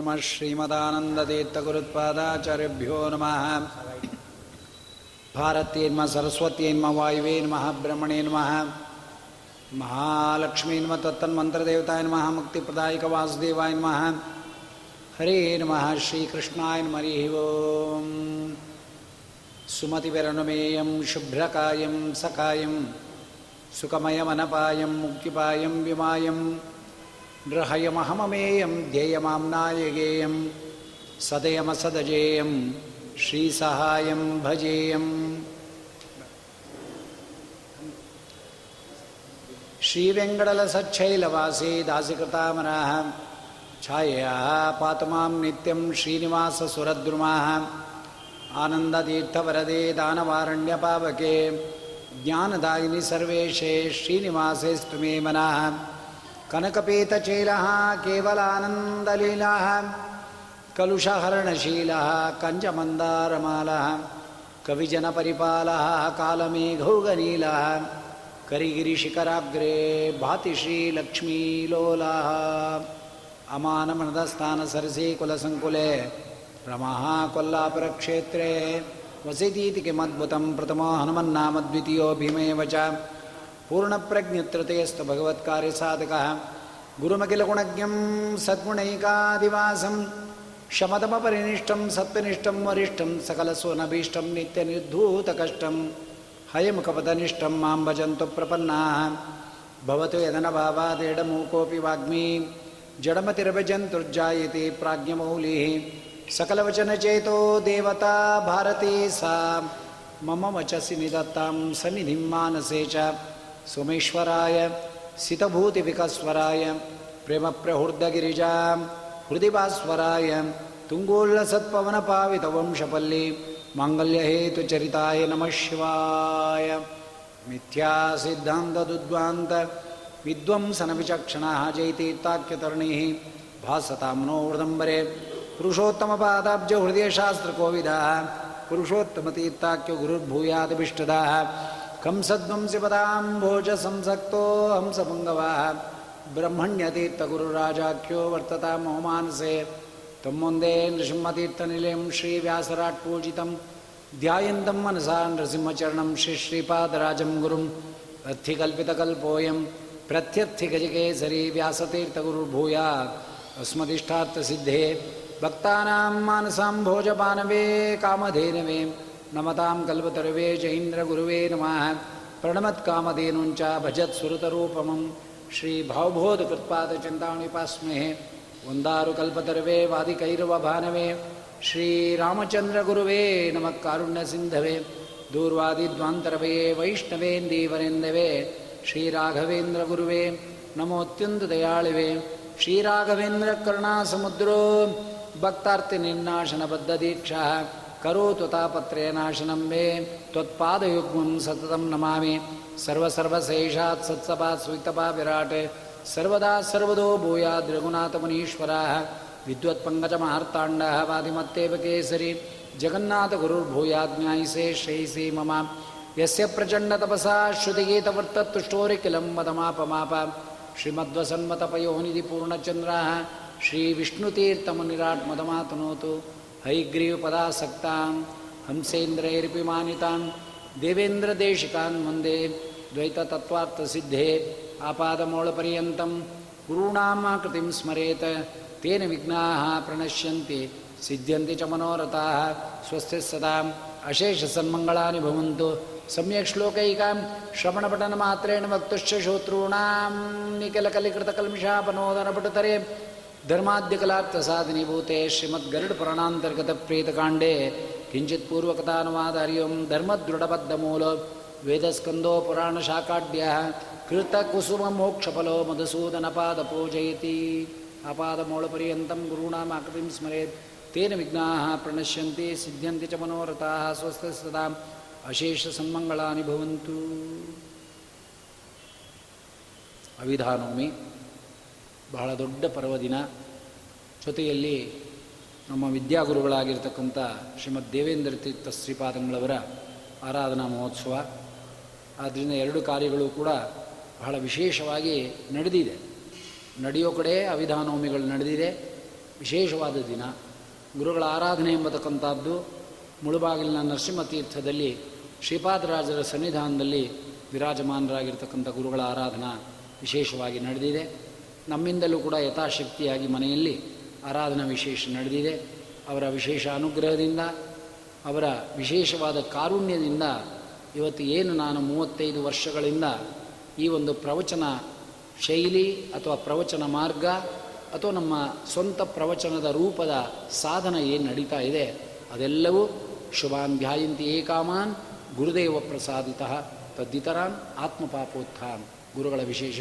नमः श्रीमदानन्दतीर्थगुरुत्पादाचार्यभ्यो नमः। भारत्येन्म सरस्वत्येन्म वायुवे नमः ब्रह्मणे नमः। महालक्ष्मी नमः, तत्तन्मन्त्रदेवताय नमः, मुक्तिप्रदायकवासुदेवाय नमः। हरे नमः, श्रीकृष्णाय नमः। हरिः ओम्। सुमतिविरनुमेयं शुभ्रकायं सकायं सुखमयमनपायं मुक्तिपायं विमायं नृहयमहममेयं ध्येयमाम्नायगेयं सदयमसदजेयं श्रीसहायं भजेयम् श्रीवेङ्गडलसच्छैलवासी दासिकृतामनाः छाययाः पातु मां नित्यं श्रीनिवाससुरद्रुमाः। आनन्दतीर्थवरदे दानवारण्यपावके ज्ञानदायिनि सर्वेशे श्रीनिवासेस्तु मे मनः कनकपीतचेलः केवलानन्दलीलाः, कलुषहरणशीलः कञ्जमन्दारमालः कविजनपरिपालः कालमेघौगनीलः करिगिरिशिखराग्रे भाति श्रीलक्ष्मीलोलाः अमानमनदस्थानसरसी कुलसङ्कुले रमः कोल्लापुरक्षेत्रे वसतीति किमद्भुतं प्रथमो हनुमन्नाम द्वितीयो भीमेव च। ಪೂರ್ಣಪ್ರಜ್ಞುತೃತಯಸ್ತ ಭಗವತ್ಕಾರ್ಯ ಸಾಧಕ. ಗುರುಮಖಿಲಗುಣಜ್ಞಂ ಸದ್ಗುಣೈಕಾದಿವಾಸಂ ಶಮತಮಪರಿನಿಷ್ಠಂ ಸತ್ವನಿಷ್ಠಂ ವರಿಷ್ಠಂ ಸಕಲಸೋನಭೀಷ್ಟಂ ನಿತ್ಯನಿರ್ಧೂತಕಷ್ಟಂ ಹಯಮುಖಪದನಿಷ್ಠಂ ಮಾಂ ಭಜಂತು ಪ್ರಪನ್ನಾ. ಭವತು ಯದನಭಾವಾದೇಡಮೂಕೋಪಿ ವಾಗ್ಮೀ. ಜಡಮತಿರಭಜಂತುರ್ಜಾಯತಿ ಪ್ರಾಜ್ಞಮೌಲಿ. ಸಕಲವಚನಚೇತೋ ದೇವತಾ ಭಾರತೀ ಸಾ. ಮಮ ವಚಸಿ ನಿಧತ್ತಾಂ ಸನ್ನಿಧಿಂ ಮಾನಸೇ ಚ. सोमेश्वराय सितभूतिविकस्वराय प्रेमप्रहृदगिरिजां हृदिभास्वराय तुङ्गोल्लसत्पवनपावितवंशपल्ली माङ्गल्यहेतुचरिताय नमः शिवाय। मिथ्यासिद्धान्तदुद्वान्त विद्वंसनविचक्षणः जयतीर्थाख्यतरणिः भासतां नो वृदम्बरे पुरुषोत्तमपादाब्जहृदयशास्त्रकोविदाः पुरुषोत्तमतीर्थाख्यो गुरुर्भूयादभिष्टदाः कंसध्वंसिपदां भोजसंसक्तो हंसपुङ्गवाः ब्रह्मण्यतीर्थगुरुराजाख्यो वर्ततां मम मानसे तं वंदे नृसिंहतीर्थनिलयं श्रीव्यासराट्पूजितं ध्यायन्तं मनसा नृसिंहचरणं श्रीश्रीपादराजं गुरुम्। अर्थिकल्पितकल्पोऽयं प्रत्यर्थिगजकेसरी व्यासतीर्थगुरुर्भूयात् अस्मदिष्टार्थसिद्धे। भक्तानां मानसां भोजपानवे कामधेनवे। ನಮತಾಂ ಕಲ್ಪತರುವೇ ಜೈಂದ್ರ ಗುರುವೇ ನಮಃ ಪ್ರಣಮತ್ ಪ್ರಣಮತ್ಕಾಮಧೇನುಂಚ ಭಜತ್ ಸುರತರೂಪಮಂ ಶ್ರೀ ಭಾವಬೋಧ ಕೃತ್ಪಾದ ಚಿಂತಾಮಣಿಪಾಸ್ಮೇ ಒಂದಾರು ಕಲ್ಪತರುವೇ ವಾದಿಕೈರವ ಭಾನವೇ ಶ್ರೀರಾಮಚಂದ್ರ ಗುರುವೇ ನಮಃ ಕಾರುಣ್ಯ ಸಿಂಧವೇ ದೂರ್ವಾದಿದ್ವಾಂತರವೇ ವೈಷ್ಣವೇಂದೀವರೆಂದವೇ ಶ್ರೀರಾಘವೇಂದ್ರ ಗುರುವೇ ನಮೋತ್ಯಂತ ದಯಾಳಿವೆ ಶ್ರೀರಾಘವೇಂದ್ರ ಕರುಣಾ ಸಮುದ್ರೋ ಭಕ್ತಾರ್ತಿ ನಿನ್ನಾಶನ ಬದ್ಧ ದೀಕ್ಷಾ करोतु तापत्रयनाशनं मे त्वत्पादयुग्मं सततं नमामि। सर्वसर्वशेषात् सत्सपात् सुवितपा विराट्। सर्वदा सर्वदो भूयाद्रघुनाथमुनीश्वराः विद्वत्पङ्कजमहार्ताण्डः वादिमत्तेव केसरी। जगन्नाथगुरुर्भूयाज्ञायिसे श्रेयसी मम। यस्य प्रचण्डतपसा श्रुतिगीतवर्तत्तुष्टोरिकिलं ಹೈಗ್ರೀವಪದಾಸಕ್ತಾಂ ಹಂಸೇಂದ್ರೈರಪಿ ಮಾನಿತಾಂ ದೇವೇಂದ್ರ ದೇಶಿಕಾನ್ ಮುಂದೆ ದ್ವೈತತತ್ವಾರ್ಥಸಿದ್ಧೇ ಆಪಾದಮೂಳಪರ್ಯಂತಂ ಗುರುಣಾಮಾಕೃತಿಂ ಸ್ಮರೇತ, ತೇನ ವಿಘ್ನಾ ಪ್ರಣಶ್ಯಂತಿ, ಸಿದ್ಧ್ಯಂತಿ ಚ ಮನೋರಥಾ ಸ್ವಸ್ತಿ ಸದಾಂ, ಅಶೇಷ ಸನ್ಮಂಗಳಾನಿ ಭವಂತು ಸಮ್ಯಕ್ ಶ್ಲೋಕೈಕಾಂ ಶ್ರವಣಪಠನ ಮಾತ್ರೇಣ ವಕ್ತುಶ್ಚ ಶೋತॄಣಾಂ, ನಿಖಿಲಕಲಿಕೃತಕಲ್ಮಿಷಾಪನೋದನಪಟುತರೆ ಧರ್ಮಾದ್ಯಕಲಾರ್ಥ ಸಾಧನೀಭೂತೆ ಶ್ರೀಮದ್ಗರುಡ್ ಪುರಾಣಾಂತರ್ಗತ ಪ್ರೇತಕಾಂಡೆ ಕಿಂಚಿತ್ ಪೂರ್ವಕಥಾನುವಾದ ಹರಿ ಓಂ ಧರ್ಮದೃಢಬದ್ಧಮೂಲ ವೇದಸ್ಕಂದೋ ಪುರಾಣಶಾಖಾಢ್ಯ ಕೃತಕುಸುಮ ಮೋಕ್ಷಫಲೋ ಮಧುಸೂದನಪಾದ ಪೂಜಯತಿ ಅಪಾದಮೂಲಪರ್ಯಂತಂ ಗುರುಣಾಂ ಆಕೃತಿಂ ಸ್ಮರೆತ್ ತೇನ ವಿಘ್ನಾಃ ಪ್ರಣಶ್ಯಂತೆ ಸಿದ್ಧ್ಯಂತೆ ಚ ಮನೋರಥಾಃ ಸ್ವಸ್ತಿ ಸದಾ ಅಶೇಷ ಸನ್ಮಂಗಳಾನಿ ಭವಂತು ಅವಿಧಾನೋಮಿ ಬಹಳ ದೊಡ್ಡ ಪರ್ವದಿನ. ಜೊತೆಯಲ್ಲಿ ನಮ್ಮ ವಿದ್ಯಾಗುರುಗಳಾಗಿರ್ತಕ್ಕಂಥ ಶ್ರೀಮದ್ ದೇವೇಂದ್ರ ತೀರ್ಥ ಶ್ರೀಪಾದಂಗಳವರ ಆರಾಧನಾ ಮಹೋತ್ಸವ. ಆದ್ದರಿಂದ ಎರಡು ಕಾರ್ಯಗಳು ಕೂಡ ಬಹಳ ವಿಶೇಷವಾಗಿ ನಡೆದಿದೆ. ನಡೆಯೋ ಕಡೆ ಅವಿಧಾನೋಮಿಗಳು ನಡೆದಿದೆ. ವಿಶೇಷವಾದ ದಿನ. ಗುರುಗಳ ಆರಾಧನೆ ಎಂಬತಕ್ಕಂಥದ್ದು ಮುಳುಬಾಗಿಲಿನ ನರಸಿಂಹತೀರ್ಥದಲ್ಲಿ ಶ್ರೀಪಾದರಾಜರ ಸನ್ನಿಧಾನದಲ್ಲಿ ವಿರಾಜಮಾನರಾಗಿರ್ತಕ್ಕಂಥ ಗುರುಗಳ ಆರಾಧನಾ ವಿಶೇಷವಾಗಿ ನಡೆದಿದೆ. ನಮ್ಮಿಂದಲೂ ಕೂಡ ಯಥಾಶಕ್ತಿಯಾಗಿ ಮನೆಯಲ್ಲಿ ಆರಾಧನಾ ವಿಶೇಷ ನಡೆದಿದೆ. ಅವರ ವಿಶೇಷ ಅನುಗ್ರಹದಿಂದ, ಅವರ ವಿಶೇಷವಾದ ಕಾರುಣ್ಯದಿಂದ ಇವತ್ತು ಏನು ನಾನು ಮೂವತ್ತೈದು ವರ್ಷಗಳಿಂದ ಈ ಒಂದು ಪ್ರವಚನ ಶೈಲಿ ಅಥವಾ ಪ್ರವಚನ ಮಾರ್ಗ ಅಥವಾ ನಮ್ಮ ಸ್ವಂತ ಪ್ರವಚನದ ರೂಪದ ಸಾಧನ ಏನು ನಡೀತಾ ಇದೆ, ಅದೆಲ್ಲವೂ ಶುಭಾನ್ ಧ್ಯಾಯಂತಿ ಏಕಾಮಾನ್ ಗುರುದೇವ ಪ್ರಸಾದಿತ ತದ್ದಿತರಾನ್ ಆತ್ಮಪಾಪೋತ್ಥಾನ್. ಗುರುಗಳ ವಿಶೇಷ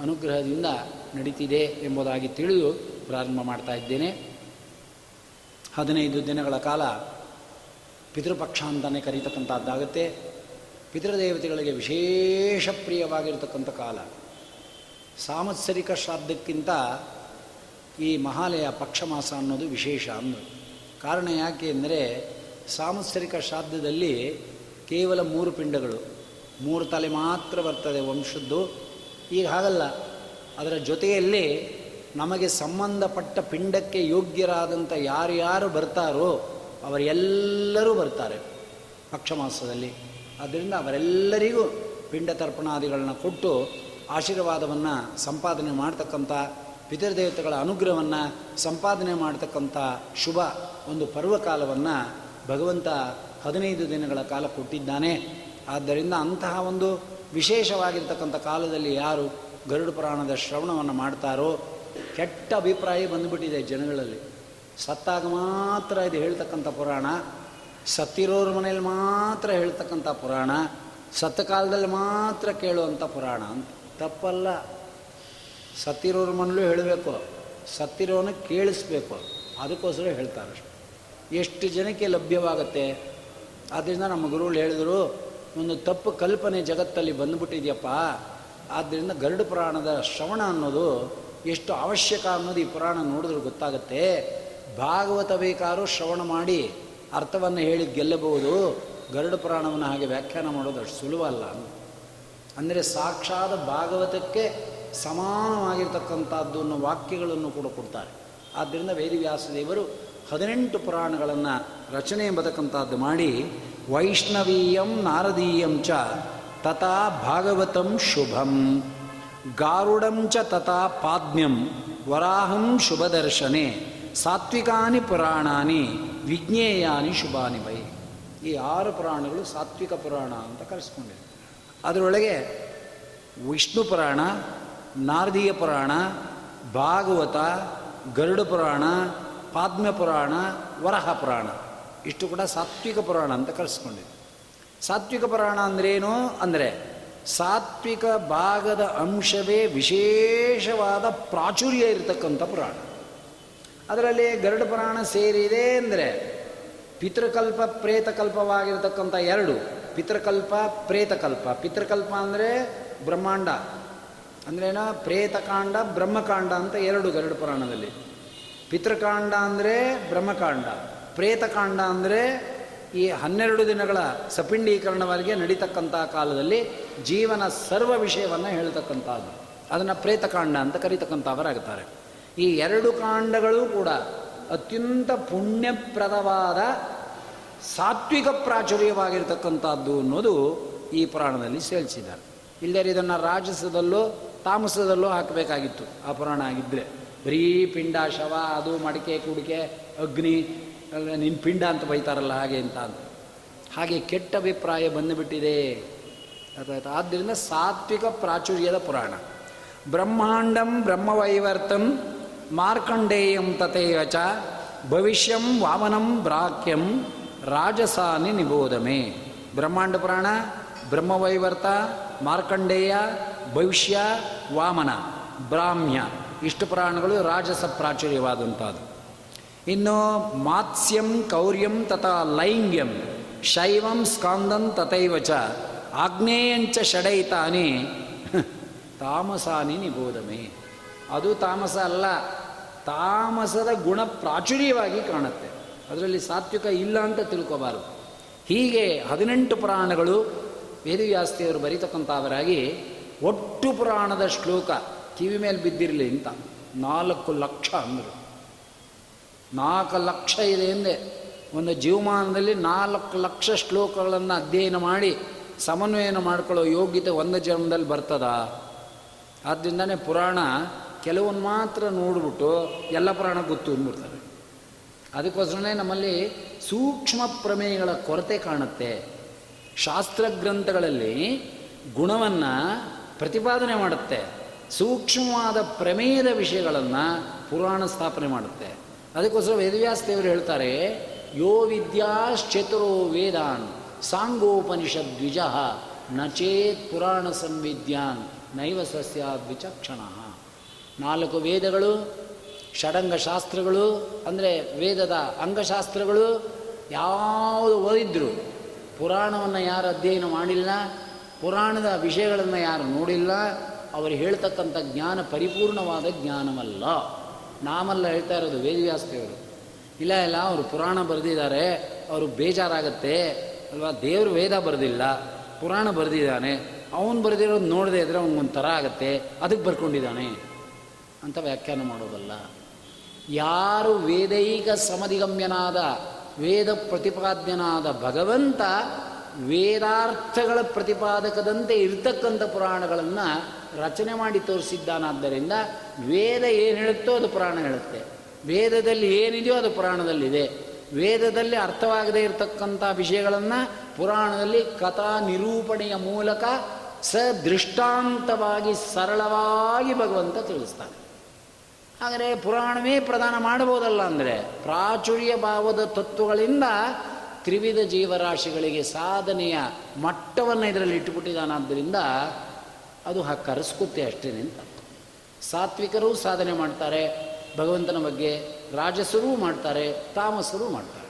ಅನುಗ್ರಹದಿಂದ ನಡೀತಿದೆ ಎಂಬುದಾಗಿ ತಿಳಿದು ಪ್ರಾರಂಭ ಮಾಡ್ತಾ ಇದ್ದೇನೆ. ಹದಿನೈದು ದಿನಗಳ ಕಾಲ ಪಿತೃಪಕ್ಷ ಅಂತಲೇ ಕರೀತಕ್ಕಂಥದ್ದಾಗುತ್ತೆ. ಪಿತೃದೇವತೆಗಳಿಗೆ ವಿಶೇಷ ಪ್ರಿಯವಾಗಿರ್ತಕ್ಕಂಥ ಕಾಲ. ಸಾಮತ್ಸರಿಕ ಶ್ರಾದ್ದಕ್ಕಿಂತ ಈ ಮಹಾಲಯ ಪಕ್ಷ ಮಾಸ ಅನ್ನೋದು ವಿಶೇಷ ಅನ್ನೋದು. ಕಾರಣ ಯಾಕೆ ಅಂದರೆ ಸಾಂವತ್ಸರಿಕ ಶ್ರಾದ್ದದಲ್ಲಿ ಕೇವಲ ಮೂರು ಪಿಂಡಗಳು. ಮೂರು ತಲೆ ಮಾತ್ರ ಬರ್ತದೆ ವಂಶದ್ದು. ಈಗ ಹಾಗಲ್ಲ. ಅದರ ಜೊತೆಯಲ್ಲಿ ನಮಗೆ ಸಂಬಂಧಪಟ್ಟ ಪಿಂಡಕ್ಕೆ ಯೋಗ್ಯರಾದಂಥ ಯಾರ್ಯಾರು ಬರ್ತಾರೋ ಅವರೆಲ್ಲರೂ ಬರ್ತಾರೆ ಪಕ್ಷಮಾಸದಲ್ಲಿ ಆದ್ದರಿಂದ ಅವರೆಲ್ಲರಿಗೂ ಪಿಂಡ ತರ್ಪಣಾದಿಗಳನ್ನ ಕೊಟ್ಟು ಆಶೀರ್ವಾದವನ್ನು ಸಂಪಾದನೆ ಮಾಡ್ತಕ್ಕಂಥ ಪಿತೃದೇವತೆಗಳ ಅನುಗ್ರಹವನ್ನು ಸಂಪಾದನೆ ಮಾಡ್ತಕ್ಕಂಥ ಶುಭ ಒಂದು ಪರ್ವಕಾಲವನ್ನು ಭಗವಂತ ಹದಿನೈದು ದಿನಗಳ ಕಾಲ ಕೊಟ್ಟಿದ್ದಾನೆ. ಆದ್ದರಿಂದ ಅಂತಹ ಒಂದು ವಿಶೇಷವಾಗಿರ್ತಕ್ಕಂಥ ಕಾಲದಲ್ಲಿ ಯಾರು ಗರುಡ ಪುರಾಣದ ಶ್ರವಣವನ್ನು ಮಾಡ್ತಾರೋ ಕೆಟ್ಟ ಅಭಿಪ್ರಾಯ ಬಂದುಬಿಟ್ಟಿದೆ ಜನಗಳಲ್ಲಿ. ಸತ್ತಾಗ ಮಾತ್ರ ಇದು ಹೇಳ್ತಕ್ಕಂಥ ಪುರಾಣ. ಸತ್ತಿರೋರ ಮನೇಲಿ ಮಾತ್ರ ಹೇಳ್ತಕ್ಕಂಥ ಪುರಾಣ. ಸತ್ತ ಕಾಲದಲ್ಲಿ ಮಾತ್ರ ಕೇಳುವಂಥ ಪುರಾಣ. ಅಂತ ತಪ್ಪಲ್ಲ. ಸತ್ತಿರೋರ ಮನೇಲೂ ಹೇಳಬೇಕು. ಸತ್ತಿರೋನ ಕೇಳಿಸ್ಬೇಕು. ಅದಕ್ಕೋಸ್ಕರ ಹೇಳ್ತಾರೆ ಎಷ್ಟು ಜನಕ್ಕೆ ಲಭ್ಯವಾಗುತ್ತೆ? ಆದ್ದರಿಂದ ನಮ್ಮ ಗುರುಗಳು ಹೇಳಿದರು, ಒಂದು ತಪ್ಪು ಕಲ್ಪನೆ ಜಗತ್ತಲ್ಲಿ ಬಂದುಬಿಟ್ಟಿದೆಯಪ್ಪ. ಆದ್ದರಿಂದ ಗರುಡ ಪುರಾಣದ ಶ್ರವಣ ಅನ್ನೋದು ಎಷ್ಟು ಅವಶ್ಯಕ ಅನ್ನೋದು ಈ ಪುರಾಣ ನೋಡಿದ್ರೆ ಗೊತ್ತಾಗುತ್ತೆ. ಭಾಗವತ ಬೇಕಾದ್ರೂ ಶ್ರವಣ ಮಾಡಿ ಅರ್ಥವನ್ನು ಹೇಳಿ ಗೆಲ್ಲಬಹುದು. ಗರುಡ ಪುರಾಣವನ್ನು ಹಾಗೆ ವ್ಯಾಖ್ಯಾನ ಮಾಡೋದು ಅಷ್ಟು ಸುಲಭ ಅಲ್ಲ. ಅಂದರೆ ಸಾಕ್ಷಾತ್ ಭಾಗವತಕ್ಕೆ ಸಮಾನವಾಗಿರ್ತಕ್ಕಂಥದ್ದು ಅನ್ನೋ ವಾಕ್ಯಗಳನ್ನು ಕೂಡ ಕೊಡ್ತಾರೆ. ಆದ್ದರಿಂದ ವೇದವ್ಯಾಸದೇವರು ಹದಿನೆಂಟು ಪುರಾಣಗಳನ್ನು ರಚನೆ ಎಂಬತಕ್ಕಂಥದ್ದು ಮಾಡಿ, ವೈಷ್ಣವೀಯಂ ನಾರದೀಯಂ ಚ ತಥಾ ಭಾಗವತಂ ಶುಭಂ. ಗಾರುಡಂ ಚ ತಥಾ ಪಾದ್ಯಂ ವರಾಹಂ ಶುಭದರ್ಶನೆ, ಸಾತ್ವಿಕಾನಿ ಪುರಾಣಾನಿ, ವಿಜ್ಞೇಯಾನಿ ಶುಭಾನಿ ವೈ. ಈ ಆರು ಪುರಾಣಗಳು ಸಾತ್ವಿಕ ಪುರಾಣ ಅಂತ ಕರೆಸ್ಕೊಂಡಿದೆ. ಅದರೊಳಗೆ ವಿಷ್ಣು ಪುರಾಣ, ನಾರದೀಯ ಪುರಾಣ, ಭಾಗವತ, ಗರುಡ ಪುರಾಣ ಪಾದ್ಮ ಪುರಾಣ, ವರಹ ಪುರಾಣ. ಇಷ್ಟು ಕೂಡ ಸಾತ್ವಿಕ ಪುರಾಣ ಅಂತ ಕರೆಸ್ಕೊಂಡಿದೆ. ಸಾತ್ವಿಕ ಪುರಾಣ ಅಂದ್ರೇನು? ಅಂದರೆ ಸಾತ್ವಿಕ ಭಾಗದ ಅಂಶವೇ ವಿಶೇಷವಾದ ಪ್ರಾಚುರ್ಯ ಇರತಕ್ಕಂಥ ಪುರಾಣ. ಅದರಲ್ಲಿ ಗರುಡ ಪುರಾಣ ಸೇರಿದೆ ಅಂದರೆ ಪಿತೃಕಲ್ಪ ಪ್ರೇತಕಲ್ಪವಾಗಿರತಕ್ಕಂಥ ಎರಡು. ಪಿತೃಕಲ್ಪ, ಪ್ರೇತಕಲ್ಪ. ಪಿತೃಕಲ್ಪ ಅಂದರೆ ಬ್ರಹ್ಮಾಂಡ. ಅಂದ್ರೇನ ಪ್ರೇತಕಾಂಡ, ಬ್ರಹ್ಮಕಾಂಡ ಅಂತ ಎರಡು ಗರುಡ ಪುರಾಣದಲ್ಲಿ. ಪಿತೃಕಾಂಡ ಅಂದರೆ ಬ್ರಹ್ಮಕಾಂಡ. ಪ್ರೇತಕಾಂಡ ಅಂದರೆ ಈ ಹನ್ನೆರಡು ದಿನಗಳ ಸಪಿಂಡೀಕರಣವರೆಗೆ ನಡೀತಕ್ಕಂಥ ಕಾಲದಲ್ಲಿ ಜೀವನ ಸರ್ವ ವಿಷಯವನ್ನು ಹೇಳ್ತಕ್ಕಂಥದ್ದು. ಅದನ್ನು ಪ್ರೇತಕಾಂಡ ಅಂತ ಕರೀತಕ್ಕಂಥವರಾಗುತ್ತಾರೆ ಈ ಎರಡು ಕಾಂಡಗಳು ಕೂಡ ಅತ್ಯಂತ ಪುಣ್ಯಪ್ರದವಾದ ಸಾತ್ವಿಕ ಪ್ರಾಚುರ್ಯವಾಗಿರ್ತಕ್ಕಂಥದ್ದು ಅನ್ನೋದು ಈ ಪುರಾಣದಲ್ಲಿ ಸೇರಿಸಿದ್ದಾರೆ. ಇಲ್ಲದೇ ಇದನ್ನು ರಾಜಸದಲ್ಲೋ ತಾಮಸದಲ್ಲೋ ಹಾಕಬೇಕಾಗಿತ್ತು. ಆ ಪುರಾಣ ಆಗಿದ್ದರೆ ಬರೀ ಪಿಂಡ ಶವ ಅದು ಮಡಿಕೆ, ಕುಡಿಕೆ, ಅಗ್ನಿ ನಿನ್ನ ಪಿಂಡ ಅಂತ ಬೈತಾರಲ್ಲ, ಹಾಗೆ ಅಂತ ಅಂತ ಹಾಗೆ ಕೆಟ್ಟ ಅಭಿಪ್ರಾಯ ಬಂದುಬಿಟ್ಟಿದೆ. ಆದ್ದರಿಂದ ಸಾತ್ವಿಕ ಪ್ರಾಚುರ್ಯದ ಪುರಾಣ. ಬ್ರಹ್ಮಾಂಡಂ ಬ್ರಹ್ಮವೈವರ್ತಂ ಮಾರ್ಕಂಡೇಯಂ ತಥೇವಚ ಭವಿಷ್ಯಂ ವಾಮನಂ ಬ್ರಾಕ್ಯಂ ರಾಜಸಾನಿ ನಿಬೋಧಮೆ. ಬ್ರಹ್ಮಾಂಡ ಪುರಾಣ, ಬ್ರಹ್ಮವೈವರ್ತ, ಮಾರ್ಕಂಡೇಯ, ಭವಿಷ್ಯ, ವಾಮನ, ಬ್ರಾಹ್ಮ್ಯ. ಇಷ್ಟು ಪುರಾಣಗಳು ರಾಜಸ ಪ್ರಾಚುರ್ಯವಾದಂಥದ್ದು. ಇನ್ನು ಮಾತ್ಸ್ಯಂ ಕೌರ್ಯಂ ತಥಾ ಲೈಂಗ್ಯಂ, ಶೈವಂ ಸ್ಕಾಂದಂ ತಥೈವ ಚ ಆಗ್ನೇಯಂಚ ಷಡೈತಾನಿ, ತಾಮಸಾನಿ ನಿಬೋಧಮೆ. ಅದು ತಾಮಸ ಅಲ್ಲ, ತಾಮಸದ ಗುಣ ಪ್ರಾಚುರ್ಯವಾಗಿ ಕಾಣುತ್ತೆ. ಅದರಲ್ಲಿ ಸಾತ್ವಿಕ ಇಲ್ಲ ಅಂತ ತಿಳ್ಕೋಬಾರದು. ಹೀಗೆ ಹದಿನೆಂಟು ಪುರಾಣಗಳು ವೇದವ್ಯಾಸ್ತಿಯವರು ಬರೀತಕ್ಕಂಥವರಾಗಿ ಒಟ್ಟು ಪುರಾಣದ ಶ್ಲೋಕ ಕಿವಿ ಮೇಲೆ ಬಿದ್ದಿರಲಿ ಅಂತ, ನಾಲ್ಕು ಲಕ್ಷ ಅಂದರು. ನಾಲ್ಕು ಲಕ್ಷ ಇದೆ ಎಂದೆ. ಒಂದು ಜೀವಮಾನದಲ್ಲಿ ನಾಲ್ಕು ಲಕ್ಷ ಶ್ಲೋಕಗಳನ್ನು ಅಧ್ಯಯನ ಮಾಡಿ ಸಮನ್ವಯನ ಮಾಡ್ಕೊಳ್ಳೋ ಯೋಗ್ಯತೆ ಒಂದು ಜನ್ಮದಲ್ಲಿ ಬರ್ತದ? ಆದ್ದರಿಂದನೇ ಪುರಾಣ ಕೆಲವೊಂದು ಮಾತ್ರ ನೋಡಿಬಿಟ್ಟು ಎಲ್ಲ ಪುರಾಣ ಗೊತ್ತು ಅಂದ್ಬಿಡ್ತಾರೆ ಅದಕ್ಕೋಸ್ಕರನೇ ನಮ್ಮಲ್ಲಿ ಸೂಕ್ಷ್ಮ ಪ್ರಮೇಯಗಳ ಕೊರತೆ ಕಾಣುತ್ತೆ. ಶಾಸ್ತ್ರ ಗ್ರಂಥಗಳಲ್ಲಿ ಗುಣವನ್ನು ಪ್ರತಿಪಾದನೆ ಮಾಡುತ್ತೆ. ಸೂಕ್ಷ್ಮವಾದ ಪ್ರಮೇಯದ ವಿಷಯಗಳನ್ನು ಪುರಾಣ ಸ್ಥಾಪನೆ ಮಾಡುತ್ತೆ. ಅದಕ್ಕೋಸ್ಕರ ವೇದವ್ಯಾಸ ದೇವರು ಹೇಳ್ತಾರೆ, ಯೋ ವಿದ್ಯಾಶ್ಚತುರೋ ವೇದಾನ್ ಸಾಂಗೋಪನಿಷದ್ ದ್ವಿಜ ನಚೇತ್ ಪುರಾಣ ಸಂವಿದ್ಯಾನ್ ನೈವ ಸಸ್ಯಾದ್ ನಾಲ್ಕು ವೇದಗಳು ಷಡಂಗ ಶಾಸ್ತ್ರಗಳು ಅಂದರೆ ವೇದದ ಅಂಗಶಾಸ್ತ್ರಗಳು, ಯಾವುದು ಓದಿದ್ರು, ಪುರಾಣವನ್ನು ಯಾರು ಅಧ್ಯಯನ ಮಾಡಿಲ್ಲ, ಪುರಾಣದ ವಿಷಯಗಳನ್ನು ಯಾರು ನೋಡಿಲ್ಲ, ಅವರು ಹೇಳ್ತಕ್ಕಂಥ ಜ್ಞಾನ ಪರಿಪೂರ್ಣವಾದ ಜ್ಞಾನವಲ್ಲ. ನಾಮಲ್ಲ ಹೇಳ್ತಾ ಇರೋದು ವೇದವ್ಯಾಸದೇವರು. ಇಲ್ಲ ಇಲ್ಲ, ಅವರು ಪುರಾಣ ಬರೆದಿದ್ದಾರೆ, ಅವರು ಬೇಜಾರಾಗತ್ತೆ, ಅಲ್ವಾ? ದೇವರು ವೇದ ಬರೆದಿಲ್ಲ, ಪುರಾಣ ಬರೆದಿದ್ದಾನೆ, ಅವನು ಬರೆದಿರೋದು ನೋಡದೆ ಇದ್ರೆ ಅವನಿಗೊಂಥರ ಆಗತ್ತೆ, ಅದಕ್ಕೆ ಬರ್ಕೊಂಡಿದ್ದಾನೆ ಅಂತ ವ್ಯಾಖ್ಯಾನ ಮಾಡೋದಲ್ಲ. ಯಾರು ವೇದೈಕ ಸಮಧಿಗಮ್ಯನಾದ, ವೇದ ಪ್ರತಿಪಾದ್ಯನಾದ ಭಗವಂತ ವೇದಾರ್ಥಗಳ ಪ್ರತಿಪಾದಕದಂತೆ ಇರ್ತಕ್ಕಂಥ ಪುರಾಣಗಳನ್ನು ರಚನೆ ಮಾಡಿ ತೋರಿಸಿದ್ದಾನಾದ್ದರಿಂದ ವೇದ ಏನು ಹೇಳುತ್ತೋ ಅದು ಪುರಾಣ ಹೇಳುತ್ತೆ. ವೇದದಲ್ಲಿ ಏನಿದೆಯೋ ಅದು ಪುರಾಣದಲ್ಲಿದೆ. ವೇದದಲ್ಲಿ ಅರ್ಥವಾಗದೇ ಇರತಕ್ಕಂಥ ವಿಷಯಗಳನ್ನು ಪುರಾಣದಲ್ಲಿ ಕಥಾ ನಿರೂಪಣೆಯ ಮೂಲಕ ಸದೃಷ್ಟಾಂತವಾಗಿ ಸರಳವಾಗಿ ಭಗವಂತ ತಿಳಿಸ್ತಾನೆ. ಆದರೆ ಪುರಾಣವೇ ಪ್ರದಾನ ಮಾಡಬಹುದಲ್ಲ ಅಂದರೆ ಪ್ರಾಚುರ್ಯ ಭಾವದ ತತ್ವಗಳಿಂದ ತ್ರಿವಿಧ ಜೀವರಾಶಿಗಳಿಗೆ ಸಾಧನೆಯ ಮಟ್ಟವನ್ನು ಇದರಲ್ಲಿ ಇಟ್ಟುಬಿಟ್ಟಿದ್ದಾನಾದ್ದರಿಂದ ಅದು ಹಾಗೆ ಕರೆಸ್ಕುತ್ತೆ ಅಷ್ಟೇ ಅಂತ. ಸಾತ್ವಿಕರು ಸಾಧನೆ ಮಾಡ್ತಾರೆ, ಭಗವಂತನ ಬಗ್ಗೆ ರಾಜಸರೂ ಮಾಡ್ತಾರೆ, ತಾಮಸರು ಮಾಡ್ತಾರೆ.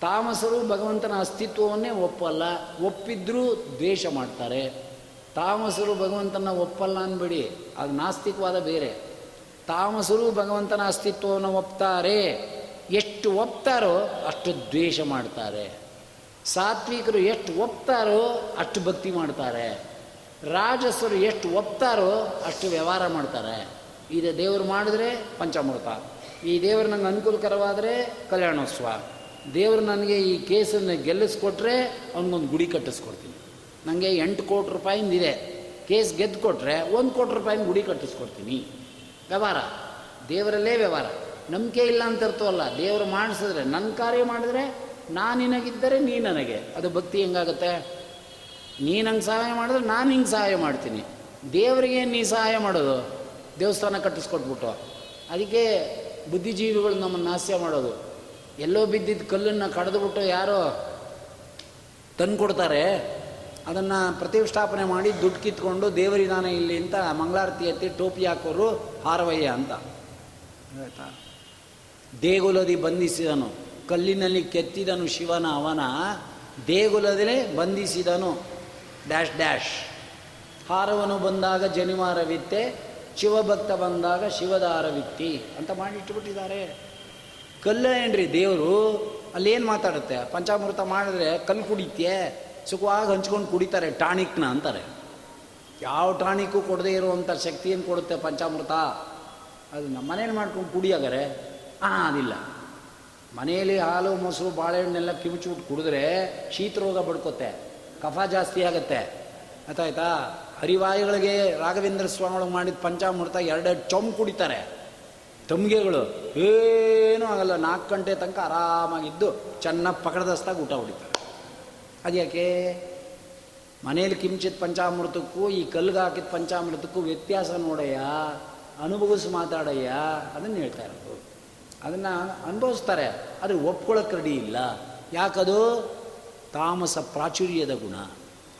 ತಾಮಸರು ಭಗವಂತನ ಅಸ್ತಿತ್ವವನ್ನೇ ಒಪ್ಪಲ್ಲ, ಒಪ್ಪಿದ್ರೂ ದ್ವೇಷ ಮಾಡ್ತಾರೆ. ತಾಮಸರು ಭಗವಂತನ ಒಪ್ಪಲ್ಲ ಅಂದ್ಬಿಡಿ, ಅದು ನಾಸ್ತಿಕವಾದ ಬೇರೆ. ತಾಮಸರು ಭಗವಂತನ ಅಸ್ತಿತ್ವವನ್ನು ಒಪ್ತಾರೆ. ಎಷ್ಟು ಒಪ್ತಾರೋ ಅಷ್ಟು ದ್ವೇಷ ಮಾಡ್ತಾರೆ. ಸಾತ್ವಿಕರು ಎಷ್ಟು ಒಪ್ತಾರೋ ಅಷ್ಟು ಭಕ್ತಿ ಮಾಡ್ತಾರೆ. ರಾಜಸರು ಎಷ್ಟು ಒಪ್ತಾರೋ ಅಷ್ಟು ವ್ಯವಹಾರ ಮಾಡ್ತಾರೆ. ಇದು ದೇವರು ಮಾಡಿದ್ರೆ ಪಂಚಾಮೃತ ಈ ದೇವರು ನನಗೆ ಅನುಕೂಲಕರವಾದರೆ ಕಲ್ಯಾಣೋತ್ಸವ. ದೇವರು ನನಗೆ ಈ ಕೇಸನ್ನು ಗೆಲ್ಲಿಸ್ಕೊಟ್ರೆ ಅವನಿಗೊಂದು ಗುಡಿ ಕಟ್ಟಿಸ್ಕೊಡ್ತೀನಿ. ನನಗೆ ಎಂಟು ಕೋಟಿ ರೂಪಾಯಿಂದಿದೆ ಕೇಸ್ ಗೆದ್ದು ಕೊಟ್ಟರೆ ಒಂದು ಕೋಟಿ ರೂಪಾಯಿನ ಗುಡಿ ಕಟ್ಟಿಸ್ಕೊಡ್ತೀನಿ. ವ್ಯವಹಾರ. ದೇವರಲ್ಲೇ ವ್ಯವಹಾರ. ನಂಬಿಕೆ ಇಲ್ಲ ಅಂತ ಇರ್ತವಲ್ಲ ದೇವರು ಮಾಡಿಸಿದ್ರೆ ನನ್ನ ಕಾರ್ಯ ಮಾಡಿದ್ರೆ ನಾನು ನಿನಗಿದ್ದರೆ ನೀ ನನಗೆ. ಅದು ಭಕ್ತಿ ಹೆಂಗಾಗುತ್ತೆ? ನೀ ನಂಗೆ ಸಹಾಯ ಮಾಡಿದ್ರೆ ನಾನು ಹಿಂಗೆ ಸಹಾಯ ಮಾಡ್ತೀನಿ. ದೇವರಿಗೆ ನೀ ಸಹಾಯ ಮಾಡೋದು? ದೇವಸ್ಥಾನ ಕಟ್ಟಿಸ್ಕೊಟ್ಬಿಟ್ಟು. ಅದಕ್ಕೆ ಬುದ್ಧಿಜೀವಿಗಳು ನಮ್ಮನ್ನು ನಾಸ್ಯ ಮಾಡೋದು. ಎಲ್ಲೋ ಬಿದ್ದಿದ್ದ ಕಲ್ಲನ್ನು ಕಡಿದುಬಿಟ್ಟು ಯಾರೋ ತಂದು ಕೊಡ್ತಾರೆ ಅದನ್ನು ಪ್ರತಿಷ್ಠಾಪನೆ ಮಾಡಿ ದುಡ್ಡು ಕಿತ್ಕೊಂಡು ದೇವರಿದಾನ ಇಲ್ಲಿ ಅಂತ ಮಂಗಳಾರತಿ ಎತ್ತಿ ಟೋಪಿ ಹಾಕೋರು ಹಾರವಯ್ಯ ಅಂತ. ಆಯ್ತಾ? ದೇಗುಲದಿ ಬಂಧಿಸಿದನು. ಕಲ್ಲಿನಲ್ಲಿ ಕೆತ್ತಿದನು ಶಿವನ ಅವನ. ದೇಗುಲದಲ್ಲೇ ಬಂಧಿಸಿದನು. ಡ್ಯಾಶ್ ಡ್ಯಾಶ್ ಹಾರವನು ಬಂದಾಗ ಜನಿವಾರವಿತ್ತೆ, ಶಿವಭಕ್ತ ಬಂದಾಗ ಶಿವದಾರವಿತ್ತಿ ಅಂತ ಮಾಡಿಟ್ಬಿಟ್ಟಿದ್ದಾರೆ ಕಲ್ಲ ಏನ್ರಿ ದೇವರು, ಅಲ್ಲೇನು ಮಾತಾಡುತ್ತೆ? ಪಂಚಾಮೃತ ಮಾಡಿದ್ರೆ ಕಲ್ಲು ಕುಡಿತ್ಯೆ, ಸುಖವಾಗಿ ಹಂಚ್ಕೊಂಡು ಕುಡಿತಾರೆ, ಟಾನಿಕ್ನ ಅಂತಾರೆ. ಯಾವ ಟಾನಿಕ್ಕು ಕೊಡದೇ ಇರುವಂಥ ಶಕ್ತಿಯನ್ನು ಕೊಡುತ್ತೆ ಪಂಚಾಮೃತ? ಅದು ನಮ್ಮ ಮನೇಲಿ ಮಾಡ್ಕೊಂಡು ಕುಡಿಯಾಗರೆ? ಹಾಂ ಅದಿಲ್ಲ. ಮನೆಯಲ್ಲಿ ಹಾಲು, ಮೊಸರು, ಬಾಳೆಹಣ್ಣೆಲ್ಲ ಕಿವುಚ್ಬಿಟ್ಟು ಕುಡಿದ್ರೆ ಶೀತರೋಗ ಬಡ್ಕೋತೆ ಕಫ ಜಾಸ್ತಿ ಆಗುತ್ತೆ. ಗೊತ್ತಾಯ್ತಾ ಹರಿವಾಯುಗಳಿಗೆ ರಾಘವೇಂದ್ರ ಸ್ವಾಮಿಗಳು ಮಾಡಿದ ಪಂಚಾಮೃತ ಎರಡೆರಡು ಚೊಂಬ್ ಕುಡಿತಾರೆ. ತಮ್ಗೆಗಳು ಏನೂ ಆಗಲ್ಲ, ನಾಲ್ಕು ಗಂಟೆ ತನಕ ಆರಾಮಾಗಿದ್ದು ಚೆನ್ನಾಗಿ ಪಕಡದಸ್ತಾಗ ಊಟ ಹೊಡಿತಾರೆ. ಅದ್ಯಾಕೆ? ಮನೇಲಿ ಕಿಂಚಿತ್ ಪಂಚಾಮೃತಕ್ಕೂ, ಈ ಕಲ್ಗೆ ಹಾಕಿದ ಪಂಚಾಮೃತಕ್ಕೂ ವ್ಯತ್ಯಾಸ ನೋಡಯ್ಯ, ಅನುಭವಿಸಿ ಮಾತಾಡಯ್ಯ, ಅದನ್ನು ಹೇಳ್ತಾ ಇರೋದು. ಅದನ್ನು ಅನುಭವಿಸ್ತಾರೆ, ಆದರೆ ಒಪ್ಕೊಳ್ಳೋಕೆ ರೆಡಿ ಇಲ್ಲ. ಯಾಕದು? ತಾಮಸ ಪ್ರಾಚುರ್ಯದ ಗುಣ.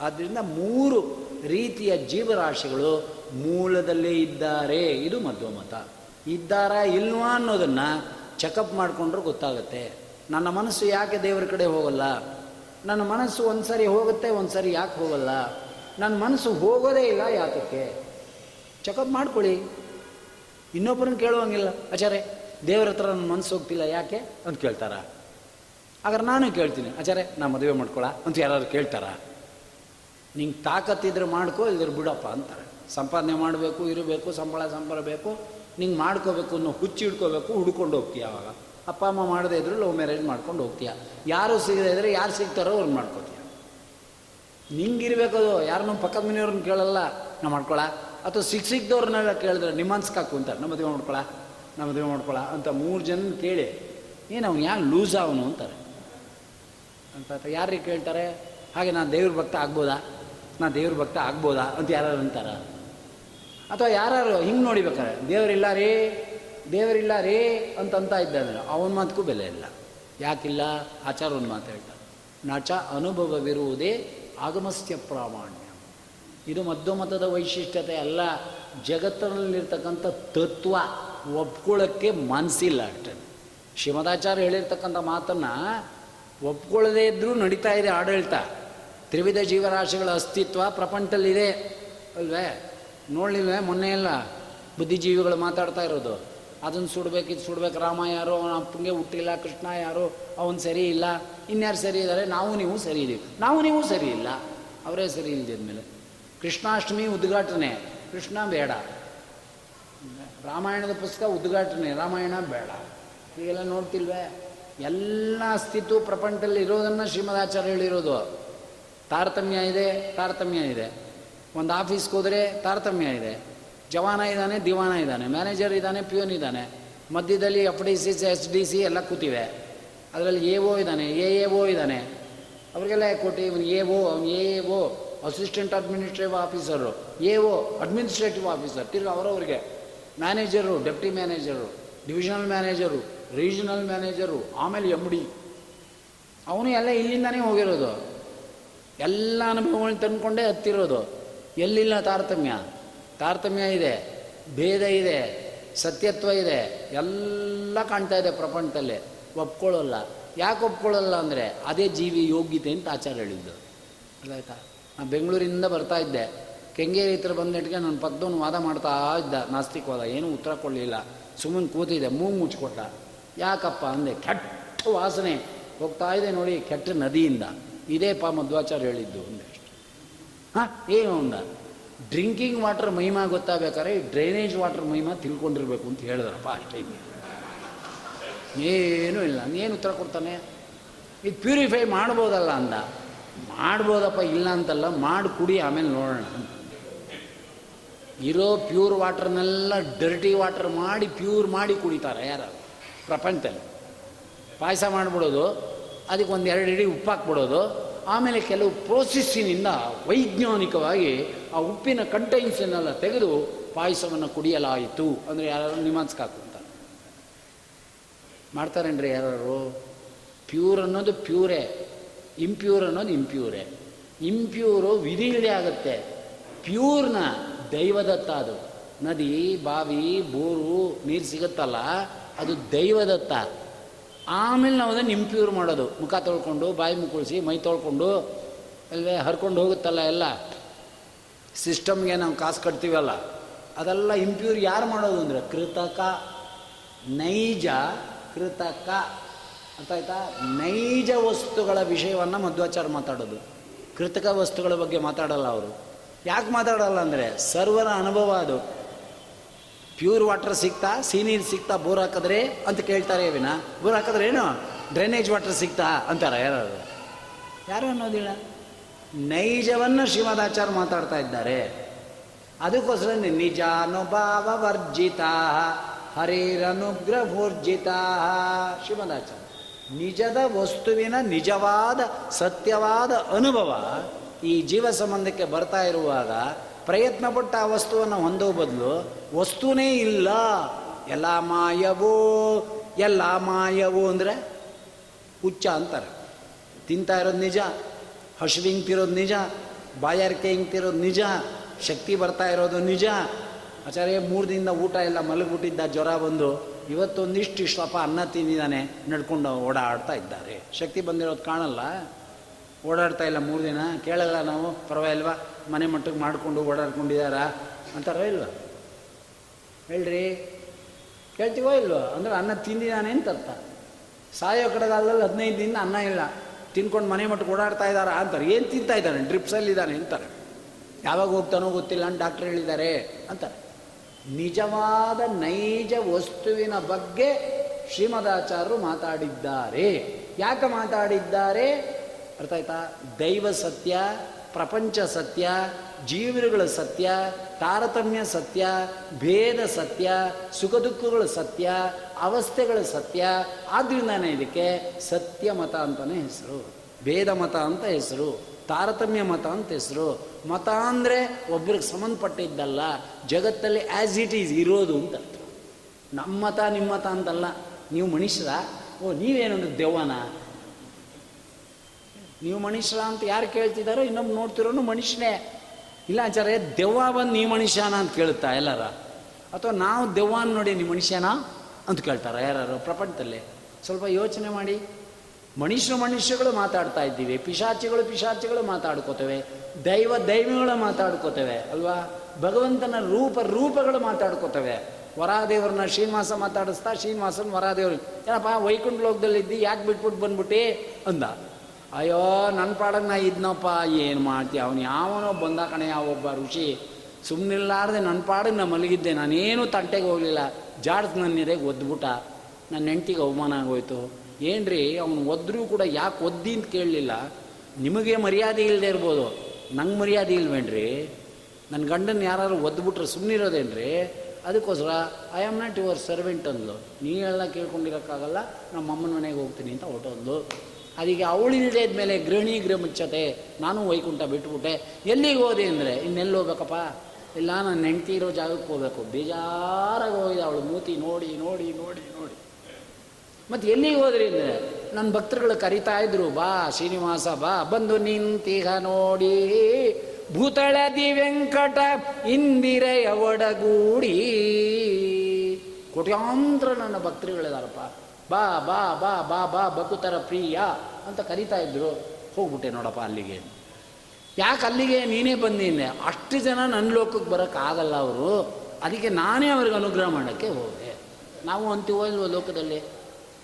ಆದ್ದರಿಂದ ಮೂರು ರೀತಿಯ ಜೀವರಾಶಿಗಳು ಮೂಲದಲ್ಲೇ ಇದ್ದಾರೆ. ಇದು ಮಧ್ವಮತ. ಇದ್ದಾರಾ ಇಲ್ವಾ ಅನ್ನೋದನ್ನು ಚೆಕಪ್ ಮಾಡಿಕೊಂಡ್ರೆ ಗೊತ್ತಾಗುತ್ತೆ. ನನ್ನ ಮನಸ್ಸು ಯಾಕೆ ದೇವರ ಕಡೆ ಹೋಗಲ್ಲ? ನನ್ನ ಮನಸ್ಸು ಒಂದು ಸರಿ ಹೋಗುತ್ತೆ ಒಂದು ಸರಿ ಯಾಕೆ ಹೋಗಲ್ಲ? ನನ್ನ ಮನಸ್ಸು ಹೋಗೋದೇ ಇಲ್ಲ ಯಾತಕ್ಕೆ? ಚೆಕಪ್ ಮಾಡ್ಕೊಳ್ಳಿ. ಇನ್ನೊಬ್ಬರನ್ನ ಕೇಳುವಂಗಿಲ್ಲ. ಆಚಾರೆ ದೇವ್ರ ಹತ್ರ ನನ್ನ ಮನಸ್ಸು ಹೋಗ್ತಿಲ್ಲ ಯಾಕೆ? ಅಂತ ಕೇಳ್ತಾರ? ಹಾಗಾದ್ರೆ ನಾನು ಕೇಳ್ತೀನಿ ಆಚಾರೆ ನಾ ಮದುವೆ ಮಾಡ್ಕೊಳ್ಳ ಅಂತ ಯಾರಾದ್ರು ಕೇಳ್ತಾರ? ನಿಂಗೆ ತಾಕತ್ತಿದ್ರೆ ಮಾಡ್ಕೋ ಇದ್ರೆ ಬಿಡಪ್ಪ ಅಂತಾರೆ. ಸಂಪಾದನೆ ಮಾಡಬೇಕು, ಇರಬೇಕು, ಸಂಬಳ ಸಂಬಳ ಬೇಕು ನಿಂಗೆ ಮಾಡ್ಕೋಬೇಕು ಅನ್ನೋ ಹುಚ್ಚಿ ಹಿಡ್ಕೋಬೇಕು, ಹುಡ್ಕೊಂಡು ಹೋಗ್ತೀಯ ಅವಾಗ. ಅಪ್ಪ, ಅಮ್ಮ ಮಾಡದೇ ಇದ್ರೂ ಲವ್ ಮ್ಯಾರೇಜ್ ಮಾಡ್ಕೊಂಡು ಹೋಗ್ತೀಯ. ಯಾರು ಸಿಗದೇ ಇದ್ರೆ ಯಾರು ಸಿಗ್ತಾರೋ ಅವ್ರು ಮಾಡ್ಕೋತೀಯ. ನಿಂಗಿರ್ಬೇಕದು, ಯಾರನ್ನೂ ಪಕ್ಕದ ಮನೆಯವ್ರನ್ನ ಕೇಳಲ್ಲ, ನಾ ಮಾಡ್ಕೊಳ? ಅಥವಾ ಸಿಕ್ಕ ಸಿಕ್ದವ್ರನ್ನೆಲ್ಲ ಕೇಳಿದ್ರೆ ನಿಮ್ಮ ಅನ್ಸ್ಕಾಕು ಅಂತಾರೆ ನಮ್ಮ ಮದುವೆ ಮಾಡ್ಕೊಳ ನಮ್ಮ ಮದುವೆ ಮಾಡ್ಕೊಳ ಅಂತ ಮೂರು ಜನ ಕೇಳಿ, ಏನು ಅವ್ನು ಯಾಕೆ ಲೂಸ್ ಅವನು ಅಂತಾರೆ. ಅಂತ ಯಾರಿಗೆ ಕೇಳ್ತಾರೆ? ಹಾಗೆ ನಾನು ದೇವ್ರ ಭಕ್ತ ಆಗ್ಬೋದಾ? ನಾನು ದೇವ್ರ ಭಕ್ತ ಆಗ್ಬೋದಾ? ಅಂತ ಯಾರು ಅಂತಾರ. ಅಥವಾ ಯಾರು ಹಿಂಗೆ ನೋಡಿಬೇಕಾರೆ ದೇವರಿಲ್ಲ ರೀ ದೇವರಿಲ್ಲ ರೀ ಅಂತಂತ ಅಂತ ಇದ್ದಾನೆ ಅವನ ಮಾತಕ್ಕೂ ಬೆಲೆ ಇಲ್ಲ. ಯಾಕಿಲ್ಲ? ಆಚಾರ ಒಂದು ಮಾತು ಹೇಳ್ತಾರೆ. ನಚ ಅನುಭವವಿರುವುದೇ ಆಗಮಸ್ಯ ಪ್ರಾಮಾಣ್ಯ. ಇದು ಮಧ್ಯಮತದ ವೈಶಿಷ್ಟ್ಯತೆ ಅಲ್ಲ. ಜಗತ್ತಿನಲ್ಲಿರ್ತಕ್ಕಂಥ ತತ್ವ ಒಪ್ಕೊಳ್ಳೋಕ್ಕೆ ಮನಸ್ಸಿಲ್ಲ ಅಷ್ಟೇ. ಶ್ರೀಮದಾಚಾರ್ಯ ಹೇಳಿರ್ತಕ್ಕಂಥ ಮಾತನ್ನು ಒಪ್ಕೊಳ್ಳದೇ ಇದ್ದರೂ ನಡೀತಾ ಇದೆ ಆಡಳಿತ. ತ್ರಿವಿಧ ಜೀವರಾಶಿಗಳ ಅಸ್ತಿತ್ವ ಪ್ರಪಂಚದಲ್ಲಿದೆ. ಅಲ್ವೇ? ನೋಡಲಿಲ್ಲ ಮೊನ್ನೆ ಎಲ್ಲ ಬುದ್ಧಿಜೀವಿಗಳು ಮಾತಾಡ್ತಾ ಇರೋದು. ಅದನ್ನು ಸುಡ್ಬೇಕು, ಇದು ಸುಡ್ಬೇಕು. ರಾಮ ಯಾರು, ಅವನ ಅಪ್ಪಂಗೆ ಹುಟ್ಟಿಲ್ಲ, ಕೃಷ್ಣ ಯಾರು, ಅವನು ಸರಿ ಇಲ್ಲ. ಇನ್ಯಾರು ಸರಿ ಇದ್ದಾರೆ ನಾವು ನೀವು ಸರಿ ಇದೀವಿ. ನಾವು ನೀವು ಸರಿ ಇಲ್ಲ. ಅವರೇ ಸರಿ ಇಲ್ದಿದ್ಮೇಲೆ ಕೃಷ್ಣಾಷ್ಟಮಿ ಉದ್ಘಾಟನೆ. ಕೃಷ್ಣ ಬೇಡ. ರಾಮಾಯಣದ ಪುಸ್ತಕ ಉದ್ಘಾಟನೆ. ರಾಮಾಯಣ ಬೇಡ. ಹೀಗೆಲ್ಲ ನೋಡ್ತಿಲ್ವೇ? ಎಲ್ಲ ಅಸ್ತಿತ್ವ ಪ್ರಪಂಚದಲ್ಲಿ ಇರೋದನ್ನು ಶ್ರೀಮದಾಚಾರ್ಯ ಹೇಳಿರೋದು ತಾರತಮ್ಯ ಇದೆ ತಾರತಮ್ಯ ಇದೆ. ಒಂದು ಆಫೀಸ್ಗೆ ಹೋದರೆ ತಾರತಮ್ಯ ಇದೆ. ಜವಾನ ಇದ್ದಾನೆ, ದಿವಾನ ಇದ್ದಾನೆ. ಮ್ಯಾನೇಜರ್ ಇದ್ದಾನೆ, ಪ್ಯೂನ್ ಇದ್ದಾನೆ. ಮಧ್ಯದಲ್ಲಿ F D C, S D C ಎಲ್ಲ ಕೂತಿವೆ. ಅದರಲ್ಲಿ ಎ ಓ ಇದ್ದಾನೆ, ಎ ಎ ಓ ಇದ್ದಾನೆ. ಅವರಿಗೆಲ್ಲ ಕೊಟ್ಟು ಇವನು ಎ ಓ ಅವ್ನು A A O assistant administrative officer. A O administrative officer. ತಿರ್ಗಿ ಅವರವ್ರಿಗೆ. Manager, deputy manager, divisional manager. Regional manager ಆಮೇಲೆ ಎಂ ಡಿ ಅವನು ಎಲ್ಲ ಇಲ್ಲಿಂದನೇ ಹೋಗಿರೋದು. ಎಲ್ಲ ಅನುಭವಗಳನ್ನ ತಂದ್ಕೊಂಡೇ ಹತ್ತಿರೋದು. ಎಲ್ಲಿಲ್ಲ ತಾರತಮ್ಯ? ತಾರತಮ್ಯ ಇದೆ. ಭೇದ ಇದೆ. ಸತ್ಯತ್ವ ಇದೆ. ಎಲ್ಲ ಕಾಣ್ತಾ ಇದೆ ಪ್ರಪಂಚದಲ್ಲಿ. ಒಪ್ಕೊಳ್ಳೋಲ್ಲ. ಯಾಕೆ ಒಪ್ಕೊಳ್ಳೋಲ್ಲ ಅಂದರೆ ಅದೇ ಜೀವಿ ಯೋಗ್ಯತೆ ಅಂತ ಆಚಾರ ಹೇಳಿದ್ದು. ಅದಾಯ್ತಾ? ನಾನು ಬೆಂಗಳೂರಿಂದ ಬರ್ತಾ ಇದ್ದೆ. ಕೆಂಗೇರಿ ಹತ್ರ ಬಂದಿಟ್ಟಿಗೆ ನನ್ನ ಪಕ್ಕದವನು ವಾದ ಮಾಡ್ತಾ ಇದ್ದ. ನಾಸ್ತಿಕವಾದ. ಏನೂ ಉತ್ತರ ಕೊಡಲಿಲ್ಲ. ಸುಮ್ಮನೆ ಕೂತಿದ್ದೆ. ಮೂಗು ಮುಚ್ಕೊಟ್ಟ ಯಾಕಪ್ಪ ಅಂದೆ ಕೆಟ್ಟ ವಾಸನೆ ಹೋಗ್ತಾ ಇದೆ ನೋಡಿ, ಕೆಟ್ಟ ನದಿಯಿಂದ. ಇದೇ ಪಾ ಮಧ್ವಾಚಾರ್ಯ ಹೇಳಿದ್ದು ಅಂದೆ ಹಾಂ? ಏನು ಅಂದ? ಡ್ರಿಂಕಿಂಗ್ ವಾಟರ್ ಮಹಿಮಾ ಗೊತ್ತಾಗಬೇಕಾದ್ರೆ ಡ್ರೈನೇಜ್ ವಾಟರ್ ಮಹಿಮಾ ತಿಳ್ಕೊಂಡಿರ್ಬೇಕು ಅಂತ ಹೇಳಿದ್ರಪ್ಪ ಅಷ್ಟೇ. ಏನೂ ಇಲ್ಲ. ಏನು ಉತ್ತರ ಕೊಡ್ತಾನೆ? ಇದು ಪ್ಯೂರಿಫೈ ಮಾಡ್ಬೋದಲ್ಲ ಅಂದ. ಮಾಡ್ಬೋದಪ್ಪ ಇಲ್ಲ ಅಂತಲ್ಲ, ಮಾಡಿ ಕುಡಿ ಆಮೇಲೆ ನೋಡೋಣ ಇರೋ ಪ್ಯೂರ್ ವಾಟರ್ನೆಲ್ಲ ಡರ್ಟಿ ವಾಟರ್ ಮಾಡಿ, ಪ್ಯೂರ್ ಮಾಡಿ ಕುಡಿತಾರೆ ಯಾರು? ಪ್ರಪಂಚದಲ್ಲಿ. ಪಾಯಸ ಮಾಡಿಬಿಡೋದು, ಅದಕ್ಕೆ ಒಂದು ಎರಡು ಇಡೀ ಉಪ್ಪು ಹಾಕ್ಬಿಡೋದು, ಆಮೇಲೆ ಕೆಲವು ಪ್ರೋಸೆಸ್ಸಿನಿಂದ ವೈಜ್ಞಾನಿಕವಾಗಿ ಆ ಉಪ್ಪಿನ ಕಂಟೈನ್ಸನ್ನೆಲ್ಲ ತೆಗೆದು ಪಾಯಸವನ್ನು ಕುಡಿಯಲಾಯಿತು ಅಂದರೆ ಯಾರು ನಿಮಾನ್ಸ್ಕಾಕು ಅಂತ ಮಾಡ್ತಾರೇನ್ರಿ ಯಾರು ಪ್ಯೂರ್ ಅನ್ನೋದು ಪ್ಯೂರೇ ಇಂಪ್ಯೂರ್ ಅನ್ನೋದು ಇಂಪ್ಯೂರೇ ಇಂಪ್ಯೂರು ವಿಧಿ ಇಲ್ಲದೆ ಆಗುತ್ತೆ ಪ್ಯೂರ್ನ ದೈವದತ್ತ ಅದು. ನದಿ, ಬಾವಿ, ಬೋರು, ನೀರು ಸಿಗುತ್ತಲ್ಲ ಅದು ದೈವದತ್ತ. ಆಮೇಲೆ ನಾವು ಅದನ್ನು ಇಂಪ್ಯೂರ್ ಮಾಡೋದು. ಮುಖ ತೊಳ್ಕೊಂಡು, ಬಾಯಿ ಮುಕ್ಕಳಿಸಿ, ಮೈ ತೊಳ್ಕೊಂಡು ಅಲ್ಲೇ ಹರ್ಕೊಂಡು ಹೋಗುತ್ತಲ್ಲ ಎಲ್ಲ? ಸಿಸ್ಟಮ್ಗೆ ನಾವು ಕಾಸು ಕಟ್ತೀವಲ್ಲ? ಅದೆಲ್ಲ ಇಂಪ್ಯೂರ್ ಯಾರು ಮಾಡೋದು ಅಂದರೆ ಕೃತಕ, ನೈಜ, ಕೃತಕ. ಅಂತ ಆಯ್ತಾ ನೈಜ ವಸ್ತುಗಳ ವಿಷಯವನ್ನು ಮಧ್ವಾಚಾರ ಮಾತಾಡೋದು. ಕೃತಕ ವಸ್ತುಗಳ ಬಗ್ಗೆ ಮಾತಾಡಲ್ಲ ಅವರು. ಯಾಕೆ ಮಾತಾಡಲ್ಲ ಅಂದರೆ ಸರ್ವರ ಅನುಭವ ಅದು. ಪ್ಯೂರ್ ವಾಟರ್ ಸಿಗ್ತಾ ಸೀನೀರು ಸಿಗ್ತಾ ಬೋರ್ ಹಾಕಿದ್ರೆ ಅಂತ ಕೇಳ್ತಾರೆ ವಿನ. ಬೋರ್ ಹಾಕಿದ್ರೆ ಏನು? ಡ್ರೈನೇಜ್ ವಾಟರ್ ಸಿಗ್ತಾ ಅಂತಾರೆ ಯಾರು ಯಾರು ಅನ್ನೋದಿಲ್ಲ ನೈಜವನ್ನು ಶ್ರೀಮದಾಚಾರ ಮಾತಾಡ್ತಾ ಇದ್ದಾರೆ. ಅದಕ್ಕೋಸ್ಕರ ನಿಜಾನುಭಾವ ವರ್ಜಿತ ಹರಿರನುಗ್ರಹೋರ್ಜಿತ ಶ್ರೀಮದಾಚಾರ್ಯ ನಿಜದ ವಸ್ತುವಿನ ನಿಜವಾದ ಸತ್ಯವಾದ ಅನುಭವ ಈ ಜೀವ ಸಂಬಂಧಕ್ಕೆ ಬರ್ತಾ ಇರುವಾಗ ಪ್ರಯತ್ನಪಟ್ಟ ಆ ವಸ್ತುವನ್ನು ಹೊಂದೋ ಬದಲು ವಸ್ತುನೇ ಇಲ್ಲ. ಎಲ್ಲ ಮಾಯವೋ ಎಲ್ಲ ಮಾಯವೋ ಅಂದರೆ ಹುಚ್ಚ ಅಂತಾರೆ. ತಿಂತಾ ಇರೋದು ನಿಜ ಹಸಿವು ಹಿಂಗ್ತಿರೋದು ನಿಜ ಬಾಯಾರಿಕೆ ಹಿಂಗ್ತಿರೋದು ನಿಜ, ಶಕ್ತಿ ಬರ್ತಾ ಇರೋದು ನಿಜ. ಆಚಾರ್ಯ, ಮೂರು ದಿನದ ಊಟ ಎಲ್ಲ ಮಲಗಿಬಿಟ್ಟಿದ್ದ ಜ್ವರ ಬಂದು ಇವತ್ತೊಂದಿಷ್ಟು ಇಷ್ಟಪ್ಪ ಅನ್ನ ತಿಂದಿದ್ದಾನೆ, ನಡ್ಕೊಂಡು ಓಡಾಡ್ತಾ ಇದ್ದಾರೆ. ಶಕ್ತಿ ಬಂದಿರೋದು ಕಾಣಲ್ಲ. ಓಡಾಡ್ತಾ ಇಲ್ಲ ಮೂರು ದಿನ. ಕೇಳಲ್ಲ ನಾವು, ಪರವಾಗಿಲ್ವಾ? ಮನೆ ಮಟ್ಟಕ್ಕೆ ಮಾಡಿಕೊಂಡು ಓಡಾಡ್ಕೊಂಡಿದ್ದಾರಾ? ಅಂತಾರೋ ಇಲ್ವ? ಹೇಳ್ರಿ? ಕೇಳ್ತೀವೋ ಇಲ್ವೋ? ಅಂದ್ರೆ ಅನ್ನ ತಿಂದಿದ್ದಾನೆ ಅಂತ ಅರ್ಥ. ಸಾಯೋ ಕಡೆಗಾಲದಲ್ಲಿ ಹದಿನೈದು ದಿನ ಅನ್ನ ಇಲ್ಲ. ತಿನ್ಕೊಂಡು ಮನೆ ಮಟ್ಟು ಓಡಾಡ್ತಾ ಇದ್ದಾರಾ ಅಂತಾರೆ. ಏನು ತಿಂತಾ ಇದ್ದಾನೆ? ಡ್ರಿಪ್ಸಲ್ಲಿದ್ದಾನೆ ಅಂತಾರೆ. ಯಾವಾಗ ಹೋಗ್ತಾನೋ ಗೊತ್ತಿಲ್ಲ ಅಂತ ಡಾಕ್ಟ್ರ್ ಹೇಳಿದ್ದಾರೆ ಅಂತಾರೆ. ನಿಜವಾದ ನೈಜ ವಸ್ತುವಿನ ಬಗ್ಗೆ ಶ್ರೀಮದಾಚಾರ್ಯರು ಮಾತಾಡಿದ್ದಾರೆ. ಯಾಕೆ ಮಾತಾಡಿದ್ದಾರೆ? ಅರ್ಥ ಆಯ್ತಾ? ದೈವ ಸತ್ಯ, ಪ್ರಪಂಚ ಸತ್ಯ ಜೀವರುಗಳ ಸತ್ಯ, ತಾರತಮ್ಯ ಸತ್ಯ, ಭೇದ ಸತ್ಯ, ಸುಖ ದುಃಖಗಳ ಸತ್ಯ, ಅವಸ್ಥೆಗಳ ಸತ್ಯ. ಆದ್ರಿಂದಾನೆ ಇದಕ್ಕೆ ಸತ್ಯ ಮತ ಅಂತಲೇ ಹೆಸರು. ಭೇದ ಮತ ಅಂತ ಹೆಸರು, ತಾರತಮ್ಯ ಮತ ಅಂತ ಹೆಸರು. ಮತ ಅಂದರೆ ಒಬ್ರಿಗೆ ಸಂಬಂಧಪಟ್ಟಿದ್ದಲ್ಲ, ಜಗತ್ತಲ್ಲಿ ಆ್ಯಸ್ ಇಟ್ ಈಸ್ ಇರೋದು ಅಂತ ಅರ್ಥ. ನಮ್ಮ ಮತ, ನಿಮ್ಮ ಮತ ಅಂತಲ್ಲ. ನೀವು ಮನುಷ್ಯರ, ಓ, ನೀವೇನೊಂದು ದೆವ್ವನ? ನೀವು ಮನುಷ್ಯರ ಅಂತ ಯಾರು ಕೇಳ್ತಿದ್ದಾರೋ ಇನ್ನೊಬ್ಬ ನೋಡ್ತಿರೋನು ಮನುಷ್ಯನೇ. ಇಲ್ಲ ಆಚಾರ್ಯ ದೆವ್ವ ಬಂದು ನೀ ಮನುಷ್ಯನ ಅಂತ ಕೇಳುತ್ತಾ ಎಲ್ಲಾರ? ಅಥವಾ ನಾವು ದೆವ್ವನ ನೋಡಿ ನೀ ಮನುಷ್ಯನ ಅಂತ ಕೇಳ್ತಾರ ಯಾರು ಪ್ರಪಂಚದಲ್ಲಿ? ಸ್ವಲ್ಪ ಯೋಚನೆ ಮಾಡಿ. ಮನುಷ್ಯರು ಮನುಷ್ಯಗಳು ಮಾತಾಡ್ತಾ ಇದ್ದೀವಿ. ಪಿಶಾಚಿಗಳು ಪಿಶಾಚಿಗಳು ಮಾತಾಡ್ಕೋತೇವೆ. ದೈವ ದೈವಗಳು ಮಾತಾಡ್ಕೋತೇವೆ, ಅಲ್ವಾ? ಭಗವಂತನ ರೂಪ ರೂಪಗಳು ಮಾತಾಡ್ಕೋತೇವೆ. ವರಾದೇವ್ರನ್ನ ಶ್ರೀನಿವಾಸ ಮಾತಾಡಿಸ್ತಾ ಶ್ರೀನಿವಾಸನ ವರಾದೇವ್ರ. ಏನಪ್ಪ, ವೈಕುಂಠ ಲೋಕದಲ್ಲಿದ್ದಿ, ಯಾಕೆ ಬಿಟ್ಬಿಟ್ಟು ಬಂದ್ಬಿಟ್ಟಿ? ಅಂದ. ಅಯ್ಯೋ ನನ್ನ ಪಾಡಕ್ಕೆ ನಾ ಇದ್ನಪ್ಪ, ಏನು ಮಾಡ್ತೀಯ ಅವನು ಯಾವನೋ ಬಂದ ಕಣೆ ಒಬ್ಬ ಋಷಿ. ಸುಮ್ಮನಿಲ್ಲಾರ್ದೆ ನನ್ನ ಪಾಡಿಗೆ ನಾ ಮಲಗಿದ್ದೆ. ನಾನೇನು ತಂಟೆಗೆ ಹೋಗಲಿಲ್ಲ. ಜಾಡ್ಸ್ ನನ್ನ ಎದೆಗೆ ಒದ್ಬಿಟ್ಟ. ನನ್ನ ಹೆಂಡ್ತಿಗೆ ಅವಮಾನ ಆಗೋಯ್ತು. ಏನ್ರಿ, ಅವನು ಒದ್ರೂ ಕೂಡ ಯಾಕೆ ಒದ್ದಿ ಅಂತ ಕೇಳಲಿಲ್ಲ? ನಿಮಗೆ ಮರ್ಯಾದೆ ಇಲ್ಲದೆ ಇರ್ಬೋದು. ನಂಗೆ ಮರ್ಯಾದೆ ಇಲ್ವೇನ್ರಿ? ನನ್ನ ಗಂಡನ ಯಾರು ಒದ್ಬಿಟ್ರೆ ಸುಮ್ಮನಿರೋದೇನ್ರಿ ಅದಕ್ಕೋಸ್ಕರ I am not your servant ಅಂದ್ಲು. ನೀವೆಲ್ಲ ಕೇಳ್ಕೊಂಡಿರೋಕ್ಕಾಗಲ್ಲ. ನಮ್ಮ ಅಮ್ಮನ ಮನೆಗೆ ಹೋಗ್ತೀನಿ ಅಂತ ಹೊಟ್ಟೊಂದು ಅದಕ್ಕೆ ಅವಳಿಲ್ಲದೆ ಮೇಲೆ ಗೃಹಿಣಿ ಗೃಹ ಮುಚ್ಚತೆ. ನಾನು ವೈಕುಂಠ ಬಿಟ್ಬಿಟ್ಟೆ. ಎಲ್ಲಿಗೆ ಹೋದೆ ಅಂದರೆ, ಇನ್ನೆಲ್ಲಿ ಹೋಗ್ಬೇಕಪ್ಪ? ಇಲ್ಲ, ನಾನು ಹೆಂಡ್ತಿ ಇರೋ ಜಾಗಕ್ಕೆ ಹೋಗ್ಬೇಕು. ಬೇಜಾರಾಗಿ ಹೋಗಿದೆ ಅವಳು ಮೂತಿ ನೋಡಿ ನೋಡಿ ನೋಡಿ ನೋಡಿ. ಮತ್ತು ಎಲ್ಲಿಗೆ ಹೋದ್ರಿ ಅಂದರೆ ನನ್ನ ಭಕ್ತರುಗಳು ಕರಿತಾ ಇದ್ರು, ಬಾ ಶ್ರೀನಿವಾಸ, ಬಾ, ಬಂದು ನಿಂತಿಹ ನೋಡಿ. ಭೂತಳದಿ ವೆಂಕಟ ಇಂದಿರೆಯ ಒಡಗೂಡಿ. ಕೋಟ್ಯಾಂತರ ನನ್ನ ಭಕ್ತರುಗಳಿದಾರಪ್ಪ. ಬಾ ಬಾ ಬಾ ಬಾ ಬಾ, ಬಕುತರ ಪ್ರಿಯ ಅಂತ ಕರಿತಾ ಇದ್ರು. ಹೋಗ್ಬಿಟ್ಟೆ ನೋಡಪ್ಪ ಅಲ್ಲಿಗೆ. ಯಾಕೆ ಅಲ್ಲಿಗೆ? ನೀನೇ ಬಂದಿದ್ದೆ. ಅಷ್ಟು ಜನ ನನ್ನ ಲೋಕಕ್ಕೆ ಬರೋಕ್ಕಾಗಲ್ಲ ಅವರು. ಅದಕ್ಕೆ ನಾನೇ ಅವ್ರಿಗೆ ಅನುಗ್ರಹ ಮಾಡೋಕ್ಕೆ ಹೋದೆ. ನಾವು ಅಂತೀವೋ ಇಲ್ವೋ ಲೋಕದಲ್ಲಿ?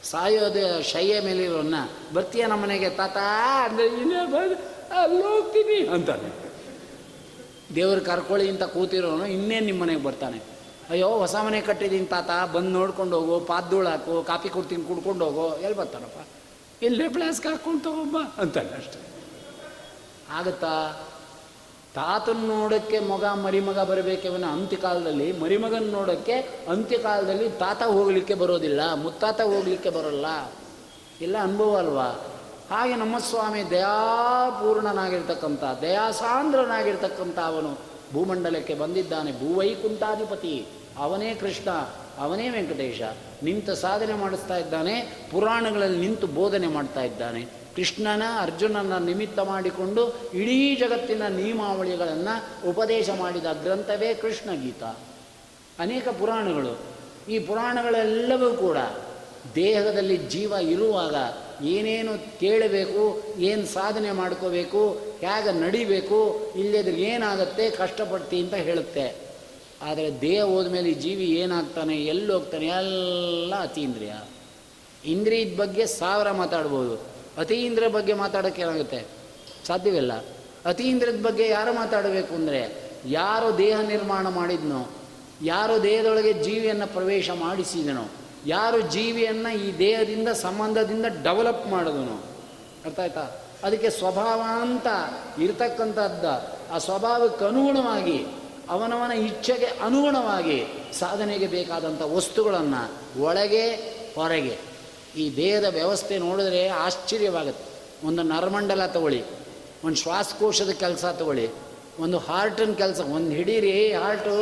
ಸಾಯೋದೆ ಶಯ್ಯ ಮೇಲಿರೋನ್ನ ಬರ್ತೀಯ ನಮ್ಮ ಮನೆಗೆ? ತಾತ, ಅಂದರೆ ಇನ್ನೇ ಬಂದು ಅಲ್ಲಿ ಹೋಗ್ತೀನಿ ಅಂತಾನೆ. ದೇವ್ರು ಕರ್ಕೊಳ್ಳಿ ಅಂತ ಕೂತಿರೋನು, ಇನ್ನೇನು ನಿಮ್ಮ ಮನೆಗೆ ಬರ್ತಾನೆ? ಅಯ್ಯೋ, ಹೊಸ ಮನೆ ಕಟ್ಟಿದ್ದೀನಿ ತಾತ, ಬಂದು ನೋಡ್ಕೊಂಡು ಹೋಗು ಪಾದ್ದೂಳು ಹಾಕು, ಕಾಫಿ ಕೊಡ್ತೀನಿ, ಕುಡ್ಕೊಂಡು ಹೋಗು ಎಲ್ಲಿ ಬರ್ತಾರಪ್ಪ ಇಲ್ಲೇ ಪ್ಲಾಸ್ಕ್ ಹಾಕ್ಕೊಂಡು ತಗೊಂಬ ಅಂತಾನೆ ಅಷ್ಟೆ. ಆಗತ್ತಾ? ತಾತನ ನೋಡೋಕ್ಕೆ ಮಗ, ಮರಿಮಗ ಬರಬೇಕೆವನ ಅಂತ್ಯಕಾಲದಲ್ಲಿ, ಮರಿಮಗನ ನೋಡೋಕ್ಕೆ ಅಂತ್ಯಕಾಲದಲ್ಲಿ ತಾತ ಹೋಗಲಿಕ್ಕೆ ಬರೋದಿಲ್ಲ, ಮುತ್ತಾತ ಹೋಗಲಿಕ್ಕೆ ಬರೋಲ್ಲ. ಇಲ್ಲ, ಅನುಭವ ಅಲ್ವಾ? ಹಾಗೆ ನಮ್ಮ ಸ್ವಾಮಿ ದಯಾಪೂರ್ಣನಾಗಿರ್ತಕ್ಕಂಥ, ದಯಾಸಾಂದ್ರನಾಗಿರ್ತಕ್ಕಂಥ ಅವನು ಭೂಮಂಡಲಕ್ಕೆ ಬಂದಿದ್ದಾನೆ, ಭೂವೈಕುಂಠಾಧಿಪತಿ. ಅವನೇ ಕೃಷ್ಣ, ಅವನೇ ವೆಂಕಟೇಶ, ನಿಂತು ಸಾಧನೆ ಮಾಡಿಸ್ತಾ ಇದ್ದಾನೆ, ಪುರಾಣಗಳಲ್ಲಿ ನಿಂತು ಬೋಧನೆ ಮಾಡ್ತಾ ಇದ್ದಾನೆ. ಕೃಷ್ಣನ, ಅರ್ಜುನನ ನಿಮಿತ್ತ ಮಾಡಿಕೊಂಡು ಇಡೀ ಜಗತ್ತಿನ ನಿಯಮಾವಳಿಗಳನ್ನು ಉಪದೇಶ ಮಾಡಿದ ಗ್ರಂಥವೇ ಕೃಷ್ಣ ಗೀತಾ ಅನೇಕ ಪುರಾಣಗಳು. ಈ ಪುರಾಣಗಳೆಲ್ಲವೂ ಕೂಡ ದೇಹದಲ್ಲಿ ಜೀವ ಇರುವಾಗ ಏನೇನು ಕೇಳಬೇಕು, ಏನು ಸಾಧನೆ ಮಾಡ್ಕೋಬೇಕು, ಹೇಗೆ ನಡಿಬೇಕು ಇಲ್ಲದ್ರೆ ಏನಾಗುತ್ತೆ, ಕಷ್ಟಪಡ್ತಿ ಅಂತ ಹೇಳುತ್ತೆ. ಆದರೆ ದೇಹ ಹೋದ್ಮೇಲೆ ಈ ಜೀವಿ ಏನಾಗ್ತಾನೆ, ಎಲ್ಲಿ ಹೋಗ್ತಾನೆ, ಎಲ್ಲ ಅತೀಂದ್ರಿಯ. ಇಂದ್ರಿಯದ ಬಗ್ಗೆ ಸಾವಿರ ಮಾತಾಡ್ಬೋದು. ಅತೀಂದ್ರ ಬಗ್ಗೆ ಮಾತಾಡೋಕ್ಕೆ ಏನಾಗುತ್ತೆ? ಸಾಧ್ಯವಿಲ್ಲ. ಅತೀಂದ್ರದ ಬಗ್ಗೆ ಯಾರು ಮಾತಾಡಬೇಕು ಅಂದರೆ, ಯಾರು ದೇಹ ನಿರ್ಮಾಣ ಮಾಡಿದ್ನೋ, ಯಾರು ದೇಹದೊಳಗೆ ಜೀವಿಯನ್ನು ಪ್ರವೇಶ ಮಾಡಿಸಿದನೋ, ಯಾರು ಜೀವಿಯನ್ನು ಈ ದೇಹದಿಂದ, ಸಂಬಂಧದಿಂದ ಡೆವಲಪ್ ಮಾಡಿದನು. ಅರ್ಥ ಆಯ್ತಾ? ಅದಕ್ಕೆ ಸ್ವಭಾವ ಅಂತ ಇರ್ತಕ್ಕಂಥದ್ದು, ಆ ಸ್ವಭಾವಕ್ಕೆ ಅನುಗುಣವಾಗಿ ಅವನವನ ಇಚ್ಛೆಗೆ ಅನುಗುಣವಾಗಿ ಸಾಧನೆಗೆ ಬೇಕಾದಂಥ ವಸ್ತುಗಳನ್ನು ಒಳಗೆ, ಹೊರಗೆ. ಈ ದೇಹದ ವ್ಯವಸ್ಥೆ ನೋಡಿದ್ರೆ ಆಶ್ಚರ್ಯವಾಗುತ್ತೆ. ಒಂದು ನರಮಂಡಲ ತಗೊಳ್ಳಿ, ಒಂದು ಶ್ವಾಸಕೋಶದ ಕೆಲಸ ತಗೊಳ್ಳಿ, ಒಂದು ಹಾರ್ಟಿನ ಕೆಲಸ, ಒಂದು ಹಿಡೀರಿ ಹಾರ್ಟು.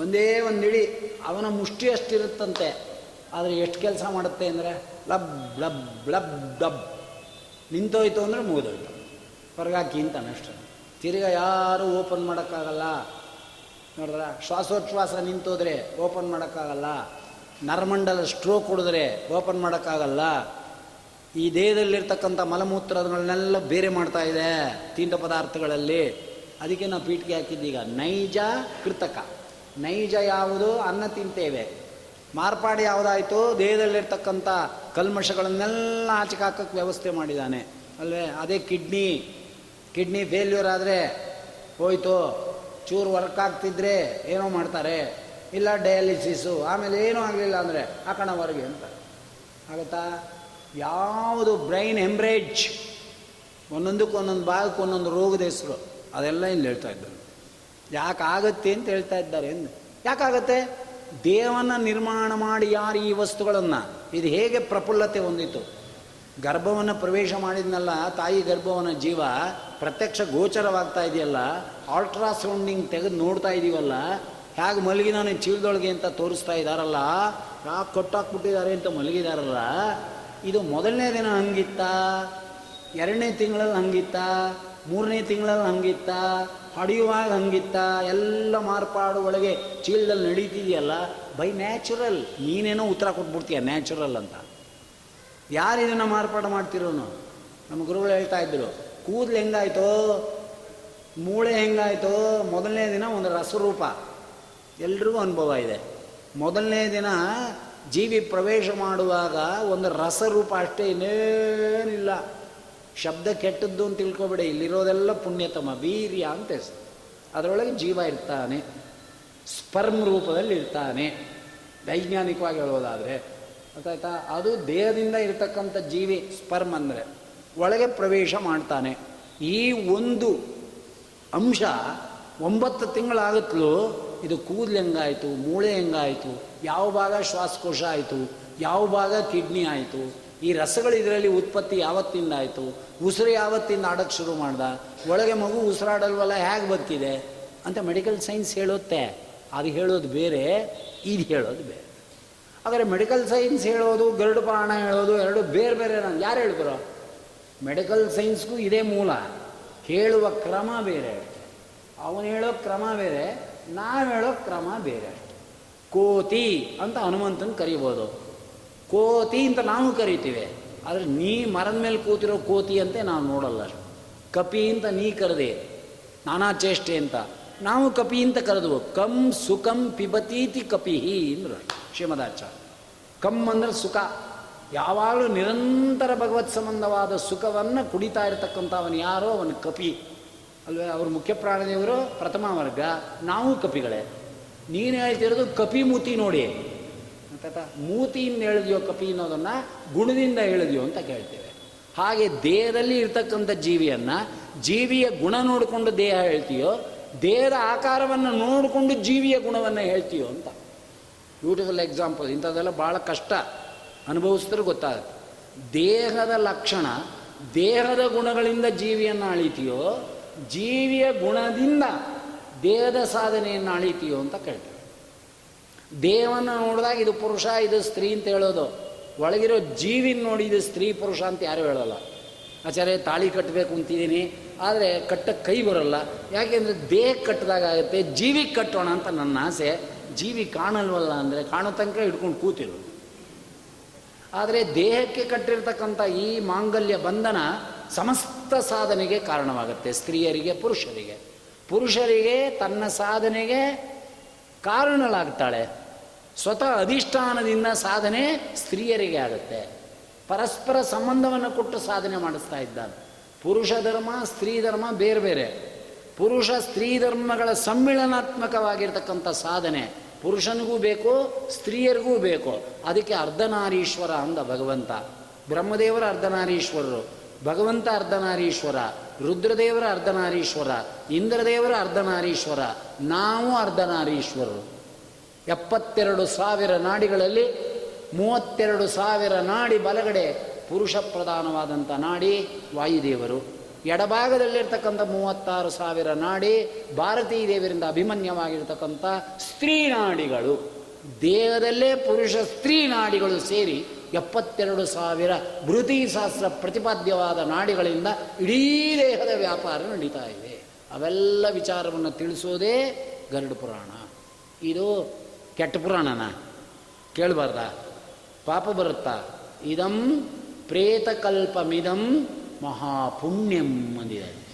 ಒಂದೇ ಒಂದು ಹಿಡಿ, ಅವನ ಮುಷ್ಟಿ ಅಷ್ಟಿರುತ್ತಂತೆ. ಆದರೆ ಎಷ್ಟು ಕೆಲಸ ಮಾಡುತ್ತೆ ಅಂದರೆ ಲಬ್ ಲಬ್ ಲಬ್ ಡಬ್ ನಿಂತೋಯ್ತು ಅಂದರೆ ಮುಗಿದೋಯ್ತು. ಹೊರಗಾಕಿ ಅಂತ ಅಷ್ಟೇ. ತಿರ್ಗಾ ಯಾರೂ ಓಪನ್ ಮಾಡೋಕ್ಕಾಗಲ್ಲ. ನೋಡಿದ್ರ, ಶ್ವಾಸೋಚ್ಛ್ವಾಸ ನಿಂತೋದ್ರೆ ಓಪನ್ ಮಾಡೋಕ್ಕಾಗಲ್ಲ. ನರಮಂಡಲ ಸ್ಟ್ರೋಕ್ ಹೊಡೆದ್ರೆ ಓಪನ್ ಮಾಡೋಕ್ಕಾಗಲ್ಲ. ಈ ದೇಹದಲ್ಲಿರ್ತಕ್ಕಂಥ ಮಲಮೂತ್ರಗಳನ್ನೆಲ್ಲ ಬೇರೆ ಮಾಡ್ತಾ ಇದೆ ತೀಂತ ಪದಾರ್ಥಗಳಲ್ಲಿ. ಅದಕ್ಕೆ ನಾವು ಪೀಠಿಗೆ ಹಾಕಿದ್ದೀಗ, ನೈಜ ಕೃತಕ. ನೈಜ ಯಾವುದು? ಅನ್ನ ತಿಂತೇವೆ. ಮಾರ್ಪಾಡು ಯಾವುದಾಯಿತು? ದೇಹದಲ್ಲಿರ್ತಕ್ಕಂಥ ಕಲ್ಮಶಗಳನ್ನೆಲ್ಲ ಆಚೆಗೆ ಹಾಕಕ್ಕೆ ವ್ಯವಸ್ಥೆ ಮಾಡಿದ್ದಾನೆ. ಅಲ್ವೇ? ಅದೇ ಕಿಡ್ನಿ. ಕಿಡ್ನಿ ಫೇಲ್ಯೂರ್ ಆದರೆ ಹೋಯ್ತು, ಚೂರು ವರ್ಕ್ ಆಗ್ತಿದ್ರೆ ಏನೋ ಮಾಡ್ತಾರೆ, ಇಲ್ಲ ಡಯಾಲಿಸಿಸು ಆಮೇಲೆ ಏನೂ ಆಗಲಿಲ್ಲ ಅಂದರೆ ಹಾಕೋಣ ಹೊರಗೆ ಅಂತ. ಆಗುತ್ತಾ? ಯಾವುದು ಬ್ರೈನ್ ಹೆಮ್ರೇಜ್ ಒಂದೊಂದಕ್ಕೂ ಒಂದೊಂದು ಭಾಗಕ್ಕೆ ಒಂದೊಂದು ರೋಗದ ಹೆಸರು. ಅದೆಲ್ಲ ಇಲ್ಲಿ ಹೇಳ್ತಾ ಇದ್ದಾರೆ. ಯಾಕೆ ಆಗತ್ತೆ ಅಂತ ಹೇಳ್ತಾ ಇದ್ದಾರೆ ಎಂದು ಯಾಕಾಗತ್ತೆ ದೇವನ ನಿರ್ಮಾಣ ಮಾಡಿ ಯಾರು ಈ ವಸ್ತುಗಳನ್ನು, ಇದು ಹೇಗೆ ಪ್ರಫುಲ್ಲತೆ ಹೊಂದಿತು? ಗರ್ಭವನ್ನು ಪ್ರವೇಶ ಮಾಡಿದ್ನಲ್ಲ ತಾಯಿ ಗರ್ಭವನ ಜೀವ, ಪ್ರತ್ಯಕ್ಷ ಗೋಚರವಾಗ್ತಾ ಇದೆಯಲ್ಲ ಅಲ್ಟ್ರಾಸೌಂಡಿಂಗ್ ತೆಗೆದು ನೋಡ್ತಾ ಇದೀವಲ್ಲ ಹೇಗೆ ಮಲಗಿದಾನೆ ಚೀಲದೊಳಗೆ ಅಂತ ತೋರಿಸ್ತಾ ಇದ್ದಾರಲ್ಲ ಯಾಕೆ ಕೊಟ್ಟಾಕ್ಬಿಟ್ಟಿದ್ದಾರೆ ಅಂತ ಮಲಗಿದಾರಲ್ಲ, ಇದು ಮೊದಲನೇ ದಿನ ಹಂಗಿತ್ತ, ಎರಡನೇ ತಿಂಗಳಲ್ಲಿ ಹಂಗಿತ್ತ, ಮೂರನೇ ತಿಂಗಳಲ್ಲಿ ಹಂಗಿತ್ತ, ಹಡಿಯುವಾಗ ಹಂಗಿತ್ತ, ಎಲ್ಲ ಮಾರ್ಪಾಡು ಒಳಗೆ ಚೀಲದಲ್ಲಿ ನಡೀತಿದೆಯಲ್ಲ ಬೈ ನ್ಯಾಚುರಲ್ ನೀನೇನೋ ಉತ್ತರ ಕೊಟ್ಬಿಡ್ತೀಯ ನ್ಯಾಚುರಲ್ ಅಂತ. ಯಾರು ಇದನ್ನು ಮಾರ್ಪಾಡು ಮಾಡ್ತಿರೋನು? ನಮ್ಮ ಗುರುಗಳು ಹೇಳ್ತಾ ಇದ್ರು, ಕೂದಲು ಹೆಂಗಾಯ್ತು? ಮೂಳೆ ಹೆಂಗಾಯ್ತು? ಮೊದಲನೇ ದಿನ ಒಂದು ರಸರೂಪ. ಎಲ್ರಿಗೂ ಅನುಭವ ಇದೆ. ಮೊದಲನೇ ದಿನ ಜೀವಿ ಪ್ರವೇಶ ಮಾಡುವಾಗ ಒಂದು ರಸರೂಪ ಅಷ್ಟೇ ಇನ್ನೇನಿಲ್ಲ. ಶಬ್ದ ಕೆಟ್ಟದ್ದು ಅಂತ ತಿಳ್ಕೊಬೇಡಿ, ಇಲ್ಲಿರೋದೆಲ್ಲ ಪುಣ್ಯತಮ, ವೀರ್ಯ ಅಂತ ಹೆಸರು. ಅದರೊಳಗೆ ಜೀವ ಇರ್ತಾನೆ, ಸ್ಪರ್ಮ್ ರೂಪದಲ್ಲಿ ಇರ್ತಾನೆ. ವೈಜ್ಞಾನಿಕವಾಗಿ ಹೇಳೋದಾದರೆ ಗೊತ್ತಾಯ್ತಾ ಅದು ದೇಹದಿಂದ ಇರತಕ್ಕಂಥ ಜೀವಿ, ಸ್ಪರ್ಮ್ ಅಂದರೆ, ಒಳಗೆ ಪ್ರವೇಶ ಮಾಡ್ತಾನೆ. ಈ ಒಂದು ಅಂಶ ಒಂಬತ್ತು ತಿಂಗಳಾಗತ್ಲೂ ಇದು ಕೂದಲು ಹೆಂಗಾಯಿತು, ಮೂಳೆ ಹೆಂಗಾಯಿತು, ಯಾವ ಭಾಗ ಶ್ವಾಸಕೋಶ ಆಯಿತು, ಯಾವ ಭಾಗ ಕಿಡ್ನಿ ಆಯಿತು, ಈ ರಸಗಳು ಇದರಲ್ಲಿ ಉತ್ಪತ್ತಿ ಯಾವತ್ತಿಂದ ಆಯಿತು, ಉಸಿರು ಯಾವತ್ತಿಂದ ಆಡೋಕ್ಕೆ ಶುರು ಮಾಡ್ದ, ಒಳಗೆ ಮಗು ಉಸಿರಾಡಲ್ವಲ್ಲ, ಹೇಗೆ ಬರ್ತಿದೆ ಅಂತ ಮೆಡಿಕಲ್ ಸೈನ್ಸ್ ಹೇಳುತ್ತೆ. ಅದು ಹೇಳೋದು ಬೇರೆ, ಇದು ಹೇಳೋದು ಬೇರೆ. ಆದರೆ ಮೆಡಿಕಲ್ ಸೈನ್ಸ್ ಹೇಳೋದು, ಗರುಡು ಪುರಾಣ ಹೇಳೋದು ಎರಡು ಬೇರೆ ಬೇರೆ ನಾನು. ಯಾರು ಹೇಳಿದ್ರು ಮೆಡಿಕಲ್ ಸೈನ್ಸ್ಗೂ ಇದೇ ಮೂಲ. ಹೇಳುವ ಕ್ರಮ ಬೇರೆ. ಅವನು ಹೇಳೋ ಕ್ರಮ ಬೇರೆ, ನಾವು ಹೇಳೋ ಕ್ರಮ ಬೇರೆ. ಕೋತಿ ಅಂತ ಹನುಮಂತನ ಕರಿಬೋದು. ಕೋತಿ ಅಂತ ನಾವು ಕರಿತೀವಿ. ಆದರೆ ನೀ ಮರದ ಮೇಲೆ ಕೂತಿರೋ ಕೋತಿ ಅಂತೆ ನಾವು ನೋಡಲ್ಲ. ಕಪಿ ಅಂತ ನೀ ಕರೆದೆ. ನಾನಾ ಚೇಷ್ಟೆ ಅಂತ. ನಾವು ಕಪಿ ಅಂತ ಕರೆದು ಕಂ ಸುಖಂ ಪಿಬತೀತಿ ಕಪಿಹಿ ಅಂದರು ಶ್ರೀಮದಾಚಾರ್ಯ. ಕಮ್ ಅಂದರೆ ಸುಖ. ಯಾವಾಗಲೂ ನಿರಂತರ ಭಗವತ್ ಸಂಬಂಧವಾದ ಸುಖವನ್ನು ಕುಡಿತಾ ಇರತಕ್ಕಂಥ ಅವನು ಯಾರೋ ಅವನು ಕಪಿ. ಅಲ್ವೇ, ಅವ್ರ ಮುಖ್ಯ ಪ್ರಾಣದೇವರು ಪ್ರಥಮ ವರ್ಗ. ನಾವು ಕಪಿಗಳೇ. ನೀನು ಹೇಳ್ತಿರೋದು ಕಪಿ ಮೂತಿ ನೋಡಿ. ಅಂತ ಮೂತಿಯಿಂದ ಹೇಳಿದ್ಯೋ ಕಪಿ ಅನ್ನೋದನ್ನು ಗುಣದಿಂದ ಹೇಳಿದ್ಯೋ ಅಂತ ಕೇಳ್ತೇವೆ. ಹಾಗೆ ದೇಹದಲ್ಲಿ ಇರ್ತಕ್ಕಂಥ ಜೀವಿಯನ್ನು, ಜೀವಿಯ ಗುಣ ನೋಡಿಕೊಂಡು ದೇಹ ಹೇಳ್ತೀಯೋ, ದೇಹದ ಆಕಾರವನ್ನು ನೋಡಿಕೊಂಡು ಜೀವಿಯ ಗುಣವನ್ನು ಹೇಳ್ತೀಯೋ ಅಂತ. ಬ್ಯೂಟಿಫುಲ್ ಎಕ್ಸಾಂಪಲ್ ಇಂಥದ್ದೆಲ್ಲ ಭಾಳ ಕಷ್ಟ. ಅನುಭವಿಸಿದ್ರೆ ಗೊತ್ತಾಗುತ್ತೆ. ದೇಹದ ಲಕ್ಷಣ, ದೇಹದ ಗುಣಗಳಿಂದ ಜೀವಿಯನ್ನು ಅಳಿತೀಯೋ, ಜೀವಿಯ ಗುಣದಿಂದ ದೇಹದ ಸಾಧನೆಯನ್ನು ಅಳಿತೀಯೋ ಅಂತ ಕೇಳ್ತೀವಿ ದೇಹವನ್ನು ನೋಡಿದಾಗ ಇದು ಪುರುಷ, ಇದು ಸ್ತ್ರೀ ಅಂತ ಹೇಳೋದು. ಒಳಗಿರೋ ಜೀವಿನ ನೋಡಿ ಇದು ಸ್ತ್ರೀ, ಪುರುಷ ಅಂತ ಯಾರು ಹೇಳಲ್ಲ. ಆಚಾರ್ಯ, ತಾಳಿ ಕಟ್ಟಬೇಕು ಅಂತಿದ್ದೀನಿ. ಆದರೆ ಕಟ್ಟಕ್ಕೆ ಕೈ ಬರೋಲ್ಲ. ಯಾಕೆಂದರೆ ದೇಹಕ್ಕೆ ಕಟ್ಟಿದಾಗುತ್ತೆ ಜೀವಿಗೆ ಕಟ್ಟೋಣ ಅಂತ ನನ್ನ ಆಸೆ. ಜೀವಿ ಕಾಣಲ್ವಲ್ಲ ಅಂದರೆ ಕಾಣೋ ತನಕ ಹಿಡ್ಕೊಂಡು ಕೂತಿರು ಆದರೆ ದೇಹಕ್ಕೆ ಕಟ್ಟಿರ್ತಕ್ಕಂಥ ಈ ಮಾಂಗಲ್ಯ ಬಂಧನ ಸಮಸ್ತ ಸಾಧನೆಗೆ ಕಾರಣವಾಗುತ್ತೆ, ಸ್ತ್ರೀಯರಿಗೆ, ಪುರುಷರಿಗೆ. ಪುರುಷರಿಗೆ ತನ್ನ ಸಾಧನೆಗೆ ಕಾರಣಳಾಗ್ತಾಳೆ. ಸ್ವತಃ ಅಧಿಷ್ಠಾನದಿಂದ ಸಾಧನೆ ಸ್ತ್ರೀಯರಿಗೆ ಆಗುತ್ತೆ. ಪರಸ್ಪರ ಸಂಬಂಧವನ್ನು ಕೊಟ್ಟು ಸಾಧನೆ ಮಾಡಿಸ್ತಾ ಇದ್ದಾನೆ ಪುರುಷ ಧರ್ಮ, ಸ್ತ್ರೀ ಧರ್ಮ ಬೇರೆ ಬೇರೆ. ಪುರುಷ ಸ್ತ್ರೀ ಧರ್ಮಗಳ ಸಮ್ಮಿಳನಾತ್ಮಕವಾಗಿರ್ತಕ್ಕಂಥ ಸಾಧನೆ. ಪುರುಷನಿಗೂ ಬೇಕು, ಸ್ತ್ರೀಯರಿಗೂ ಬೇಕು. ಅದಕ್ಕೆ ಅರ್ಧನಾರೀಶ್ವರ ಅಂದ ಭಗವಂತ. ಬ್ರಹ್ಮದೇವರ ಅರ್ಧನಾರೀಶ್ವರರು, ಭಗವಂತ ಅರ್ಧನಾರೀಶ್ವರ, ರುದ್ರದೇವರ ಅರ್ಧನಾರೀಶ್ವರ, ಇಂದ್ರದೇವರ ಅರ್ಧನಾರೀಶ್ವರ, ನಾವು ಅರ್ಧನಾರೀಶ್ವರರು. ಎಪ್ಪತ್ತೆರಡು ಸಾವಿರ ನಾಡಿಗಳಲ್ಲಿ ಮೂವತ್ತೆರಡು ಸಾವಿರ ನಾಡಿ ಬಲಗಡೆ ಪುರುಷ ಪ್ರಧಾನವಾದಂಥ ನಾಡಿ ವಾಯುದೇವರು. ಎಡಭಾಗದಲ್ಲಿರ್ತಕ್ಕಂಥ ಮೂವತ್ತಾರು ಸಾವಿರ ನಾಡಿ ಭಾರತೀ ದೇವರಿಂದ ಅಭಿಮನ್ಯವಾಗಿರ್ತಕ್ಕಂಥ ಸ್ತ್ರೀ ನಾಡಿಗಳು. ದೇಹದಲ್ಲೇ ಪುರುಷ ಸ್ತ್ರೀ ನಾಡಿಗಳು ಸೇರಿ ಎಪ್ಪತ್ತೆರಡು ಸಾವಿರ ಭೃತಿ ಶಾಸ್ತ್ರ ಪ್ರತಿಪಾದ್ಯವಾದ ನಾಡಿಗಳಿಂದ ಇಡೀ ದೇಹದ ವ್ಯಾಪಾರ ನಡೀತಾ ಇದೆ. ಅವೆಲ್ಲ ವಿಚಾರವನ್ನು ತಿಳಿಸೋದೇ ಗರುಡ ಪುರಾಣ. ಇದು ಕೆಟ್ಟ ಪುರಾಣನ? ಕೇಳಬಾರ್ದ? ಪಾಪ ಬರುತ್ತಾ? ಇದಂ ಪ್ರೇತಕಲ್ಪಮಿದಂ ಮಹಾಪುಣ್ಯಂ ಅಂದಿದ್ದಾರೆ.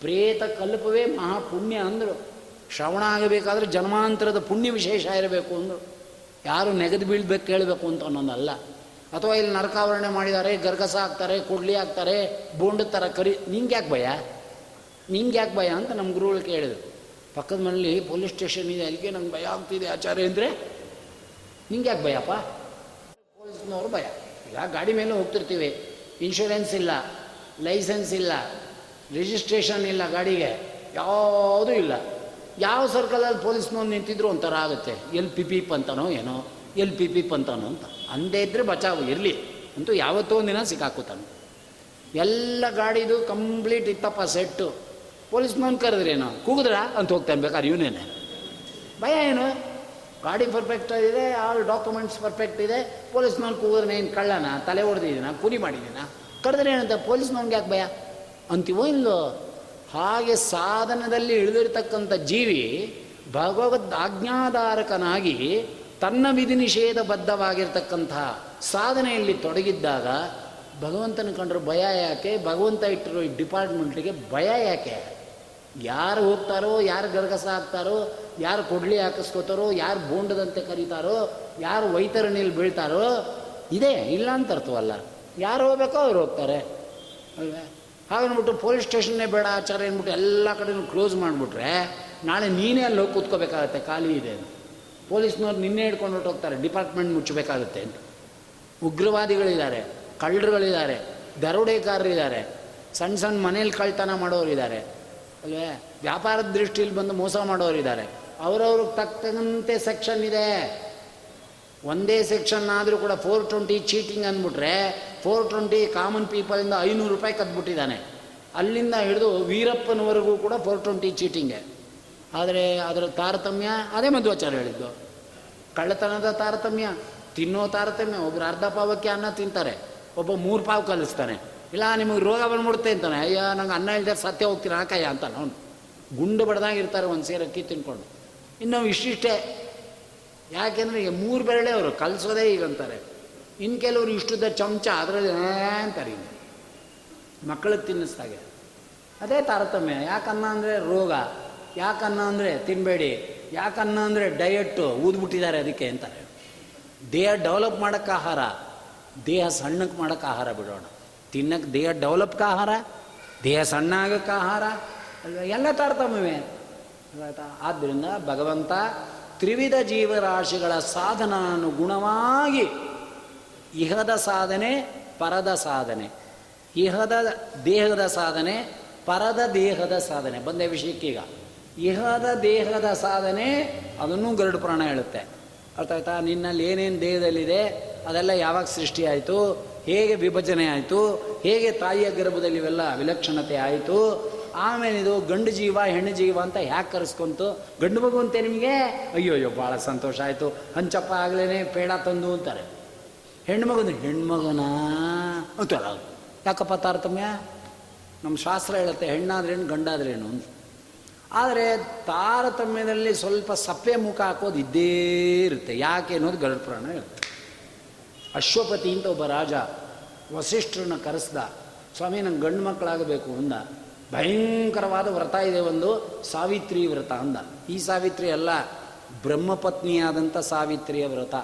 ಪ್ರೇತ ಕಲ್ಪವೇ ಮಹಾಪುಣ್ಯ ಅಂದರು. ಶ್ರವಣ ಆಗಬೇಕಾದ್ರೆ ಜನ್ಮಾಂತರದ ಪುಣ್ಯ ವಿಶೇಷ ಇರಬೇಕು ಅಂದರು. ಯಾರು ನೆಗೆದು ಬೀಳ್ಬೇಕು ಕೇಳಬೇಕು ಅಂತ ಅನ್ನೋದಲ್ಲ. ಅಥವಾ ಇಲ್ಲಿ ನರಕಾವರಣೆ ಮಾಡಿದ್ದಾರೆ, ಗರ್ಗಸ ಹಾಕ್ತಾರೆ, ಕುಡ್ಲಿ ಹಾಕ್ತಾರೆ, ಬೋಂಡ ಥರ ಕರಿ. ನಿಂಗೆ ಯಾಕೆ ಭಯ? ನಿಂಗೆ ಯಾಕೆ ಭಯ ಅಂತ ನಮ್ಮ ಗುರುಗಳು ಕೇಳಿದರು. ಪಕ್ಕದ ಮನೇಲಿ ಪೊಲೀಸ್ ಸ್ಟೇಷನ್ ಇದೆ, ಅಲ್ಲಿಗೆ ನಂಗೆ ಭಯ ಆಗ್ತಿದೆ ಆಚಾರ್ಯ ಅಂದರೆ ನಿಂಗೆ ಯಾಕೆ ಭಯಪ್ಪ? ಪೊಲೀಸ್ನವರು ಭಯ. ಈಗ ಗಾಡಿ ಮೇಲೆ ಹೋಗ್ತಿರ್ತೀವಿ. ಇನ್ಶೂರೆನ್ಸ್ ಇಲ್ಲ. ಲೈಸೆನ್ಸ್ ಇಲ್ಲ, ರಿಜಿಸ್ಟ್ರೇಷನ್ ಇಲ್ಲ ಗಾಡಿಗೆ, ಯಾವುದೂ ಇಲ್ಲ. ಯಾವ ಸರ್ಕಲಲ್ಲಿ ಪೊಲೀಸ್ನವ್ರು ನಿಂತಿದ್ರು ಒಂಥರ ಆಗುತ್ತೆ. ಎಲ್ ಪಿ ಪಿ ಅಂತನೋ ಏನೋ ಎಲ್ ಪಿ ಪಿಪ್ ಅಂತನೋ ಅಂತ. ಅಂದೇ ಇದ್ದರೆ ಬಚಾವು ಇರಲಿ. ಅಂತೂ ಯಾವತ್ತೋ ಒಂದಿನ ಸಿಕ್ಕಾಕೋತಾನೆ ಎಲ್ಲ ಗಾಡಿದು ಕಂಪ್ಲೀಟ್ ಇತ್ತಪ್ಪ ಸೆಟ್ಟು. ಪೊಲೀಸ್ನವ್ನು ಕರೆದ್ರೇನು ಕೂಗಿದ್ರಾ ಅಂತ ಹೋಗ್ತಾನೆ ಬೇಕಾದ್ರೆ ಇವನೇನೆ. ಭಯ ಏನು? ಗಾಡಿ ಪರ್ಫೆಕ್ಟ್ ಇದೆ ಆಲ್ ಡಾಕ್ಯುಮೆಂಟ್ಸ್ ಪರ್ಫೆಕ್ಟ್ ಇದೆ. ಪೊಲೀಸ್ನವ್ನು ಕೂಗಿದ್ರೆ ಏನು ಕಳ್ಳನ, ತಲೆ ಹೊಡೆದಿದ್ದೀನ ಕೂಲಿ ಮಾಡಿದ್ದೀನ? ಕರೆದ್ರೆ ಏನಂತ ಪೊಲೀಸ್ನವ್ನಿಗೆ ಯಾಕೆ ಭಯ? ಅಂತೀವೋ ಇಲ್ಲೋ ಹಾಗೆ ಸಾಧನದಲ್ಲಿ ಇಳಿದಿರ್ತಕ್ಕಂಥ ಜೀವಿ ಭಗವದ್ ಆಜ್ಞಾಧಾರಕನಾಗಿ ತನ್ನ ವಿಧಿ ನಿಷೇಧ ಬದ್ಧವಾಗಿರ್ತಕ್ಕಂಥ ಸಾಧನೆಯಲ್ಲಿ ತೊಡಗಿದ್ದಾಗ ಭಗವಂತನ ಕಂಡ್ರೆ ಭಯ ಯಾಕೆ? ಭಗವಂತ ಇಟ್ಟಿರೋ ಈ ಡಿಪಾರ್ಟ್ಮೆಂಟ್ಗೆ ಭಯ ಯಾಕೆ? ಯಾರು ಹೋಗ್ತಾರೋ, ಯಾರು ಗರಗಸ ಹಾಕ್ತಾರೋ, ಯಾರು ಕೊಡ್ಲಿ ಹಾಕಿಸ್ಕೋತಾರೋ, ಯಾರು ಬೋಂಡದಂತೆ ಕರೀತಾರೋ, ಯಾರು ವೈತರಣಿಯಲ್ಲಿ ಬೀಳ್ತಾರೋ, ಇದೆ ಇಲ್ಲ ಅಂತ ಅರ್ಥವಲ್ಲ. ಯಾರು ಹೋಗ್ಬೇಕೋ ಅವ್ರು ಹೋಗ್ತಾರೆ. ಅಲ್ವೇ? ಹಾಗನ್ಬಿಟ್ಟು ಪೊಲೀಸ್ ಸ್ಟೇಷನ್ನೇ ಬೇಡ, ಆಚಾರ ಅಂದ್ಬಿಟ್ಟು ಎಲ್ಲ ಕಡೆನೂ ಕ್ಲೋಸ್ ಮಾಡಿಬಿಟ್ರೆ ನಾಳೆ ನೀನೇ ಅಲ್ಲಿ ಹೋಗಿ ಕೂತ್ಕೋಬೇಕಾಗತ್ತೆ, ಖಾಲಿ ಇದೆ ಪೊಲೀಸ್ನವ್ರು ನಿನ್ನೆ ಹಿಡ್ಕೊಂಡು ಹೋಗ್ತಾರೆ, ಡಿಪಾರ್ಟ್ಮೆಂಟ್ ಮುಚ್ಚಬೇಕಾಗುತ್ತೆ ಅಂತ. ಉಗ್ರವಾದಿಗಳಿದ್ದಾರೆ, ಕಳ್ಳರುಗಳಿದ್ದಾರೆ ದರೋಡೆಕಾರರಿದ್ದಾರೆ ಸಣ್ಣ ಸಣ್ಣ ಮನೇಲಿ ಕಳ್ತನ ಮಾಡೋರಿದ್ದಾರೆ, ಅಲ್ವೇ? ವ್ಯಾಪಾರದ ದೃಷ್ಟಿಯಲ್ಲಿ ಬಂದು ಮೋಸ ಮಾಡೋರಿದ್ದಾರೆ. ಅವರವ್ರಿಗೆ ತಕ್ಕಂತೆ ಸೆಕ್ಷನ್ ಇದೆ. ಒಂದೇ ಸೆಕ್ಷನ್ ಆದರೂ ಕೂಡ ಫೋರ್ ಟ್ವೆಂಟಿ ಚೀಟಿಂಗ್ ಅಂದ್ಬಿಟ್ರೆ ಫೋರ್ ಟ್ವೆಂಟಿ ಕಾಮನ್ ಪೀಪಲಿಂದ ಐನೂರು ರೂಪಾಯಿ ಕದ್ಬಿಟ್ಟಿದ್ದಾನೆ. ಅಲ್ಲಿಂದ ಹಿಡಿದು ವೀರಪ್ಪನವರೆಗೂ ಕೂಡ ಫೋರ್ ಟ್ವೆಂಟಿ ಚೀಟಿಂಗೆ ಆದರೆ ಅದರ ತಾರತಮ್ಯ, ಅದೇ ಮಧ್ವಾಚಾರ ಹೇಳಿದ್ದು. ಕಳ್ಳತನದ ತಾರತಮ್ಯ, ತಿನ್ನೋ ತಾರತಮ್ಯ ಒಬ್ಬರು ಅರ್ಧ ಪಾವಕ್ಕೆ ಅನ್ನ ತಿಂತಾರೆ, ಒಬ್ಬ ಮೂರು ಪಾವು ಕಲಿಸ್ತಾನೆ. ಇಲ್ಲ, ನಿಮಗೆ ರೋಗ ಬಂದ್ಬಿಡುತ್ತೆ ಅಂತಾನೆ, ಅಯ್ಯ, ನಂಗೆ ಅನ್ನ ಇಲ್ಲದೆ ಸತ್ಯ ಹೋಗ್ತೀನಿ ಹಾಕಯ್ಯ ಅಂತಾನೆ ಅವನು. ಗುಂಡು ಬಡ್ದಾಗಿರ್ತಾರೆ ಒಂದು ಸೇರು ಅಕ್ಕಿ ತಿನ್ಕೊಂಡು. ಇನ್ನು ಇಷ್ಟಿಷ್ಟೇ ಯಾಕೆಂದರೆ ಈಗ ಮೂರು ಬೆರಳೆ ಅವರು ಕಲಿಸೋದೇ ಈಗ ಅಂತಾರೆ. ಇನ್ನು ಕೆಲವರು ಇಷ್ಟುದ ಚಮಚ ಅದರಲ್ಲಿ ಅಂತಾರೆ ಈಗ ಮಕ್ಕಳಿಗೆ ತಿನ್ನಿಸ್ದಾಗೆ. ಅದೇ ತಾರತಮ್ಯ. ಯಾಕನ್ನ ಅಂದರೆ ರೋಗ, ಯಾಕನ್ನ ಅಂದರೆ ತಿನ್ನಬೇಡಿ ಯಾಕನ್ನ ಅಂದರೆ ಡಯಟ್ಟು ಊದ್ಬಿಟ್ಟಿದ್ದಾರೆ ಅದಕ್ಕೆ ಅಂತಾರೆ. ದೇಹ ಡೆವಲಪ್ ಮಾಡೋಕ್ಕೆ ಆಹಾರ, ದೇಹ ಸಣ್ಣಕ್ಕೆ ಮಾಡೋಕ್ಕೆ ಆಹಾರ ಬಿಡೋಣ. ತಿನ್ನಕ್ಕೆ ದೇಹ ಡೆವಲಪ್ಗೆ ಆಹಾರ, ದೇಹ ಸಣ್ಣ ಆಗೋಕ್ಕೆ ಆಹಾರ. ಎಲ್ಲ ತಾರತಮ್ಯವೇ. ಆಯಿತಾ? ಆದ್ದರಿಂದ ಭಗವಂತ ತ್ರಿವಿಧ ಜೀವರಾಶಿಗಳ ಸಾಧನಾನುಗುಣವಾಗಿ ಇಹದ ಸಾಧನೆ, ಪರದ ಸಾಧನೆ. ಇಹದ ದೇಹದ ಸಾಧನೆ, ಪರದ ದೇಹದ ಸಾಧನೆ. ಬಂದ ವಿಷಯಕ್ಕೀಗ ಇಹದ ದೇಹದ ಸಾಧನೆ, ಅದನ್ನು ಗರುಡು ಪುರಾಣ ಹೇಳುತ್ತೆ. ಅರ್ಥ ಆಯ್ತಾ? ನಿನ್ನಲ್ಲಿ ಏನೇನು ದೇಹದಲ್ಲಿದೆ, ಅದೆಲ್ಲ ಯಾವಾಗ ಸೃಷ್ಟಿ ಆಯಿತು? ಹೇಗೆ ವಿಭಜನೆ ಆಯಿತು? ಹೇಗೆ ತಾಯಿಯ ಗರ್ಭದಲ್ಲಿ ಇವೆಲ್ಲ ವಿಲಕ್ಷಣತೆ ಆಯಿತು? ಆಮೇಲೆ ಇದು ಗಂಡು ಜೀವ, ಹೆಣ್ಣು ಜೀವ ಅಂತ ಯಾಕೆ ಕರೆಸ್ಕೊಂತು? ಗಂಡು ಮಗು ಅಂತೆ ನಿಮಗೆ? ಅಯ್ಯೋ ಅಯ್ಯೋ, ಭಾಳ ಸಂತೋಷ ಆಯಿತು. ಹಂಚಪ್ಪ ಆಗ್ಲೇ ಪೇಡ ತಂದು ಅಂತಾರೆ. ಹೆಣ್ಣು ಮಗನ? ಹೆಣ್ಮಗನ ಅಂತಾರ ಯಾಕಪ್ಪ ತಾರತಮ್ಯ? ನಮ್ಮ ಶಾಸ್ತ್ರ ಹೇಳುತ್ತೆ, ಹೆಣ್ಣಾದ್ರೇನು, ಗಂಡಾದ್ರೇನು ಅಂತ. ಆದರೆ ತಾರತಮ್ಯದಲ್ಲಿ ಸ್ವಲ್ಪ ಸಪ್ಪೆ ಮುಖ ಹಾಕೋದು ಇದ್ದೇ ಇರುತ್ತೆ. ಯಾಕೆ ಅನ್ನೋದು ಗರುಡ ಪುರಾಣ ಹೇಳುತ್ತೆ. ಅಶ್ವಪತಿ ಅಂತ ಒಬ್ಬ ರಾಜ ವಸಿಷ್ಠರನ್ನ ಕರೆಸ್ದ, ಸ್ವಾಮಿ, ನಂಗೆ ಗಂಡು ಮಕ್ಕಳಾಗಬೇಕು ಅಂದ. ಭಯಂಕರವಾದ ವ್ರತ ಇದೆ ಒಂದು ಸಾವಿತ್ರಿ ವ್ರತ ಅಂದ. ಈ ಸಾವಿತ್ರಿ ಅಲ್ಲ ಬ್ರಹ್ಮಪತ್ನಿಯಾದಂಥ ಸಾವಿತ್ರಿಯ ವ್ರತ.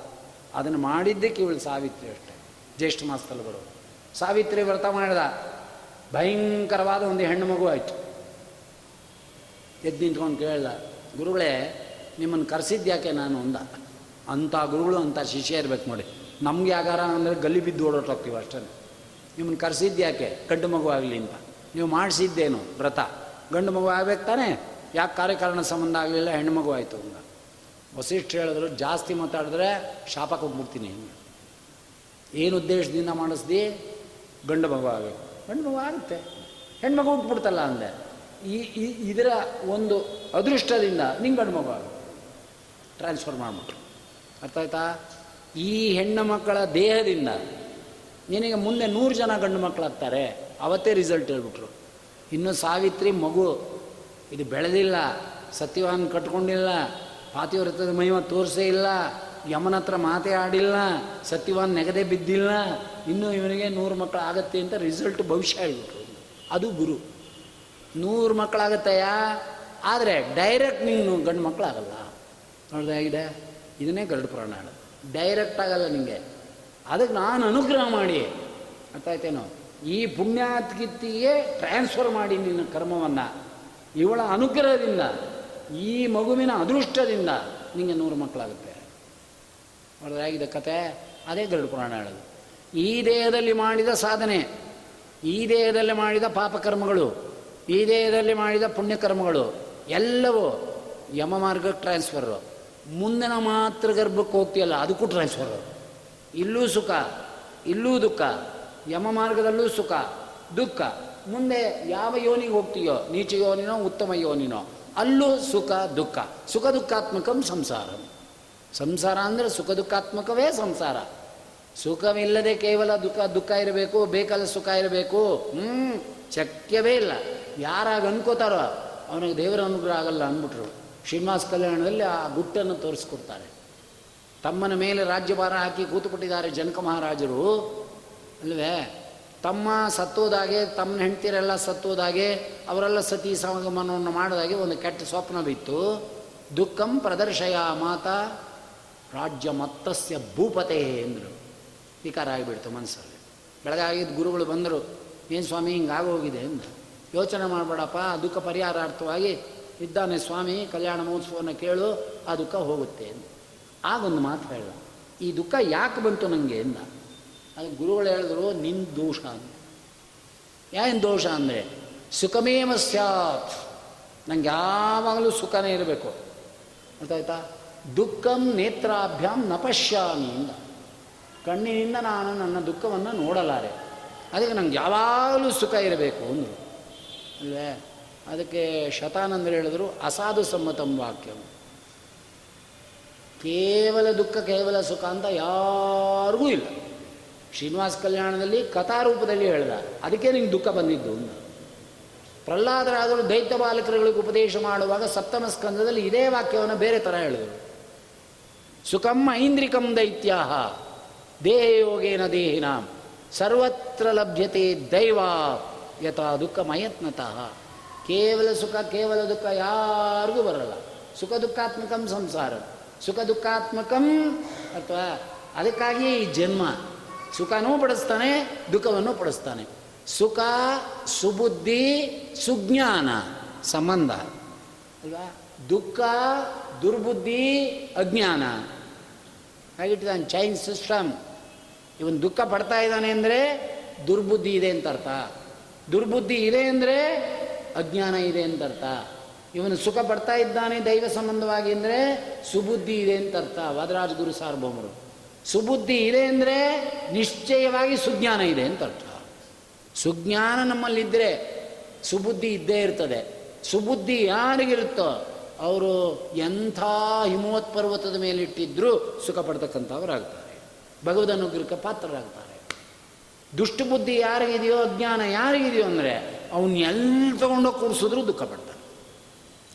ಅದನ್ನು ಮಾಡಿದ್ದಕ್ಕೆ ಇವಳು ಸಾವಿತ್ರಿ ಅಷ್ಟೇ, ಜ್ಯೇಷ್ಠ ಮಾಸದಲ್ಲಿ ಬರೋದು ಸಾವಿತ್ರಿ ವ್ರತ ಮಾಡಿದ, ಭಯಂಕರವಾದ ಒಂದು ಹೆಣ್ಣು ಮಗು ಆಯಿತು. ಎದ್ದು ನಿಂತ್ಕೊಂಡು ಕೇಳಲ್ಲ ಗುರುಗಳೇ, ನಿಮ್ಮನ್ನು ಕರೆಸಿದ್ಯಾಕೆ ನಾನು ಅಂದ. ಅಂಥ ಗುರುಗಳು, ಅಂಥ ಶಿಷ್ಯ ಇರ್ಬೇಕು ನೋಡಿ. ನಮ್ಗೆ ಯಾಕಾರ ಅಂದರೆ ಗಲ್ಲಿ ಬಿದ್ದು ಓಡೋಟೋಗ್ತೀವಿ ಅಷ್ಟೇ ನಿಮ್ಮನ್ನು ಕರೆಸಿದ್ಯಾಕೆ ಗಂಡು ಮಗು ಆಗಲಿ ಅಂತ. ನೀವು ಮಾಡಿಸಿದ್ದೇನು ವ್ರತ? ಗಂಡು ಮಗು ಆಗ್ಬೇಕು ತಾನೇ? ಯಾಕೆ ಕಾರ್ಯಕಾರಣ ಸಂಬಂಧ ಆಗಲಿಲ್ಲ, ಹೆಣ್ಣು ಮಗು ಆಯಿತು ಅಂತ. ವಸಿಷ್ಠ ಹೇಳಿದ್ರು, ಜಾಸ್ತಿ ಮಾತಾಡಿದ್ರೆ ಶಾಪ ಕೊಟ್ಬಿಡ್ತೀನಿ ಏನು ಉದ್ದೇಶದಿಂದ ಮಾಡಿಸ್ದಿ? ಗಂಡು ಮಗು ಆಗಬೇಕು. ಗಂಡು ಮಗು ಆಗುತ್ತೆ. ಹೆಣ್ಮಗು ಹುಟ್ಬಿಡ್ತಲ್ಲ ಅಂದೆ. ಈ ಇದರ ಒಂದು ಅದೃಷ್ಟದಿಂದ ನಿಂಗೆ ಗಂಡು ಮಗು ಆಗುತ್ತೆ ಟ್ರಾನ್ಸ್ಫರ್ ಮಾಡಿಬಿಟ್ರು. ಅರ್ಥ ಆಯ್ತಾ? ಈ ಹೆಣ್ಣು ಮಕ್ಕಳ ದೇಹದಿಂದ ನಿನಗೆ ಮುಂದೆ ನೂರು ಜನ ಗಂಡು ಮಕ್ಕಳಾಗ್ತಾರೆ. ಅವತ್ತೇ ರಿಸಲ್ಟ್ ಹೇಳ್ಬಿಟ್ರು. ಇನ್ನು ಸಾವಿತ್ರಿ ಮಗು, ಇದು ಬೆಳೆದಿಲ್ಲ, ಸತ್ಯವಾನ್ ಕಟ್ಕೊಂಡಿಲ್ಲ ಪಾತಿವ್ರತದ ಮಹಿಮ ತೋರಿಸೇ ಇಲ್ಲ, ಯಮನ ಹತ್ರ ಮಾತೇ ಆಡಿಲ್ಲ, ಸತ್ಯವಾನ್ ನೆಗದೆ ಬಿದ್ದಿಲ್ಲ, ಇನ್ನೂ ಇವನಿಗೆ ನೂರು ಮಕ್ಕಳು ಆಗತ್ತೆ ಅಂತ ರಿಸಲ್ಟ್ ಭವಿಷ್ಯ ಹೇಳ್ಬಿಟ್ರು. ಅದು ಗುರು. ನೂರು ಮಕ್ಕಳಾಗತ್ತಯ್ಯ ಆದರೆ ಡೈರೆಕ್ಟ್ ನೀನು ಗಂಡು ಮಕ್ಕಳಾಗಲ್ಲ ನೋಡಿದ್ರೆ ಹೇಗಿದೆ ಇದನ್ನೇ ಗರುಡ ಪುರಾಣ ಡೈರೆಕ್ಟ್ ಆಗಲ್ಲ ನಿಮಗೆ ಅದಕ್ಕೆ ನಾನು ಅನುಗ್ರಹ ಮಾಡಿ. ಅರ್ಥ ಆಯ್ತೇನೋ? ಈ ಪುಣ್ಯಾತ್ಕಿತ್ತಿಗೆ ಟ್ರಾನ್ಸ್ಫರ್ ಮಾಡಿ ನಿನ್ನ ಕರ್ಮವನ್ನು. ಇವಳ ಅನುಗ್ರಹದಿಂದ, ಈ ಮಗುವಿನ ಅದೃಷ್ಟದಿಂದ ನಿಮಗೆ ನೂರು ಮಕ್ಕಳಾಗುತ್ತೆ. ಹೊರದಾಗಿದೆ ಕತೆ, ಅದೇ ಗರುಡ ಪುರಾಣ ಹೇಳೋದು. ಈ ದೇಹದಲ್ಲಿ ಮಾಡಿದ ಸಾಧನೆ, ಈ ದೇಹದಲ್ಲಿ ಮಾಡಿದ ಪಾಪಕರ್ಮಗಳು, ಈ ದೇಹದಲ್ಲಿ ಮಾಡಿದ ಪುಣ್ಯಕರ್ಮಗಳು, ಎಲ್ಲವೂ ಯಮ ಮಾರ್ಗಕ್ಕೆ ಟ್ರಾನ್ಸ್ಫರು ಮುಂದಿನ ಮಾತ್ರ ಗರ್ಭಕ್ಕೆ ಹೋಗ್ತೀಯಲ್ಲ, ಅದಕ್ಕೂ ಟ್ರಾನ್ಸ್ಫರು ಇಲ್ಲೂ ಸುಖ, ಇಲ್ಲೂ ದುಃಖ. ಯಮ ಮಾರ್ಗದಲ್ಲೂ ಸುಖ, ದುಃಖ. ಮುಂದೆ ಯಾವ ಯೋನಿಗೆ ಹೋಗ್ತೀಯೋ, ನೀಚ ಯೋನಿನೋ, ಉತ್ತಮ ಯೋನಿನೋ, ಅಲ್ಲೂ ಸುಖ, ದುಃಖ. ಸುಖ ದುಃಖಾತ್ಮಕಂ ಸಂಸಾರ. ಸಂಸಾರ ಅಂದರೆ ಸುಖ ದುಃಖಾತ್ಮಕವೇ ಸಂಸಾರ. ಸುಖವಿಲ್ಲದೆ ಕೇವಲ ದುಃಖ ದುಃಖ ಇರಬೇಕು, ಬೇಕಲ್ಲ ಸುಖ ಇರಬೇಕು. ಹ್ಞೂ ಶಕ್ಯವೇ ಇಲ್ಲ. ಯಾರಾಗ ಅನ್ಕೋತಾರೋ ಅವನಿಗೆ ದೇವರ ಅನುಗ್ರಹ ಆಗಲ್ಲ ಅಂದ್ಬಿಟ್ರು. ಶ್ರೀನಿವಾಸ ಕಲ್ಯಾಣದಲ್ಲಿ ಆ ಗುಟ್ಟನ್ನು ತೋರಿಸ್ಕೊಡ್ತಾರೆ. ತಮ್ಮನ ಮೇಲೆ ರಾಜ್ಯಭಾರ ಹಾಕಿ ಕೂತುಬಿಟ್ಟಿದ್ದಾರೆ ಜನಕ ಮಹಾರಾಜರು. ಅಲ್ವೇ? ತಮ್ಮ ಸತ್ತೋದಾಗೆ, ತಮ್ಮ ಹೆಂಡ್ತಿರೆಲ್ಲ ಸತ್ತೋದಾಗೆ, ಅವರೆಲ್ಲ ಸತಿ ಸಮಗಮನವನ್ನು ಮಾಡಿದಾಗೆ ಒಂದು ಕೆಟ್ಟ ಸ್ವಪ್ನ ಬಿತ್ತು. ದುಃಖಂ ಪ್ರದರ್ಶಯ ಮಾತ ರಾಜ್ಯ ಮತ್ತಸ್ಯ ಭೂಪತೆ ಎಂದರು. ವಿಕಾರ ಆಗಿಬಿಡ್ತು ಮನಸ್ಸಲ್ಲಿ ಬೆಳಗಾಗಿದ್ದ ಗುರುಗಳು ಬಂದರು, ಏನು ಸ್ವಾಮಿ ಹಿಂಗಾಗೋಗಿದೆ ಎಂದು ಯೋಚನೆ ಮಾಡಬೇಡಪ್ಪ ದುಃಖ ಪರಿಹಾರಾರ್ಥವಾಗಿ ಇದ್ದಾನೆ ಸ್ವಾಮಿ, ಕಲ್ಯಾಣ ಮಹೋತ್ಸವವನ್ನು ಕೇಳು, ಆ ದುಃಖ ಹೋಗುತ್ತೆ. ಎಂದು ಆಗೊಂದು ಮಾತು ಹೇಳ ಈ ದುಃಖ ಯಾಕೆ ಬಂತು ನನಗೆ ಎಂದ. ಅದು ಗುರುಗಳು ಹೇಳಿದ್ರು, ನಿನ್ ದೋಷ ಅಂತ ಏನು ದೋಷ ಅಂದರೆ, ಸುಖಮೇವ ಸ್ಯಾತ್. ನಂಗೆ ಯಾವಾಗಲೂ ಸುಖನೇ ಇರಬೇಕು. ಗೊತ್ತಾಯ್ತಾ ದುಃಖಂ ನೇತ್ರಾಭ್ಯಾಂ ನಪಶ್ಯಾಮಿ ಅಂತ ಕಣ್ಣಿನಿಂದ ನಾನು ನನ್ನ ದುಃಖವನ್ನು ನೋಡಲಾರೆ. ಅದಕ್ಕೆ ನಂಗೆ ಯಾವಾಗಲೂ ಸುಖ ಇರಬೇಕು ಅಂದರು. ಅಲ್ವೇ? ಅದಕ್ಕೆ ಶತಾನಂದರು ಹೇಳಿದ್ರು, ಅಸಾಧು ಸಮ್ಮತಂ ವಾಕ್ಯಂ. ಕೇವಲ ದುಃಖ, ಕೇವಲ ಸುಖ ಅಂತ ಯಾರಿಗೂ ಇಲ್ಲ. ಶ್ರೀನಿವಾಸ ಕಲ್ಯಾಣದಲ್ಲಿ ಕಥಾರೂಪದಲ್ಲಿ ಹೇಳ್ದ. ಅದಕ್ಕೆ ನಿಂಗೆ ದುಃಖ ಬಂದಿದ್ದು ಪ್ರಹ್ಲಾದರಾದರು ದೈತ್ಯ ಬಾಲಕರುಗಳಿಗೆ ಉಪದೇಶ ಮಾಡುವಾಗ ಸಪ್ತಮ ಸ್ಕಂದದಲ್ಲಿ ಇದೇ ವಾಕ್ಯವನ್ನು ಬೇರೆ ಥರ ಹೇಳಿದರು. ಸುಖಂ ಐಂದ್ರಿಕಂ ದೈತ್ಯ ದೇಹಯೋಗೇನ ದೇಹಿನಾಂ, ಸರ್ವತ್ರ ಲಭ್ಯತೆ ದೈವ, ಯಥಾ ದುಃಖ ಮಯತ್ನತಃ. ಕೇವಲ ಸುಖ, ಕೇವಲ ದುಃಖ ಯಾರಿಗೂ ಬರಲ್ಲ. ಸುಖ ದುಃಖಾತ್ಮಕಂ ಸಂಸಾರ. ಸುಖ ದುಃಖಾತ್ಮಕಂ, ಅಥವಾ ಅದಕ್ಕಾಗಿ ಈ ಜನ್ಮ. ಸುಖನೂ ಪಡಿಸ್ತಾನೆ, ದುಃಖವನ್ನು ಪಡಿಸ್ತಾನೆ. ಸುಖ, ಸುಬುದ್ಧಿ, ಸುಜ್ಞಾನ, ಸಂಬಂಧ. ಅಲ್ವಾ? ದುಃಖ, ದುರ್ಬುದ್ಧಿ, ಅಜ್ಞಾನ. ಹಾಗಿಟ್ಟಿದ್ದಾನೆ ಚೈನ್ ಸಿಸ್ಟಮ್. ಇವನು ದುಃಖ ಪಡ್ತಾ ಇದ್ದಾನೆ ಅಂದರೆ ದುರ್ಬುದ್ಧಿ ಇದೆ ಅಂತ ಅರ್ಥ. ದುರ್ಬುದ್ಧಿ ಇದೆ ಅಂದರೆ ಅಜ್ಞಾನ ಇದೆ ಅಂತ ಅರ್ಥ. ಇವನು ಸುಖ ಪಡ್ತಾ ಇದ್ದಾನೆ ದೈವ ಸಂಬಂಧವಾಗಿ ಅಂದರೆ ಸುಬುದ್ಧಿ ಇದೆ ಅಂತ ಅರ್ಥ. ವಾದರಾಜ ಗುರು ಸಾರ್ವಭೌಮರು. ಸುಬುದ್ಧಿ ಇದೆ ಅಂದರೆ ನಿಶ್ಚಯವಾಗಿ ಸುಜ್ಞಾನ ಇದೆ ಅಂತ ಅರ್ಥ. ಸುಜ್ಞಾನ ನಮ್ಮಲ್ಲಿದ್ದರೆ ಸುಬುದ್ಧಿ ಇದ್ದೇ ಇರ್ತದೆ. ಸುಬುದ್ಧಿ ಯಾರಿಗಿರುತ್ತೋ ಅವರು ಎಂಥ ಹಿಮವತ್ ಪರ್ವತದ ಮೇಲಿಟ್ಟಿದ್ರೂ ಸುಖ ಪಡ್ತಕ್ಕಂಥವರಾಗ್ತಾರೆ ಭಗವದ್ ಅನುಗ್ರಹಕ್ಕೆ ಪಾತ್ರರಾಗ್ತಾರೆ. ದುಷ್ಟಬುದ್ಧಿ ಯಾರಿಗಿದೆಯೋ, ಅಜ್ಞಾನ ಯಾರಿಗಿದೆಯೋ ಅಂದರೆ ಅವನ್ನ ಎಲ್ಲಿ ತಗೊಂಡೋಗಿ ಕೂಡಿಸಿದ್ರು ದುಃಖ ಪಡ್ತಾನೆ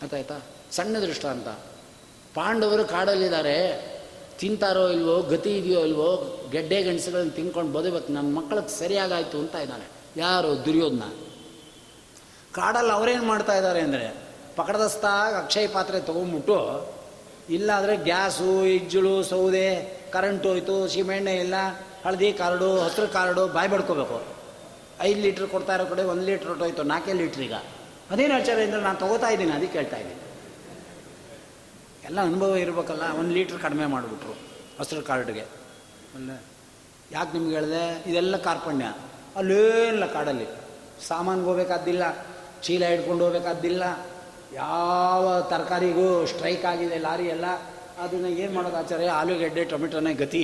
ಆಯ್ತಾಯ್ತಾ ಸಣ್ಣ ದೃಷ್ಟಾಂತ ಪಾಂಡವರು ಕಾಡಲ್ಲಿದ್ದಾರೆ. ತಿಂತಾರೋ ಇಲ್ವೋ, ಗತಿ ಇದೆಯೋ ಇಲ್ವೋ, ಗೆಡ್ಡೆ ಗಂಡಸುಗಳನ್ನ ತಿನ್ಕೊಂಡು ಬದುಬೇಕು ನನ್ನ ಮಕ್ಕಳಿಗೆ ಸರಿಯಾಗಾಯಿತು ಅಂತ ಇದ್ದಾನೆ. ಯಾರು? ದುರ್ಯೋಧನ. ಕಾಡಲ್ಲಿ ಅವರೇನು ಮಾಡ್ತಾ ಇದ್ದಾರೆ ಅಂದರೆ, ಪಕಡದಸ್ತಾಗ ಅಕ್ಷಯ ಪಾತ್ರೆ ತೊಗೊಂಬಿಟ್ಟು, ಇಲ್ಲಾದರೆ ಗ್ಯಾಸು, ಇಜ್ಜುಳು, ಸೌದೆ, ಕರೆಂಟ್ ಹೋಯ್ತು, ಸೀಮೆಣ್ಣೆ ಇಲ್ಲ, ಹಳದಿ ಕಾರ್ಡು, ಹಸಿರು ಕಾರ್ಡು ಬಾಯಿ ಬಡ್ಕೋಬೇಕು. ಐದು ಲೀಟ್ರ್ ಕೊಡ್ತಾ ಇರೋ ಕಡೆ ಒಂದು ಲೀಟ್ರ್ ಹೊಟ್ಟೋಯ್ತು, ನಾಲ್ಕೇ ಲೀಟ್ರ್ ಈಗ. ಅದೇನು ಆಚಾರ ಅಂದರೆ ನಾನು ತೊಗೋತಾ ಇದ್ದೀನಿ ಅದಕ್ಕೆ ಕೇಳ್ತಾ ಇದ್ದೀನಿ. ಎಲ್ಲ ಅನುಭವ ಇರಬೇಕಲ್ಲ, ಒಂದು ಲೀಟ್ರ್ ಕಡಿಮೆ ಮಾಡಿಬಿಟ್ರು ಹಸಿರು ಕಾರ್ಡ್ಗೆ ಅಲ್ಲ ಯಾಕೆ ನಿಮ್ಗೆ ಹೇಳಿದೆ? ಇದೆಲ್ಲ ಕಾರ್ಪಣ್ಯ. ಅಲ್ಲೇನಿಲ್ಲ ಕಾಡಲ್ಲಿ. ಸಾಮಾನ್ಗೆ ಹೋಗ್ಬೇಕಾದ್ದಿಲ್ಲ, ಚೀಲ ಹಿಡ್ಕೊಂಡು ಹೋಗ್ಬೇಕಾದ್ದಿಲ್ಲ. ಯಾವ ತರಕಾರಿಗೂ ಸ್ಟ್ರೈಕ್ ಆಗಿದೆ ಲಾರಿ ಎಲ್ಲ. ಅದನ್ನು ಏನು ಮಾಡೋದು ಆಚಾರ್ಯ? ಆಲೂಗೆಡ್ಡೆ, ಟೊಮೆಟೊನೇ ಗತಿ.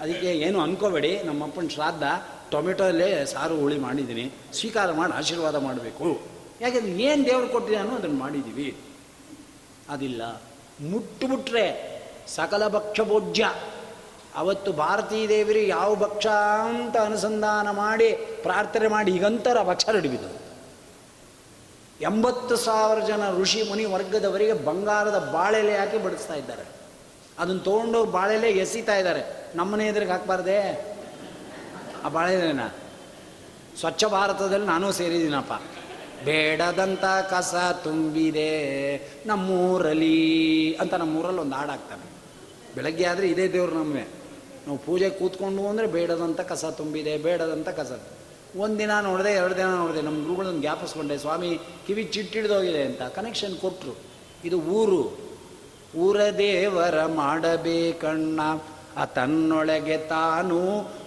ಅದಕ್ಕೆ ಏನು ಅನ್ಕೋಬೇಡಿ. ನಮ್ಮಪ್ಪನ ಶ್ರಾದ್ದ ಟೊಮೆಟೊಲ್ಲೇ ಸಾರು ಹುಳಿ ಮಾಡಿದ್ದೀನಿ. ಸ್ವೀಕಾರ ಮಾಡಿ ಆಶೀರ್ವಾದ ಮಾಡಬೇಕು. ಯಾಕೆಂದ್ರೆ ಏನು ದೇವ್ರು ಕೊಟ್ಟಿದ್ದಾನೋ ಅದನ್ನು ಮಾಡಿದ್ದೀವಿ ಅದಿಲ್ಲ. ಮುಟ್ಟುಬಿಟ್ರೆ ಸಕಲ ಭಕ್ಷ ಭೋಜ್ಯ ಅವತ್ತು ಭಾರತೀ ದೇವರಿಗೆ ಯಾವ ಭಕ್ಷ ಅಂತ ಅನುಸಂಧಾನ ಮಾಡಿ ಪ್ರಾರ್ಥನೆ ಮಾಡಿ ಈಗಂತರ ಭಕ್ಷ ನಡಿಬಿದ್ದು ಎಂಬತ್ತು ಸಾವಿರ ಜನ ಋಷಿ ಮುನಿ ವರ್ಗದವರಿಗೆ ಬಂಗಾರದ ಬಾಳೆಲೆ ಹಾಕಿ ಬಡಿಸ್ತಾ ಇದ್ದಾರೆ. ಅದನ್ನು ತೊಗೊಂಡು ಬಾಳೆಲೆ ಎಸಿತಾ ಇದ್ದಾರೆ. ನಮ್ಮನೆ ಎದುರಿಗೆ ಹಾಕ್ಬಾರ್ದೆ? ಆ ಬಾಳೆಲೆನ? ಸ್ವಚ್ಛ ಭಾರತದಲ್ಲಿ ನಾನು ಸೇರಿದ್ದೀನಪ್ಪ. ಬೇಡದಂಥ ಕಸ ತುಂಬಿದೆ ನಮ್ಮೂರಲ್ಲಿ. ಅಂತ ನಮ್ಮೂರಲ್ಲಿ ಒಂದು ಹಾಡು ಹಾಕ್ತಾನೆ ಬೆಳಗ್ಗೆ ಆದರೆ ಇದೇ ದೇವ್ರು ನಮ್ಮೆ ನಾವು ಪೂಜೆ ಕೂತ್ಕೊಂಡು ಅಂದರೆ ಬೇಡದಂಥ ಕಸ ತುಂಬಿದೆ ಬೇಡದಂಥ ಕಸ. ಒಂದಿನ ನೋಡಿದೆ, ಎರಡು ದಿನ ನೋಡಿದೆ, ನಮ್ಮ ಗುರುಗಳನ್ನ ಜ್ಞಾಪಿಸ್ಕೊಂಡೆ ಸ್ವಾಮಿ ಕಿವಿ ಚಿಟ್ಟಿಡ್ದೋಗಿದೆ ಅಂತ ಕನೆಕ್ಷನ್ ಕೊಟ್ಟರು ಇದು ಊರು. ಊರ ದೇವರ ಮಾಡಬೇಕಣ್ಣ ಆ ತನ್ನೊಳಗೆ ತಾನು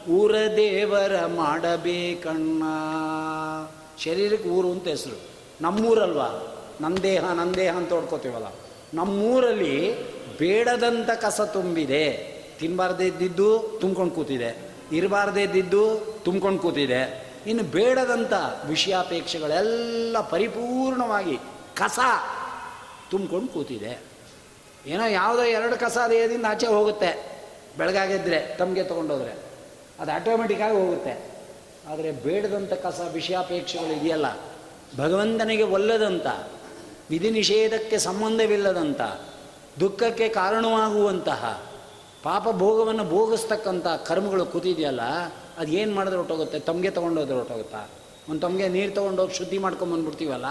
ಊರ ದೇವರ ಮಾಡಬೇಕಣ್ಣ. ಶರೀರಕ್ಕೆ ಊರು ಅಂತ ಹೆಸರು. ನಮ್ಮೂರಲ್ವಾ? ನನ್ನ ದೇಹ ನನ್ನ ದೇಹ ಅಂತ ಹೊಡ್ಕೋತೀವಲ್ಲ. ನಮ್ಮೂರಲ್ಲಿ ಬೇಡದಂಥ ಕಸ ತುಂಬಿದೆ. ತಿನ್ನಬಾರ್ದೇ ಇದ್ದಿದ್ದು ತುಂಬ್ಕೊಂಡು ಕೂತಿದೆ. ಇರಬಾರ್ದೇ ಇದ್ದಿದ್ದು ತುಂಬ್ಕೊಂಡು ಕೂತಿದೆ. ಇನ್ನು ಬೇಡದಂಥ ವಿಷಯಾಪೇಕ್ಷೆಗಳೆಲ್ಲ ಪರಿಪೂರ್ಣವಾಗಿ ಕಸ ತುಂಬ್ಕೊಂಡು ಕೂತಿದೆ. ಏನೋ ಯಾವುದೋ ಎರಡು ಕಸ ದೇಹದಿಂದ ಆಚೆ ಹೋಗುತ್ತೆ. ಬೆಳಗಾಗಿದ್ದರೆ ತಮಗೆ ತೊಗೊಂಡೋದ್ರೆ. ಅದು ಆಟೋಮೆಟಿಕ್ಕಾಗಿ ಹೋಗುತ್ತೆ. ಆದರೆ ಬೇಡದಂಥ ಕಸ ವಿಷಯಾಪೇಕ್ಷೆಗಳು ಇದೆಯಲ್ಲ. ಭಗವಂತನಿಗೆ ಒಲ್ಲದಂಥ ವಿಧಿ ನಿಷೇಧಕ್ಕೆ ಸಂಬಂಧವಿಲ್ಲದಂಥ ದುಃಖಕ್ಕೆ ಕಾರಣವಾಗುವಂತಹ, ಪಾಪ ಭೋಗವನ್ನು ಭೋಗಿಸ್ತಕ್ಕಂಥ ಕರ್ಮಗಳು ಕೂತಿದೆಯಲ್ಲ, ಅದು ಏನು ಮಾಡಿದ್ರೆ ಹೊಟ್ಟೋಗುತ್ತೆ ತಮಗೆ ತೊಗೊಂಡೋದ್ರೆ ಹೊಟ್ಟೋಗುತ್ತಾ ಒಂದು ತಮಗೆ ನೀರು ತೊಗೊಂಡೋಗಿ ಶುದ್ಧಿ ಮಾಡ್ಕೊಂಬಂದ್ಬಿಡ್ತೀವಲ್ಲ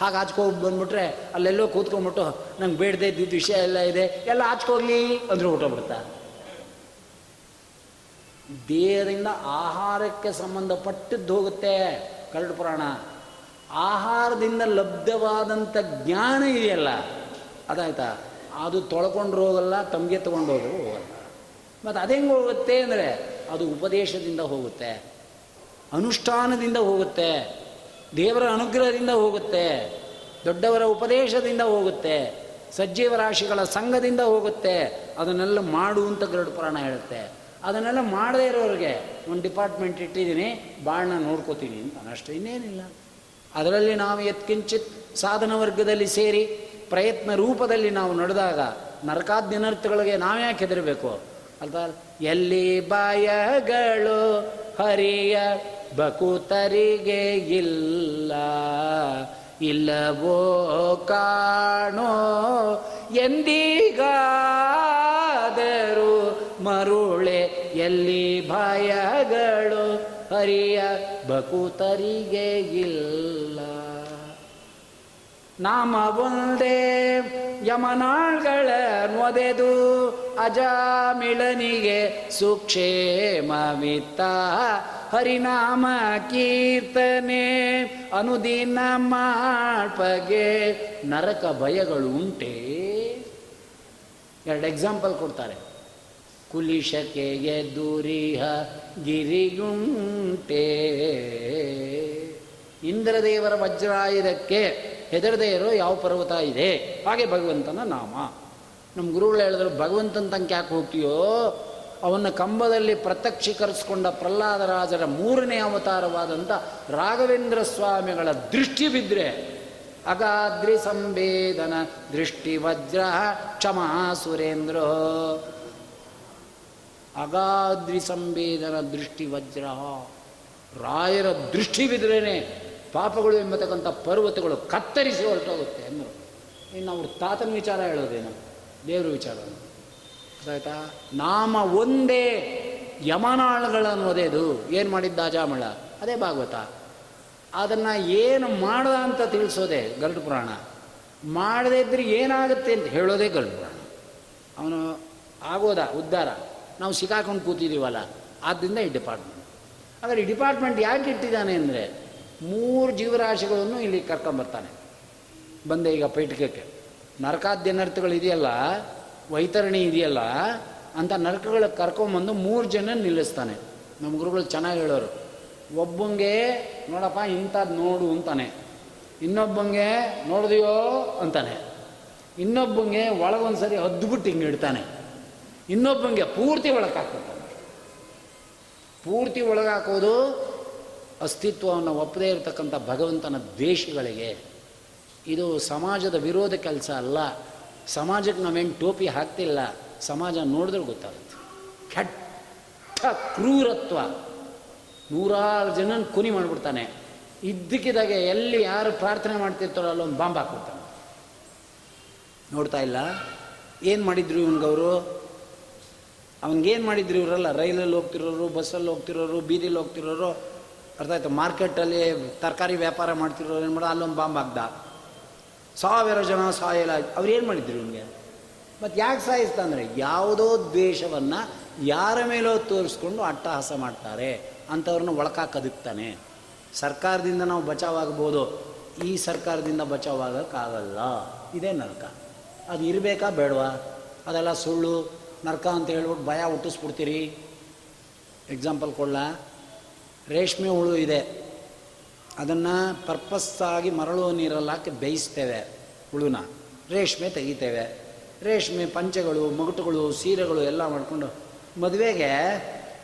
ಹಾಗೆ ಆಚ್ಕೋಗಿ ಬಂದುಬಿಟ್ರೆ ಅಲ್ಲೆಲ್ಲೋ ಕೂತ್ಕೊಂಡ್ಬಿಟ್ಟು, ನಂಗೆ ಬೇಡದೆ ಇದ್ದಿದ್ದು ವಿಷಯ ಎಲ್ಲ ಇದೆ, ಎಲ್ಲ ಆಚ್ಕೋಗ್ಲಿ ಅಂದ್ರೆ ಹೊಟ್ಟೋಗ್ಬಿಡ್ತಾ ದೇಹದಿಂದ ಆಹಾರಕ್ಕೆ ಸಂಬಂಧಪಟ್ಟದ್ದು ಹೋಗುತ್ತೆ ಕರಡು ಪುರಾಣ. ಆಹಾರದಿಂದ ಲಬ್ಧವಾದಂಥ ಜ್ಞಾನ ಇದೆಯಲ್ಲ, ಅದಾಯ್ತಾ? ಅದು ತೊಳ್ಕೊಂಡ್ರು ಹೋಗಲ್ಲ, ತಮಗೆ ತೊಗೊಂಡು ಹೋದ್ರು ಹೋಗಲ್ಲ. ಮತ್ತು ಹೆಂಗೆ ಹೋಗುತ್ತೆ ಅಂದರೆ, ಅದು ಉಪದೇಶದಿಂದ ಹೋಗುತ್ತೆ, ಅನುಷ್ಠಾನದಿಂದ ಹೋಗುತ್ತೆ, ದೇವರ ಅನುಗ್ರಹದಿಂದ ಹೋಗುತ್ತೆ, ದೊಡ್ಡವರ ಉಪದೇಶದಿಂದ ಹೋಗುತ್ತೆ ಸಜ್ಜೀವ ರಾಶಿಗಳ ಸಂಘದಿಂದ ಹೋಗುತ್ತೆ, ಅದನ್ನೆಲ್ಲ ಮಾಡು ಅಂತ ಗರುಡ ಪುರಾಣ ಹೇಳುತ್ತೆ. ಅದನ್ನೆಲ್ಲ ಮಾಡದೇ ಇರೋರಿಗೆ ಒಂದು ಡಿಪಾರ್ಟ್ಮೆಂಟ್ ಇಟ್ಟಿದ್ದೀನಿ ಬಾಳನ್ನ ನೋಡ್ಕೋತೀನಿ ಅಂತ ಇನ್ನೇನಿಲ್ಲ. ಅದರಲ್ಲಿ ನಾವು ಎತ್ಕಿಂಚಿತ್ ಸಾಧನ ವರ್ಗದಲ್ಲಿ ಸೇರಿ ಪ್ರಯತ್ನ ರೂಪದಲ್ಲಿ ನಾವು ನಡೆದಾಗ ನರಕಾದ್ಯನರ್ಥಗಳಿಗೆ ನಾವ್ಯಾಕೆ ಹೆದರಬೇಕು? ಅಲ್ವಾ? ಎಲ್ಲಿ ಬಾಯಗಳು ಹರಿಯ ಬಕುತರಿಗೆ ಇಲ್ಲ, ಇಲ್ಲವೋ ಕಾಣೋ ಎಂದಿಗಾದರೂ ಮರುಳೆ ಎಲ್ಲಿ ಭಯಗಳು ಹರಿಯ ಬಕುತರಿಗೆ ಇಲ್ಲ. ನಾಮ ಒಂದೇ ಯಮನಾಳ್ಗಳ ನೊದೆದು ಅಜಾಮಿಳನಿಗೆ ಸುಕ್ಷೇಮವಿತ್ತ. ಹರಿನಾಮ ಕೀರ್ತನೆ ಅನುದಿನ ಮಾಡ್ಪಗೆ ನರಕ ಭಯಗಳು ಉಂಟೆ. ಎರಡು ಎಕ್ಸಾಂಪಲ್ ಕೊಡ್ತಾರೆ. ಕುಲಿಶಕ್ಕೆ ದೂರಿಹ ಗಿರಿಗುಂಟೆ. ಇಂದ್ರದೇವರ ವಜ್ರಾಯುಧಕ್ಕೆ ಹೆದರದೇ ಇರೋ ಯಾವ ಪರ್ವತ ಇದೆ? ಹಾಗೆ ಭಗವಂತನ ನಾಮ. ನಮ್ಮ ಗುರುಗಳು ಹೇಳಿದ್ರು, ಭಗವಂತನ ಯಾಕೆ ಹೋಗ್ತೀಯೋ? ಅವನ ಕಂಬದಲ್ಲಿ ಪ್ರತ್ಯಕ್ಷೀಕರಿಸಿಕೊಂಡ ಪ್ರಹ್ಲಾದರಾಜರ ಮೂರನೇ ಅವತಾರವಾದಂಥ ರಾಘವೇಂದ್ರ ಸ್ವಾಮಿಗಳ ದೃಷ್ಟಿ ಬಿದ್ದರೆ ಅಗಾದ್ರಿ ಸಂವೇದನ ದೃಷ್ಟಿ ವಜ್ರ ಕ್ಷಮಾ ಸುರೇಂದ್ರ. ಅಗಾದ್ರಿ ಸಂವೇದನ ದೃಷ್ಟಿ ವಜ್ರ ರಾಯರ ದೃಷ್ಟಿ ಬಿದ್ರೇನೆ ಪಾಪಗಳು ಎಂಬತಕ್ಕಂಥ ಪರ್ವತಗಳು ಕತ್ತರಿಸಿ ಹೊರಟೋಗುತ್ತೆ ಅಂದರು ಇನ್ನು ಅವ್ರ ತಾತನ ವಿಚಾರ ಹೇಳೋದೇನು? ದೇವ್ರ ವಿಚಾರ. ಆಯ್ತಾ ನಾಮ ಒಂದೇ ಯಮನಾಳಗಳನ್ನು ಒದೆದು ಏನು ಮಾಡಿದ್ದ ಅಜಾಮಳ? ಅದೇ ಭಾಗವತ. ಅದನ್ನು ಏನು ಮಾಡ್ದ ಅಂತ ತಿಳಿಸೋದೆ ಗರುಡ ಪುರಾಣ. ಮಾಡದೇ ಇದ್ರೆ ಏನಾಗುತ್ತೆ ಅಂತ ಹೇಳೋದೇ ಗರುಡ ಪುರಾಣ. ಅವನು ಆಗೋದ, ಉದ್ಧಾರ. ನಾವು ಸಿಕ್ಕಾಕೊಂಡು ಕೂತಿದ್ದೀವಲ್ಲ ಆದ್ದರಿಂದ ಈ ಡಿಪಾರ್ಟ್ಮೆಂಟ್ ಆದರೆ ಈ ಡಿಪಾರ್ಟ್ಮೆಂಟ್ ಯಾಕೆ ಇಟ್ಟಿದ್ದಾನೆ ಅಂದರೆ, ಮೂರು ಜೀವರಾಶಿಗಳನ್ನು ಇಲ್ಲಿ ಕರ್ಕೊಂಬರ್ತಾನೆ ಬಂದೆ ಈಗ ಪೈಠಿಕಕ್ಕೆ. ನರಕಾದ್ಯನರ್ಥಗಳು ಇದೆಯಲ್ಲ, ವೈತರಣಿ ಇದೆಯಲ್ಲ, ಅಂತ ನರಕಗಳಿಗೆ ಕರ್ಕೊಂಬಂದು ಮೂರು ಜನ ನಿಲ್ಲಿಸ್ತಾನೆ. ನಮ್ಮ ಗುರುಗಳು ಚೆನ್ನಾಗಿ ಹೇಳೋರು. ಒಬ್ಬಂಗೆ, ನೋಡಪ್ಪ ಇಂಥದ್ದು ನೋಡು ಅಂತಾನೆ. ಇನ್ನೊಬ್ಬಂಗೆ, ನೋಡಿದೆಯೋ ಅಂತಾನೆ. ಇನ್ನೊಬ್ಬಂಗೆ ಒಳಗೊಂದ್ಸರಿ ಹದ್ದುಬಿಟ್ಟು ಹಿಂಗೆ ಇಡ್ತಾನೆ. ಇನ್ನೊಬ್ಬಂಗೆ ಪೂರ್ತಿ ಒಳಗೆ ಪೂರ್ತಿ ಒಳಗಾಕೋದು ಅಸ್ತಿತ್ವವನ್ನು ಒಪ್ಪದೇ ಇರತಕ್ಕಂಥ ಭಗವಂತನ ದ್ವೇಷಗಳಿಗೆ. ಇದು ಸಮಾಜದ ವಿರೋಧ ಕೆಲಸ ಅಲ್ಲ. ಸಮಾಜಕ್ಕೆ ನಾವೇನು ಟೋಪಿ ಹಾಕ್ತಿಲ್ಲ. ಸಮಾಜ ನೋಡಿದ್ರೆ ಗೊತ್ತಾಗುತ್ತೆ. ಕೆಟ್ಟ ಕ್ರೂರತ್ವ. ನೂರಾರು ಜನನ ಕುನಿ ಮಾಡಿಬಿಡ್ತಾನೆ. ಇದ್ದಕ್ಕಿದ್ದಾಗೆ ಎಲ್ಲಿ ಯಾರು ಪ್ರಾರ್ಥನೆ ಮಾಡ್ತಿರ್ತಾರೋ ಅಲ್ಲೊಂದು ಬಾಂಬ್ ಹಾಕ್ಬಿಡ್ತಾನೆ. ನೋಡ್ತಾ ಇಲ್ಲ? ಏನು ಮಾಡಿದ್ರು ಇವನ್ಗವರು? ಅವನಿಗೇನು ಮಾಡಿದ್ರು ಇವರೆಲ್ಲ? ರೈಲಲ್ಲಿ ಹೋಗ್ತಿರೋರು, ಬಸ್ಸಲ್ಲಿ ಹೋಗ್ತಿರೋರು, ಬೀದಿಲಿ ಹೋಗ್ತಿರೋರು? ಅರ್ಥ ಆಯ್ತು? ಮಾರ್ಕೆಟಲ್ಲಿ ತರಕಾರಿ ವ್ಯಾಪಾರ ಮಾಡ್ತಿರೋರು ಏನು ಮಾಡೋ, ಅಲ್ಲೊಂದು ಬಾಂಬ್ ಹಾಕ್ದ. ಸಾವಿರ ಜನ ಸಾಯಲ್ಲ ಅವ್ರು ಏನು ಮಾಡಿದ್ರು ಇವನಿಗೆ? ಮತ್ತು ಯಾಕೆ ಸಾಯಿಸ್ತಾ ಅಂದರೆ, ಯಾವುದೋ ದ್ವೇಷವನ್ನು ಯಾರ ಮೇಲೋ ತೋರಿಸ್ಕೊಂಡು ಅಟ್ಟಹಾಸ ಮಾಡ್ತಾರೆ. ಅಂಥವ್ರನ್ನ ಒಳಕಾಕದಿಕ್ತಾನೆ ಸರ್ಕಾರದಿಂದ ನಾವು ಬಚಾವಾಗ್ಬೋದು. ಈ ಸರ್ಕಾರದಿಂದ ಬಚಾವಾಗಕ್ಕಾಗಲ್ಲ. ಇದೇ ನರಕ. ಅದು ಇರಬೇಕಾ ಬೇಡವಾ? ಅದೆಲ್ಲ ಸುಳ್ಳು. ನರಕ ಅಂತ ಹೇಳ್ಬಿಟ್ಟು ಭಯ ಹುಟ್ಟಿಸ್ಬಿಡ್ತೀರಿ. ಎಕ್ಸಾಂಪಲ್ ಕೊಡ್ಲಾ. ರೇಷ್ಮೆ ಹುಳು ಇದೆ. ಅದನ್ನು ಪರ್ಪಸ್ಸಾಗಿ ಮರಳು ನೀರಲ್ಲಿ ಹಾಕಿ ಬೇಯಿಸ್ತೇವೆ ಹುಳುನ. ರೇಷ್ಮೆ ತೆಗಿತೇವೆ. ರೇಷ್ಮೆ ಪಂಚೆಗಳು, ಮಗುಟುಗಳು, ಸೀರೆಗಳು ಎಲ್ಲ ಮಾಡಿಕೊಂಡು ಮದುವೆಗೆ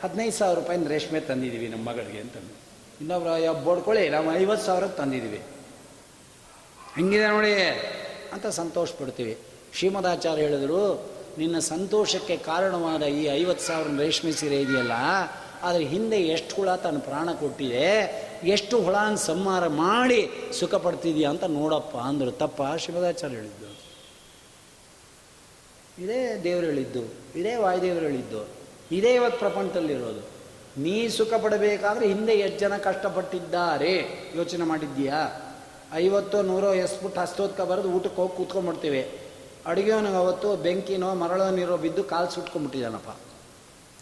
ಹದಿನೈದು ಸಾವಿರ ರೂಪಾಯಿನ ರೇಷ್ಮೆ ತಂದಿದ್ದೀವಿ ನಮ್ಮ ಮಗಳಿಗೆ ಅಂತಂದು. ಇನ್ನೊಬ್ರು ಯಾವ ಬೋಡ್ಕೊಳ್ಳಿ ನಾವು ಐವತ್ತು ಸಾವಿರಕ್ಕೆ ತಂದಿದ್ದೀವಿ ಹೆಂಗಿದೆ ನೋಡಿ ಅಂತ ಸಂತೋಷ ಪಡ್ತೀವಿ ಶ್ರೀಮದಾಚಾರ್ಯ ಹೇಳಿದ್ರು ನಿನ್ನ ಸಂತೋಷಕ್ಕೆ ಕಾರಣವಾದ ಈ ಐವತ್ತು ಸಾವಿರ ರೇಷ್ಮೆ ಸೀರೆ ಇದೆಯಲ್ಲ ಅದ್ರ ಹಿಂದೆ ಎಷ್ಟು ಹುಳ ತನ್ನ ಪ್ರಾಣ ಕೊಟ್ಟಿದೆ, ಎಷ್ಟು ಹುಳನ ಸಂಹಾರ ಮಾಡಿ ಸುಖ ಪಡ್ತಿದ್ಯಾ ಅಂತ ನೋಡಪ್ಪ ಅಂದರು. ತಪ್ಪ, ಶಿವದಾಚಾರ್ಯ ಹೇಳಿದ್ದು. ಇದೇ ದೇವರು ಹೇಳಿದ್ದು, ಇದೇ ವಾಯುದೇವರು ಹೇಳಿದ್ದು, ಇದೇ ಇವತ್ತು ಪ್ರಪಂಚದಲ್ಲಿರೋದು. ನೀ ಸುಖ ಪಡಬೇಕಾದ್ರೆ ಹಿಂದೆ ಎಷ್ಟು ಜನ ಕಷ್ಟಪಟ್ಟಿದ್ದಾರೆ? ಯೋಚನೆ ಮಾಡಿದ್ದೀಯಾ? ಐವತ್ತೋ ನೂರೋ ಎಸ್ಬಿಟ್ಟು ಹಸ್ತೋತ್ಕ ಬರೆದು ಊಟಕ್ಕೆ ಹೋಗಿ ಕೂತ್ಕೊಂಡ್ಬಿಡ್ತೀವಿ ಅಡುಗೆವನಿಗೆ ಅವತ್ತು ಬೆಂಕಿನೋ ಮರಳೋ ನೀರೋ ಬಿದ್ದು ಕಾಲು ಸುಟ್ಕೊಂಡ್ಬಿಟ್ಟಿದ್ದಾನಪ್ಪ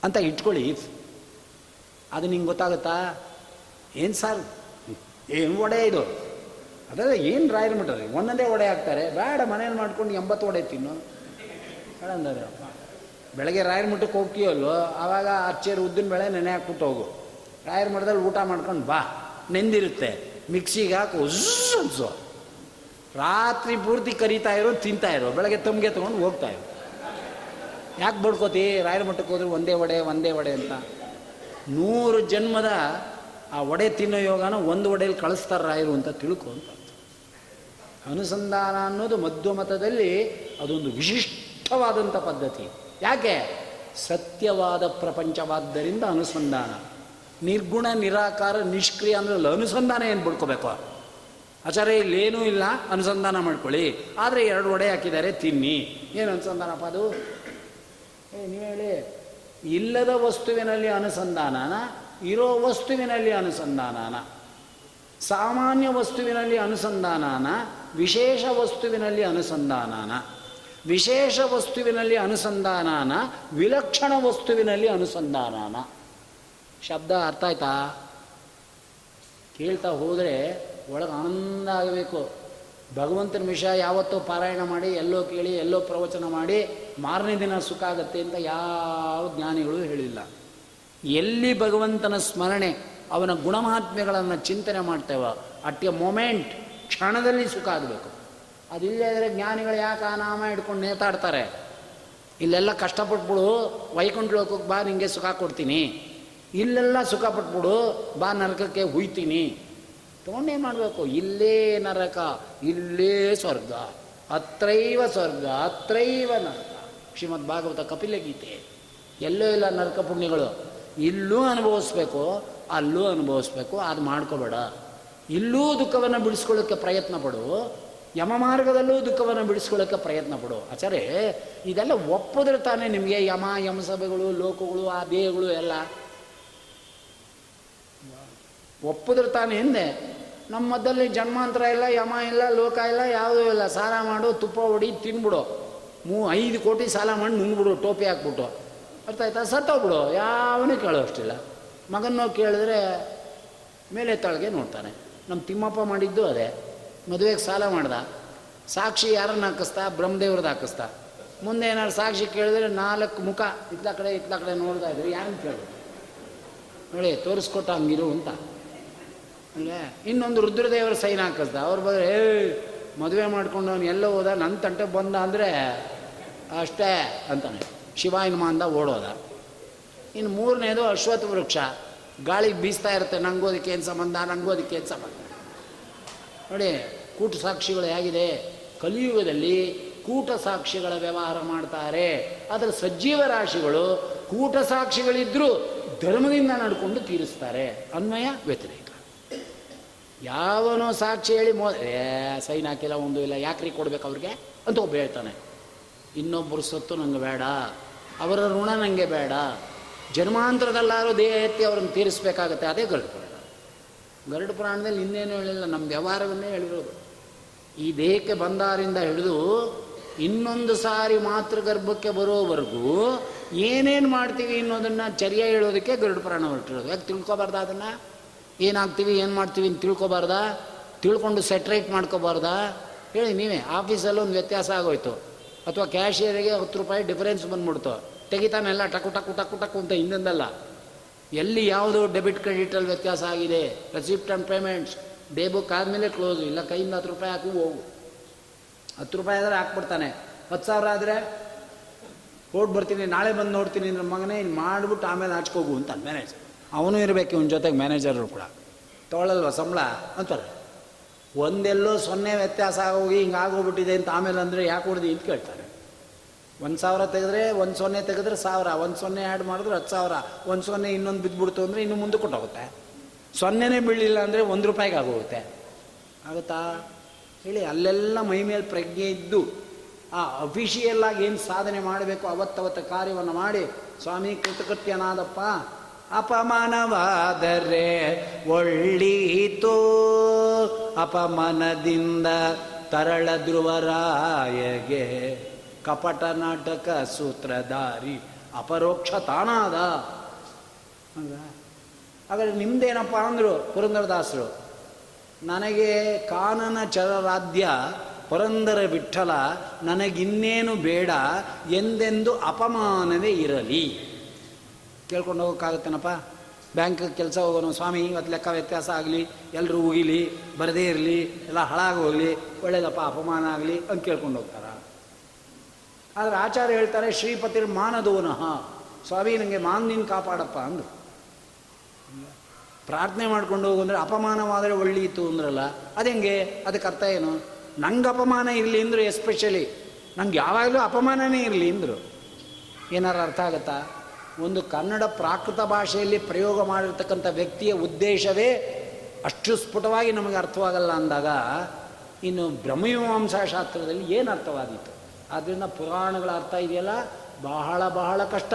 ಅಂತ ಇಟ್ಕೊಳ್ಳಿ. ಅದು ನಿಂಗೆ ಗೊತ್ತಾಗುತ್ತಾ? ಏನು ಸರ್? ಏನು ಒಡೆ ಇದು? ಅದಲ್ಲ ಏನು ರಾಯರ್ ಮಟರಿ ಒಂದೊಂದೇ ಒಡೆ ಹಾಕ್ತಾರೆ. ಬೇಡ, ಮನೇಲಿ ಮಾಡ್ಕೊಂಡು ಎಂಬತ್ತು ಒಡೆ ತಿನ್ನು. ಹೇಳಂದರೆ ಬೆಳಗ್ಗೆ ರಾಯರ ಮಠಕ್ಕೆ ಹೋಗ್ತೀವಲ್ವೋ ಆವಾಗ ಅಚ್ಚೇರು ಉದ್ದಿನ ಬೆಳೆ ನೆನೆ ಹಾಕ್ಬಿಟ್ಟು ಹೋಗು. ರಾಯರ ಮಠದಲ್ಲಿ ಊಟ ಮಾಡ್ಕೊಂಡು ಬಾ. ನೆಂದಿರುತ್ತೆ. ಮಿಕ್ಸಿಗೆ ಹಾಕು. ಅನ್ಸು ರಾತ್ರಿ ಪೂರ್ತಿ ಕರಿತಾ ಇರೋ ತಿಂತಾ ಇರೋ. ಬೆಳಗ್ಗೆ ತಮಗೆ ತೊಗೊಂಡು ಹೋಗ್ತಾ ಇರೋ. ಯಾಕೆ ಬಡ್ಕೋತಿ? ರಾಯರ ಮಠಕ್ಕೆ ಹೋದ್ರೆ ಒಂದೇ ಒಡೆ ಒಂದೇ ಒಡೆ ಅಂತ. ನೂರು ಜನ್ಮದ ಆ ಒಡೆ ತಿನ್ನೋ ಯೋಗನ ಒಂದು ಒಡೆಯಲ್ಲಿ ಕಳಿಸ್ತಾರೆ ರಾಯರು ಅಂತ ತಿಳ್ಕೊ ಅಂತ. ಅನುಸಂಧಾನ ಅನ್ನೋದು ಮಧ್ಯಮತದಲ್ಲಿ ಅದೊಂದು ವಿಶಿಷ್ಟವಾದಂಥ ಪದ್ಧತಿ. ಯಾಕೆ? ಸತ್ಯವಾದ ಪ್ರಪಂಚವಾದ್ದರಿಂದ ಅನುಸಂಧಾನ. ನಿರ್ಗುಣ, ನಿರಾಕಾರ, ನಿಷ್ಕ್ರಿಯ ಅಂದ್ರೆ ಅನುಸಂಧಾನ ಏನು ಬಿಡ್ಕೋಬೇಕು? ಆಚಾರ್ಯ ಇಲ್ಲೇನೂ ಇಲ್ಲ. ಅನುಸಂಧಾನ ಮಾಡ್ಕೊಳ್ಳಿ. ಆದರೆ ಎರಡು ಒಡೆ ಹಾಕಿದ್ದಾರೆ, ತಿನ್ನಿ. ಏನು ಅನುಸಂಧಾನಪ್ಪ ಅದು? ಏ, ನೀವು ಹೇಳಿ. ಇಲ್ಲದ ವಸ್ತುವಿನಲ್ಲಿ ಅನುಸಂಧಾನನ, ಇರೋ ವಸ್ತುವಿನಲ್ಲಿ ಅನುಸಂಧಾನನ, ಸಾಮಾನ್ಯ ವಸ್ತುವಿನಲ್ಲಿ ಅನುಸಂಧಾನನ, ವಿಶೇಷ ವಸ್ತುವಿನಲ್ಲಿ ಅನುಸಂಧಾನನ, ವಿಶೇಷ ವಸ್ತುವಿನಲ್ಲಿ ಅನುಸಂಧಾನನ, ವಿಲಕ್ಷಣ ವಸ್ತುವಿನಲ್ಲಿ ಅನುಸಂಧಾನನ. ಶಬ್ದ ಅರ್ಥ ಆಯ್ತಾ? ಕೇಳ್ತಾ ಹೋದರೆ ಒಳಗೆ ಆನಂದ ಆಗಬೇಕು. ಭಗವಂತನ ವಿಷ ಯಾವತ್ತೋ ಪಾರಾಯಣ ಮಾಡಿ, ಎಲ್ಲೋ ಕೇಳಿ, ಎಲ್ಲೋ ಪ್ರವಚನ ಮಾಡಿ, ಮಾರನೇ ದಿನ ಸುಖ ಆಗುತ್ತೆ ಅಂತ ಯಾವ ಜ್ಞಾನಿಗಳು ಹೇಳಿಲ್ಲ. ಎಲ್ಲಿ ಭಗವಂತನ ಸ್ಮರಣೆ, ಅವನ ಗುಣಮಹಾತ್ಮ್ಯಗಳನ್ನು ಚಿಂತನೆ ಮಾಡ್ತೇವ, ಅಟ್ ಎ ಮೊಮೆಂಟ್ ಕ್ಷಣದಲ್ಲಿ ಸುಖ ಆಗಬೇಕು. ಅದಿಲ್ಲದ್ರೆ ಜ್ಞಾನಿಗಳು ಯಾಕೆ ಆ ನಾಮ ನೇತಾಡ್ತಾರೆ? ಇಲ್ಲೆಲ್ಲ ಕಷ್ಟಪಟ್ಬಿಡು ವೈಕುಂಠ ಲೋಕಕ್ಕೆ ಬಾ, ನಿಂಗೆ ಸುಖ ಕೊಡ್ತೀನಿ. ಇಲ್ಲೆಲ್ಲ ಸುಖ ಪಟ್ಬಿಡು, ಬಾ, ನರಕಕ್ಕೆ ಹುಯ್ತೀನಿ. ತೊಗೊಂಡೇನು ಮಾಡಬೇಕು. ಇಲ್ಲೇ ನರಕ, ಇಲ್ಲೇ ಸ್ವರ್ಗ, ಅತ್ರೈವ ಸ್ವರ್ಗ, ಅತ್ರೈವ ನರಕ. ಶ್ರೀಮದ್ ಭಾಗವತ ಕಪಿಲ ಗೀತೆ. ಎಲ್ಲೋ ಇಲ್ಲ ನರಕ ಪುಣ್ಯಗಳು. ಇಲ್ಲೂ ಅನುಭವಿಸ್ಬೇಕು, ಅಲ್ಲೂ ಅನುಭವಿಸ್ಬೇಕು. ಅದು ಮಾಡ್ಕೋಬೇಡ. ಇಲ್ಲೂ ದುಃಖವನ್ನು ಬಿಡಿಸ್ಕೊಳ್ಳೋಕ್ಕೆ ಪ್ರಯತ್ನ ಪಡು. ಯಮ ಮಾರ್ಗದಲ್ಲೂ ದುಃಖವನ್ನು ಬಿಡಿಸ್ಕೊಳ್ಳೋಕ್ಕೆ ಪ್ರಯತ್ನ ಪಡು. ಆಚಾರೆ ಇದೆಲ್ಲ ಒಪ್ಪಿದ್ರೆ ತಾನೇ ನಿಮಗೆ ಯಮ ಯಮಸಭೆಗಳು ಲೋಕಗಳು, ಆ ದೇಹಗಳು ಎಲ್ಲ. ಒಪ್ಪಿದ್ರೆ ತಾನೇ ಹಿಂದೆ ನಮ್ಮ ಮದ್ದಲ್ಲಿ ಜನ್ಮಾಂತರ ಇಲ್ಲ, ಯಮ ಇಲ್ಲ, ಲೋಕ ಇಲ್ಲ, ಯಾವುದೂ ಇಲ್ಲ. ಸಾಲ ಮಾಡು, ತುಪ್ಪ ಹೊಡಿ, ತಿನ್ಬಿಡು. ಮೂ ಐದು ಕೋಟಿ ಸಾಲ ಮಾಡಿ ನುಂಗ್ಬಿಡು, ಟೋಪಿ ಹಾಕ್ಬಿಟ್ಟು. ಅರ್ಥ ಆಯ್ತಾ? ಸತ್ತೋಗ್ಬಿಡು. ಯಾವನೂ ಕೇಳೋ ಅಷ್ಟಿಲ್ಲ. ಮಗನೋ ಕೇಳಿದ್ರೆ ಮೇಲೆ ತಳಗೆ ನೋಡ್ತಾನೆ. ನಮ್ಮ ತಿಮ್ಮಪ್ಪ ಮಾಡಿದ್ದು ಅದೇ. ಮದುವೆಗೆ ಸಾಲ ಮಾಡ್ದ. ಸಾಕ್ಷಿ ಯಾರನ್ನ ಹಾಕಿಸ್ತಾ? ಬ್ರಹ್ಮದೇವ್ರದ್ದು ಹಾಕಿಸ್ತಾ. ಮುಂದೆ ಏನಾದ್ರು ಸಾಕ್ಷಿ ಕೇಳಿದ್ರೆ ನಾಲ್ಕು ಮುಖ ಇತ್ತ ಕಡೆ ಇತ್ತ ಕಡೆ ನೋಡ್ತಾ ಇದ್ರು. ಯಾರನ್ನು ಕೇಳಿದ್ರು ನೋಡಿ ತೋರಿಸ್ಕೊಟ್ಟ ಹಂಗಿರು ಅಂತ. ಅಲ್ಲೇ ಇನ್ನೊಂದು ರುದ್ರದೇವರ ಸೈನ್ ಹಾಕಿಸ್ದ. ಅವ್ರು ಬಂದ್ರೆ ಏ, ಮದುವೆ ಮಾಡ್ಕೊಂಡು ಅವ್ನು ಎಲ್ಲೋ ಹೋದ ನನ್ನ ತಂಟೆ ಬಂದ ಅಂದರೆ ಅಷ್ಟೇ, ಅಂತಾನೆ. ಶಿವಾಯನಮ ಮಾಂದ ಓಡೋದ. ಇನ್ನು ಮೂರನೇದು ಅಶ್ವತ್ಥ ವೃಕ್ಷ. ಗಾಳಿಗೆ ಬೀಸ್ತಾ ಇರುತ್ತೆ ನಂಗೋದಕ್ಕೆ ಏನು ಸಂಬಂಧ? ನಂಗೋದಕ್ಕೆ ಏನು ಸಂಬಂಧ? ನೋಡಿ, ಕೂಟ ಸಾಕ್ಷಿಗಳು ಹೇಗಿದೆ. ಕಲಿಯುಗದಲ್ಲಿ ಕೂಟ ಸಾಕ್ಷಿಗಳ ವ್ಯವಹಾರ ಮಾಡ್ತಾರೆ. ಅದರ ಸಜ್ಜೀವ ರಾಶಿಗಳು ಕೂಟ ಸಾಕ್ಷಿಗಳಿದ್ದರೂ ಧರ್ಮದಿಂದ ನಡ್ಕೊಂಡು ತೀರಿಸ್ತಾರೆ. ಅನ್ವಯ ವ್ಯತಿರೇಕ. ಯಾವನೋ ಸಾಕ್ಷಿ ಹೇಳಿ ಮೋ ಏ, ಸೈನ್ ಹಾಕಿಲ್ಲ, ಒಂದು ಇಲ್ಲ, ಯಾಕ್ರಿ ಕೊಡ್ಬೇಕು ಅವ್ರಿಗೆ? ಅಂತ ಒಬ್ಬ ಹೇಳ್ತಾನೆ. ಇನ್ನೊಬ್ಬರು ಸತ್ತು ನಂಗೆ ಬೇಡ, ಅವರ ಋಣ ನನಗೆ ಬೇಡ ಜನ್ಮಾಂತರದಲ್ಲಾರು ದೇಹ ಎತ್ತಿ ಅವ್ರನ್ನ ತೀರಿಸ್ಬೇಕಾಗತ್ತೆ, ಅದೇ ಗರುಡ ಪುರಾಣ. ಗರುಡು ಪುರಾಣದಲ್ಲಿ ಇನ್ನೇನು ಹೇಳಿಲ್ಲ, ನಮ್ಮ ವ್ಯವಹಾರವನ್ನೇ ಹೇಳಿರೋದು. ಈ ದೇಹಕ್ಕೆ ಬಂದಾರಿಂದ ಹಿಡಿದು ಇನ್ನೊಂದು ಸಾರಿ ಮಾತೃ ಗರ್ಭಕ್ಕೆ ಬರೋವರೆಗೂ ಏನೇನು ಮಾಡ್ತೀವಿ ಅನ್ನೋದನ್ನು ಚರ್ಯ ಹೇಳೋದಕ್ಕೆ ಗರುಡ ಪುರಾಣ ಹೊರಟಿರೋದು. ಯಾಕೆ ತಿಳ್ಕೊಬಾರ್ದ ಅದನ್ನು? ಏನಾಗ್ತೀವಿ, ಏನು ಮಾಡ್ತೀವಿ ಅಂತ ತಿಳ್ಕೊಬಾರ್ದ? ತಿಳ್ಕೊಂಡು ಸೆಟ್ರೇಟ್ ಮಾಡ್ಕೋಬಾರ್ದಾ? ಹೇಳಿ ನೀವೇ, ಆಫೀಸಲ್ಲಿ ಒಂದು ವ್ಯತ್ಯಾಸ ಆಗೋಯ್ತು. ಅಥವಾ ಕ್ಯಾಶಿಯರಿಗೆ ಹತ್ತು ರೂಪಾಯಿ ಡಿಫರೆನ್ಸ್ ಬಂದ್ಬಿಡ್ತು. ತೆಗಿತಾನೆಲ್ಲ ಟಕು ಟಕು ಟಕು ಟಕು ಅಂತ ಹಿಂದಿಂದಲ್ಲ ಎಲ್ಲಿ ಯಾವುದು ಡೆಬಿಟ್ ಕ್ರೆಡಿಟಲ್ಲಿ ವ್ಯತ್ಯಾಸ ಆಗಿದೆ receipt and payments day book ಆದಮೇಲೆ ಕ್ಲೋಸ್ ಇಲ್ಲ ಕೈಯಿಂದ ಹತ್ತು ರೂಪಾಯಿ ಹಾಕು ಹೋಗು. ಹತ್ತು ರೂಪಾಯಿ ಆದರೆ ಹಾಕ್ಬಿಡ್ತಾನೆ. ಹತ್ತು ಸಾವಿರ ಆದರೆ ಓಡ್ ಬರ್ತೀನಿ, ನಾಳೆ ಬಂದು ನೋಡ್ತೀನಿ ನನ್ನ ಮಗನೇ ಇನ್ನು ಮಾಡಿಬಿಟ್ಟು ಆಮೇಲೆ ಹಚ್ಕೋಗು ಅಂತ ಮ್ಯಾನೇಜರ್ ಅವನು ಇರಬೇಕು, ಇವನ ಜೊತೆಗೆ ಮ್ಯಾನೇಜರು ಕೂಡ. ತೊಗೊಳಲ್ವ ಸಂಬಳ? ಅಂತಾರೆ. ಒಂದೆಲ್ಲೋ ಸೊನ್ನೆ ವ್ಯತ್ಯಾಸ ಆಗೋಗಿ ಹಿಂಗೆ ಆಗೋಗ್ಬಿಟ್ಟಿದೆ ಅಂತ ಆಮೇಲೆ ಅಂದರೆ ಯಾಕೆ ಹೊಡೆದು ಅಂತ ಕೇಳ್ತಾರೆ. ಒಂದು ಸಾವಿರ ತೆಗೆದ್ರೆ ಒಂದು ಸೊನ್ನೆ ತೆಗೆದ್ರೆ ಸಾವಿರ, ಒಂದು ಸೊನ್ನೆ ಆ್ಯಡ್ ಮಾಡಿದ್ರೆ ಹತ್ತು ಸಾವಿರ, ಒಂದು ಸೊನ್ನೆ ಇನ್ನೊಂದು ಬಿದ್ದುಬಿಡ್ತು ಅಂದರೆ ಇನ್ನು ಮುಂದೆ ಕೊಟ್ಟೋಗುತ್ತೆ. ಸೊನ್ನೆನೇ ಬೀಳಲಿಲ್ಲ ಅಂದರೆ ಒಂದು ರೂಪಾಯಿಗೆ ಆಗೋಗುತ್ತೆ. ಆಗುತ್ತಾ? ಹೇಳಿ, ಅಲ್ಲೆಲ್ಲ ಮೈ ಮೇಲೆ ಪ್ರಜ್ಞೆ ಇದ್ದು ಆ ಅಫಿಷಿಯಲ್ಲಾಗಿ ಏನು ಸಾಧನೆ ಮಾಡಬೇಕು ಅವತ್ತವತ್ತ ಕಾರ್ಯವನ್ನು ಮಾಡಿ, ಸ್ವಾಮಿ ಕೃತಕೃತ್ಯನಾದಪ್ಪ ಅಪಮಾನವಾದರೆ ಒಳ್ಳೀತು. ಅಪಮಾನದಿಂದ ತರಳ ಧ್ರುವರಾಯಗೆ ಕಪಟ ನಾಟಕ ಸೂತ್ರಧಾರಿ ಅಪರೋಕ್ಷ ತಾನಾದ ಹಾಗಾದ್ರೆ ನಿಮ್ದೇನಪ್ಪ ಅಂದರು ಪುರಂದರದಾಸರು, ನನಗೆ ಕಾನನ ಚರರಾಧ್ಯ ಪುರಂದರ ವಿಠಲ, ನನಗಿನ್ನೇನು ಬೇಡ ಎಂದೆಂದು ಅಪಮಾನವೇ ಇರಲಿ. ಕೇಳ್ಕೊಂಡು ಹೋಗೋಕ್ಕಾಗುತ್ತೇನಪ್ಪ? ಬ್ಯಾಂಕ್ ಕೆಲಸ ಹೋಗೋನು, ಸ್ವಾಮಿ, ಇವತ್ತು ಲೆಕ್ಕ ವ್ಯತ್ಯಾಸ ಆಗಲಿ ಎಲ್ಲರೂ ಉಗಿಲಿ, ಬರದೇ ಇರಲಿ, ಎಲ್ಲ ಹಾಳಾಗಿ ಹೋಗಲಿ, ಒಳ್ಳೇದಪ್ಪ, ಅಪಮಾನ ಆಗಲಿ ಅಂತ ಕೇಳ್ಕೊಂಡು ಹೋಗ್ತಾರ. ಆದರೆ ಆಚಾರ್ಯ ಹೇಳ್ತಾರೆ, ಶ್ರೀಪತಿರ್ ಮಾನದೋನಃ. ಸ್ವಾಮಿ ನನಗೆ ನೀನು ಕಾಪಾಡಪ್ಪ ಅಂದರು. ಪ್ರಾರ್ಥನೆ ಮಾಡ್ಕೊಂಡು ಹೋಗು ಅಂದರೆ ಅಪಮಾನವಾದರೆ ಒಳ್ಳೆಯಿತು ಅಂದ್ರಲ್ಲ, ಅದು ಹೆಂಗೆ? ಅದಕ್ಕೆ ಅರ್ಥ ಏನು? ನಂಗೆ ಅಪಮಾನ ಇರಲಿ ಅಂದರು ಎಸ್ಪೆಷಲಿ ನಂಗೆ ಯಾವಾಗಲೂ ಅಪಮಾನನೇ ಇರಲಿ ಅಂದರು. ಏನಾರು ಅರ್ಥ ಆಗುತ್ತಾ? ಒಂದು ಕನ್ನಡ ಪ್ರಾಕೃತ ಭಾಷೆಯಲ್ಲಿ ಪ್ರಯೋಗ ಮಾಡಿರ್ತಕ್ಕಂಥ ವ್ಯಕ್ತಿಯ ಉದ್ದೇಶವೇ ಅಷ್ಟು ಸ್ಫುಟವಾಗಿ ನಮಗೆ ಅರ್ಥವಾಗಲ್ಲ ಅಂದಾಗ ಇನ್ನು ಬ್ರಹ್ಮಮೀಮಾಂಸಾ ಶಾಸ್ತ್ರದಲ್ಲಿ ಏನು ಅರ್ಥವಾದೀತು? ಆದ್ದರಿಂದ ಪುರಾಣಗಳ ಅರ್ಥ ಇದೆಯಲ್ಲ? ಬಹಳ ಬಹಳ ಕಷ್ಟ.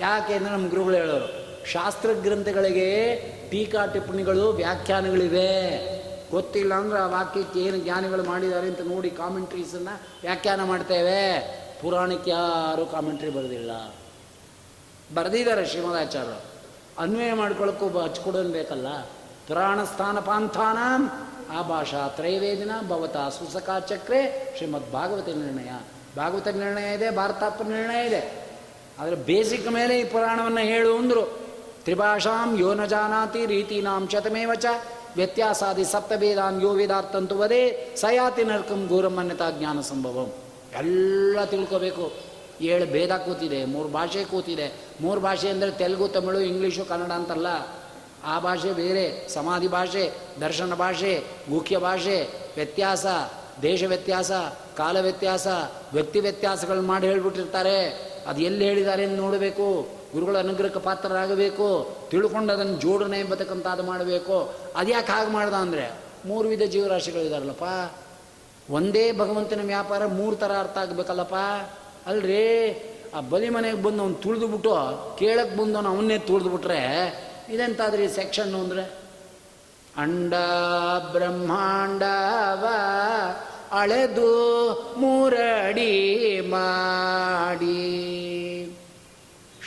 ಯಾಕೆ ಅಂದರೆ ನಮ್ಮ ಗುರುಗಳು ಹೇಳೋರು ಶಾಸ್ತ್ರ ಗ್ರಂಥಗಳಿಗೆ ಟೀಕಾ ಟಿಪ್ಪಣಿಗಳು, ವ್ಯಾಖ್ಯಾನಗಳಿವೆ. ಗೊತ್ತಿಲ್ಲ ಅಂದ್ರೆ ಆ ವಾಕ್ಯಕ್ಕೆ ಏನು ಜ್ಞಾನಿಗಳು ಮಾಡಿದ್ದಾರೆ ಅಂತ ನೋಡಿ ಕಾಮೆಂಟ್ರೀಸನ್ನು ವ್ಯಾಖ್ಯಾನ ಮಾಡ್ತೇವೆ. ಪುರಾಣಕ್ಕೆ ಯಾರೂ ಕಾಮೆಂಟ್ರಿ ಬರೆದಿಲ್ಲ. ಬರೆದಿದ್ದಾರೆ ಶ್ರೀಮದಾಚಾರ್ಯರು. ಅನ್ವಯ ಮಾಡ್ಕೊಳ್ಳೋಕ್ಕೂ ಹಚ್ಕೊಡೋನ್ ಬೇಕಲ್ಲ. ಪುರಾಣ ಸ್ಥಾನ ಪಾಂಥಾನಾಂ ಆ ಭಾಷಾ ತ್ರೈವೇದಿನ ಭವತ ಸುಸಕಾಚಕ್ರೆ ಶ್ರೀಮದ್ ಭಾಗವತ ನಿರ್ಣಯ. ಭಾಗವತ ನಿರ್ಣಯ ಇದೆ, ಭಾರತಾತ್ಮ ನಿರ್ಣಯ ಇದೆ. ಆದರೆ ಬೇಸಿಕ್ ಮೇಲೆ ಈ ಪುರಾಣವನ್ನು ಹೇಳು ಅಂದರು. ತ್ರಿಭಾಷಾಂ ಯೋ ನ ಜಾನಾತಿ ರೀತೀನಾಂ ಚ ವ್ಯತ್ಯಾಸಾದಿ ಸಪ್ತಭೇದಾನ್ ಯೋ ವೇದಾರ್ಥಂತು ವದೇ ಸಯಾತಿ ನರ್ಕಂ ಘೋರಮನ್ಯತಾ ಜ್ಞಾನ ಸಂಭವಂ. ಎಲ್ಲ ತಿಳ್ಕೋಬೇಕು. ಏಳು ಭೇದ ಕೂತಿದೆ, ಮೂರು ಭಾಷೆ ಕೂತಿದೆ. ಮೂರು ಭಾಷೆ ಅಂದರೆ ತೆಲುಗು, ತಮಿಳು, ಇಂಗ್ಲೀಷು, ಕನ್ನಡ ಅಂತಲ್ಲ. ಆ ಭಾಷೆ ಬೇರೆ, ಸಮಾಧಿ ಭಾಷೆ, ದರ್ಶನ ಭಾಷೆ ಮುಖ್ಯ ಭಾಷೆ, ವ್ಯತ್ಯಾಸ, ದೇಶ ವ್ಯತ್ಯಾಸ, ಕಾಲ ವ್ಯತ್ಯಾಸ, ವ್ಯಕ್ತಿ ವ್ಯತ್ಯಾಸಗಳು ಮಾಡಿ ಹೇಳ್ಬಿಟ್ಟಿರ್ತಾರೆ. ಅದು ಎಲ್ಲಿ ಹೇಳಿದ್ದಾರೆ ಅಂತ ನೋಡಬೇಕು. ಗುರುಗಳ ಅನುಗ್ರಹಕ್ಕೆ ಪಾತ್ರರಾಗಬೇಕು. ತಿಳ್ಕೊಂಡು ಅದನ್ನು ಜೋಡಣೆ ಎಂಬತಕ್ಕಂಥದ್ದು ಮಾಡಬೇಕು. ಅದ್ಯಾಕೆ ಹಾಗೆ ಮಾಡ್ದ ಅಂದರೆ, ಮೂರು ವಿಧ ಜೀವರಾಶಿಗಳಿದಾರಲ್ಲಪ್ಪ ಒಂದೇ ಭಗವಂತನ ವ್ಯಾಪಾರ ಮೂರು ಥರ ಅರ್ಥ ಆಗಬೇಕಲ್ಲಪ್ಪ. ಅಲ್ರಿ, ಆ ಬಲಿ ಮನೆಗೆ ಬಂದು ಅವ್ನು ತುಳಿದು ಬಿಟ್ಟು ಕೇಳಕ್ಕೆ ಬಂದವನು ಅವನ್ನೇ ತುಳಿದು ಬಿಟ್ರೆ ಇದೆಂತಾದ್ರಿ ಸೆಕ್ಷನ್ನು ಅಂದರೆ? ಅಂಡ ಬ್ರಹ್ಮಾಂಡವ ಅಳೆದು ಮೂರಡಿ ಮಾಡಿ.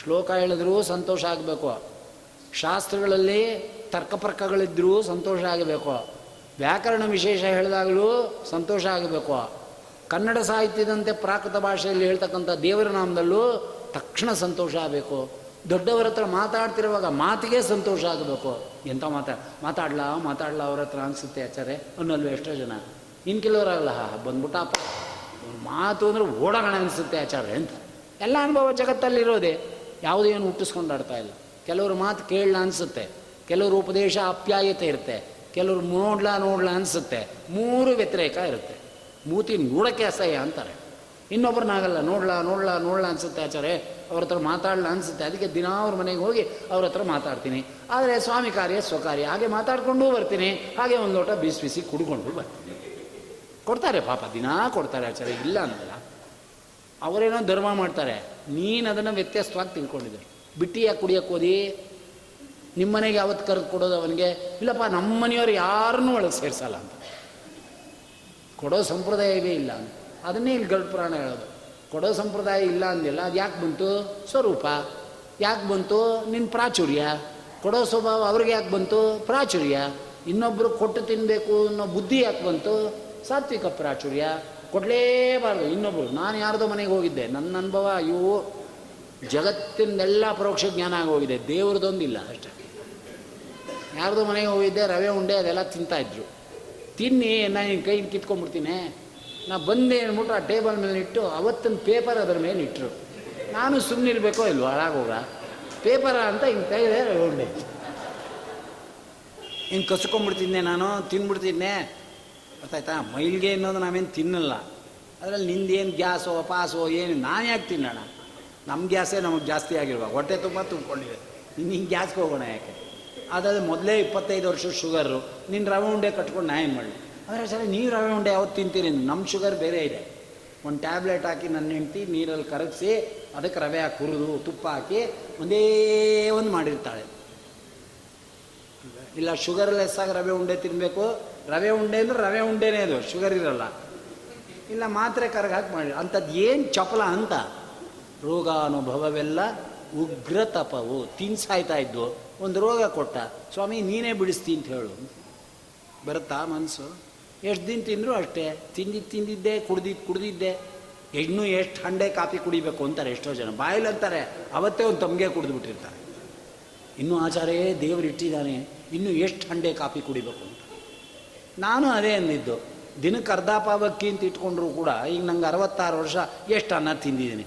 ಶ್ಲೋಕ ಹೇಳಿದ್ರೂ ಸಂತೋಷ ಆಗಬೇಕು. ಶಾಸ್ತ್ರಗಳಲ್ಲಿ ತರ್ಕಪರ್ಕಗಳಿದ್ರೂ ಸಂತೋಷ ಆಗಬೇಕು. ವ್ಯಾಕರಣ ವಿಶೇಷ ಹೇಳಿದಾಗಲೂ ಸಂತೋಷ ಆಗಬೇಕು. ಕನ್ನಡ ಸಾಹಿತ್ಯದಂತೆ ಪ್ರಾಕೃತ ಭಾಷೆಯಲ್ಲಿ ಹೇಳ್ತಕ್ಕಂಥ ದೇವರ ನಾಮದಲ್ಲೂ ತಕ್ಷಣ ಸಂತೋಷ ಆಗಬೇಕು. ದೊಡ್ಡವರ ಹತ್ರ ಮಾತಾಡ್ತಿರುವಾಗ ಮಾತಿಗೆ ಸಂತೋಷ ಆಗಬೇಕು. ಎಂಥ ಮಾತಾ? ಮಾತಾಡ್ಲಾ? ಮಾತಾಡ್ಲಾ ಅವ್ರ ಹತ್ರ ಅನಿಸುತ್ತೆ ಆಚಾರೆ ಅನ್ನಲ್ವ ಎಷ್ಟೋ ಜನ. ಇನ್ನು ಕೆಲವರಾಗಲ್ಲ ಬಂದ್ಬಿಟ್ಟಪ್ಪ ಮಾತು ಅಂದ್ರೆ ಓಡೋಣ ಅನಿಸುತ್ತೆ ಆಚಾರ್ಯ ಅಂತ. ಎಲ್ಲ ಅನುಭವ ಜಗತ್ತಲ್ಲಿರೋದೆ. ಯಾವುದೇ ಏನು ಹುಟ್ಟಿಸ್ಕೊಂಡಾಡ್ತಾ ಇಲ್ಲ. ಕೆಲವರು ಮಾತು ಕೇಳಲ ಅನಿಸುತ್ತೆ. ಕೆಲವರು ಉಪದೇಶ ಅಪ್ಯಾಯತೆ ಇರುತ್ತೆ. ಕೆಲವರು ನೋಡ್ಲಾ ನೋಡ್ಲಾ ಅನಿಸುತ್ತೆ. ಮೂರು ವ್ಯತಿರೇಕ ಇರುತ್ತೆ. ಮೂತಿ ನೋಡೋಕ್ಕೆ ಅಸಹ್ಯ ಅಂತಾರೆ. ಇನ್ನೊಬ್ರನ್ನಾಗಲ್ಲ ನೋಡ್ಲಾ ನೋಡ್ಲಾ ನೋಡ್ಲಾ ಅನ್ಸುತ್ತೆ ಆಚಾರೆ ಅವ್ರ ಹತ್ರ ಮಾತಾಡಲ್ಲ ಅನಿಸುತ್ತೆ. ಅದಕ್ಕೆ ದಿನ ಅವ್ರ ಮನೆಗೆ ಹೋಗಿ ಅವ್ರ ಹತ್ರ ಮಾತಾಡ್ತೀನಿ. ಆದರೆ ಸ್ವಾಮಿ ಕಾರ್ಯ, ಸ್ವಕಾರ್ಯ, ಹಾಗೆ ಮಾತಾಡ್ಕೊಂಡು ಬರ್ತೀನಿ. ಹಾಗೆ ಒಂದು ಲೋಟ ಬಿಸಿ ಬಿಸಿ ಕುಡ್ಕೊಂಡು ಬರ್ತೀನಿ. ಕೊಡ್ತಾರೆ ಪಾಪ, ದಿನ ಕೊಡ್ತಾರೆ ಆಚಾರ್ಯ, ಇಲ್ಲ ಅನ್ನಲ್ಲ ಅವರೇನೋ ಧರ್ಮ ಮಾಡ್ತಾರೆ. ನೀನು ಅದನ್ನು ವ್ಯತ್ಯಸ್ತವಾಗಿ ತಿಳ್ಕೊಂಡಿದ್ದೆ. ಬಿಟ್ಟಿಯಾಗಿ ಕುಡಿಯೋಕೆ ಓದಿ ನಿಮ್ಮನೆಗೆ ಯಾವತ್ತು ಕರೆದು ಕೊಡೋದು ಅವನಿಗೆ? ಇಲ್ಲಪ್ಪ ನಮ್ಮ ಮನೆಯವ್ರು ಯಾರನ್ನೂ ಒಳಗೆ ಸೇರಿಸಲ್ಲ ಅಂತ. ಕೊಡೋ ಸಂಪ್ರದಾಯವೇ ಇಲ್ಲ ಅಂತ. ಅದನ್ನೇ ಇಲ್ಲಿ ಗರುಡ ಪುರಾಣ ಹೇಳೋದು. ಕೊಡೋ ಸಂಪ್ರದಾಯ ಇಲ್ಲ ಅಂದಿಲ್ಲ ಅದು ಯಾಕೆ ಬಂತು? ಸ್ವರೂಪ. ಯಾಕೆ ಬಂತು? ನಿನ್ನ ಪ್ರಾಚುರ್ಯ. ಕೊಡೋ ಸ್ವಭಾವ ಅವ್ರಿಗೆ ಯಾಕೆ ಬಂತು? ಪ್ರಾಚುರ್ಯ. ಇನ್ನೊಬ್ಬರು ಕೊಟ್ಟು ತಿನ್ನಬೇಕು ಅನ್ನೋ ಬುದ್ಧಿ ಯಾಕೆ ಬಂತು? ಸಾತ್ವಿಕ ಪ್ರಾಚುರ್ಯ. ಕೊಡಲೇಬಾರ್ದು. ಇನ್ನೊಬ್ಬರು ನಾನು ಯಾರ್ದೋ ಮನೆಗೆ ಹೋಗಿದ್ದೆ. ನನ್ನ ಅನುಭವ ಇವು ಜಗತ್ತಿನೆಲ್ಲ ಪರೋಕ್ಷ ಜ್ಞಾನ ಆಗೋಗಿದೆ. ದೇವ್ರದೊಂದಿಲ್ಲ ಅಷ್ಟೇ. ಯಾರ್ದೋ ಮನೆಗೆ ಹೋಗಿದ್ದೆ, ರವೆ ಉಂಡೆ ಅದೆಲ್ಲ ತಿಂತಾಯಿದ್ರು ತಿನ್ನಿ ನಾನು ನಿನ್ನ ಕೈಯಿಂದ ಕಿತ್ಕೊಂಡ್ಬಿಡ್ತೀನಿ. ನಾ ಬಂದೆ ಅಂದ್ಬಿಟ್ಟು ಆ ಟೇಬಲ್ ಮೇಲೆ ಇಟ್ಟು ಅವತ್ತಿನ ಪೇಪರ್ ಅದರ ಮೇಲೆ ಇಟ್ಟರು ನಾನು ಸುಮ್ಮನೆ ಇರಬೇಕೋ ಇಲ್ವ, ಹಾಳಾಗೋಗ? ಪೇಪರ ಅಂತ ಹಿಂಗೆ ಕೈಲೇ ಉಂಡೆ. ಹಿಂಗೆ ಕಸ್ಕೊಂಡ್ಬಿಡ್ತಿದ್ದೆ ನಾನು ತಿನ್ಬಿಡ್ತಿದ್ದೆ ಗೊತ್ತಾಯ್ತಾ ಮೈಲ್ಗೆ ಅನ್ನೋದು ನಾವೇನು ತಿನ್ನಲ್ಲ. ಅದರಲ್ಲಿ ನಿಂದೇನು ಗ್ಯಾಸೋ, ಪಾಸೋ, ಏನು, ನಾನು ಯಾಕೆ ತಿನ್ನೋಣ ನಮ್ಮ ಗ್ಯಾಸೇ ನಮಗೆ ಜಾಸ್ತಿ ಆಗಿರುವ ಹೊಟ್ಟೆ ತುಂಬ ತುಂಬಿಕೊಂಡಿದೆ. ಇನ್ನು ಹಿಂಗೆ ಗ್ಯಾಸ್ಗೆ ಹೋಗೋಣ ಯಾಕೆ? ಅದಾದ್ರೆ ಮೊದಲೇ ಇಪ್ಪತ್ತೈದು ವರ್ಷ ಶುಗರು ನಿನ್ನ ರವೆ ಉಂಡೆ ಕಟ್ಕೊಂಡು ನಾ ಏನು ಮಾಡಲಿ ಆದರೆ ಸರಿ, ನೀವು ರವೆ ಉಂಡೆ ಯಾವತ್ತು ತಿಂತೀರಿ? ನಮ್ಮ ಶುಗರ್ ಬೇರೆ ಇದೆ. ಒಂದು ಟ್ಯಾಬ್ಲೆಟ್ ಹಾಕಿ ನನ್ನ ಹೆಂಡ್ತಿ ನೀರಲ್ಲಿ ಕರಗಿಸಿ, ಅದಕ್ಕೆ ರವೆ ಹಾಕಿ ಹುರಿದು, ತುಪ್ಪ ಹಾಕಿ ಒಂದೇ ಒಂದು ಮಾಡಿರ್ತಾಳೆ. ಇಲ್ಲ ಶುಗರ್ ಲೆಸ್ ಆಗಿ ರವೆ ಉಂಡೆ ತಿನ್ನಬೇಕು ರವೆ ಉಂಡೆ ಅಂದ್ರೆ ರವೆ ಉಂಡೆನೇ ಅದು ಶುಗರ್ ಇರಲ್ಲ. ಇಲ್ಲ, ಮಾತ್ರೆ ಕರಗ ಹಾಕಿ ಮಾಡಿ. ಅಂಥದ್ದು ಏನು ಚಪಲ ಅಂತ? ರೋಗಾನುಭವವೆಲ್ಲ ಉಗ್ರ ತಪವು ತಿನ್ಸಾಯ್ತಾ ಇದ್ವು. ಒಂದು ರೋಗ ಕೊಟ್ಟ. ಸ್ವಾಮಿ, ನೀನೇ ಬಿಡಿಸ್ತಿ ಅಂತ ಹೇಳು. ಬರುತ್ತಾ ಮನಸ್ಸು ಎಷ್ಟು ದಿನ ತಿಂದರೂ ಅಷ್ಟೇ. ತಿಂದಿದ್ದು ತಿಂದಿದ್ದೆ ಕುಡ್ದಿದ್ದು ಕುಡ್ದಿದ್ದೆ. ಇನ್ನೂ ಎಷ್ಟು ಹಂಡೆ ಕಾಫಿ ಕುಡಿಬೇಕು ಅಂತಾರೆ ಎಷ್ಟೋ ಜನ. ಬಾಯಿಲಂತಾರೆ ಅವತ್ತೇ ಒಂದು ತಮಗೆ ಕುಡಿದ್ಬಿಟ್ಟಿರ್ತಾರೆ. ಇನ್ನೂ ಆಚಾರ್ಯೇ, ದೇವರು ಇಟ್ಟಿದ್ದಾನೆ. ಇನ್ನು ಎಷ್ಟು ಹಂಡೆ ಕಾಫಿ ಕುಡಿಬೇಕು ಅಂತ. ನಾನು ಅದೇ ಅಂದಿದ್ದು. ದಿನಕ್ಕೆ ಅರ್ಧ ಪಾವಕ್ಕಿ ಅಂತ ಇಟ್ಕೊಂಡ್ರು ಕೂಡ ಈಗ ನಂಗೆ ಅರವತ್ತಾರು ವರ್ಷ ಎಷ್ಟು ಅನ್ನ ತಿಂದಿದ್ದೀನಿ.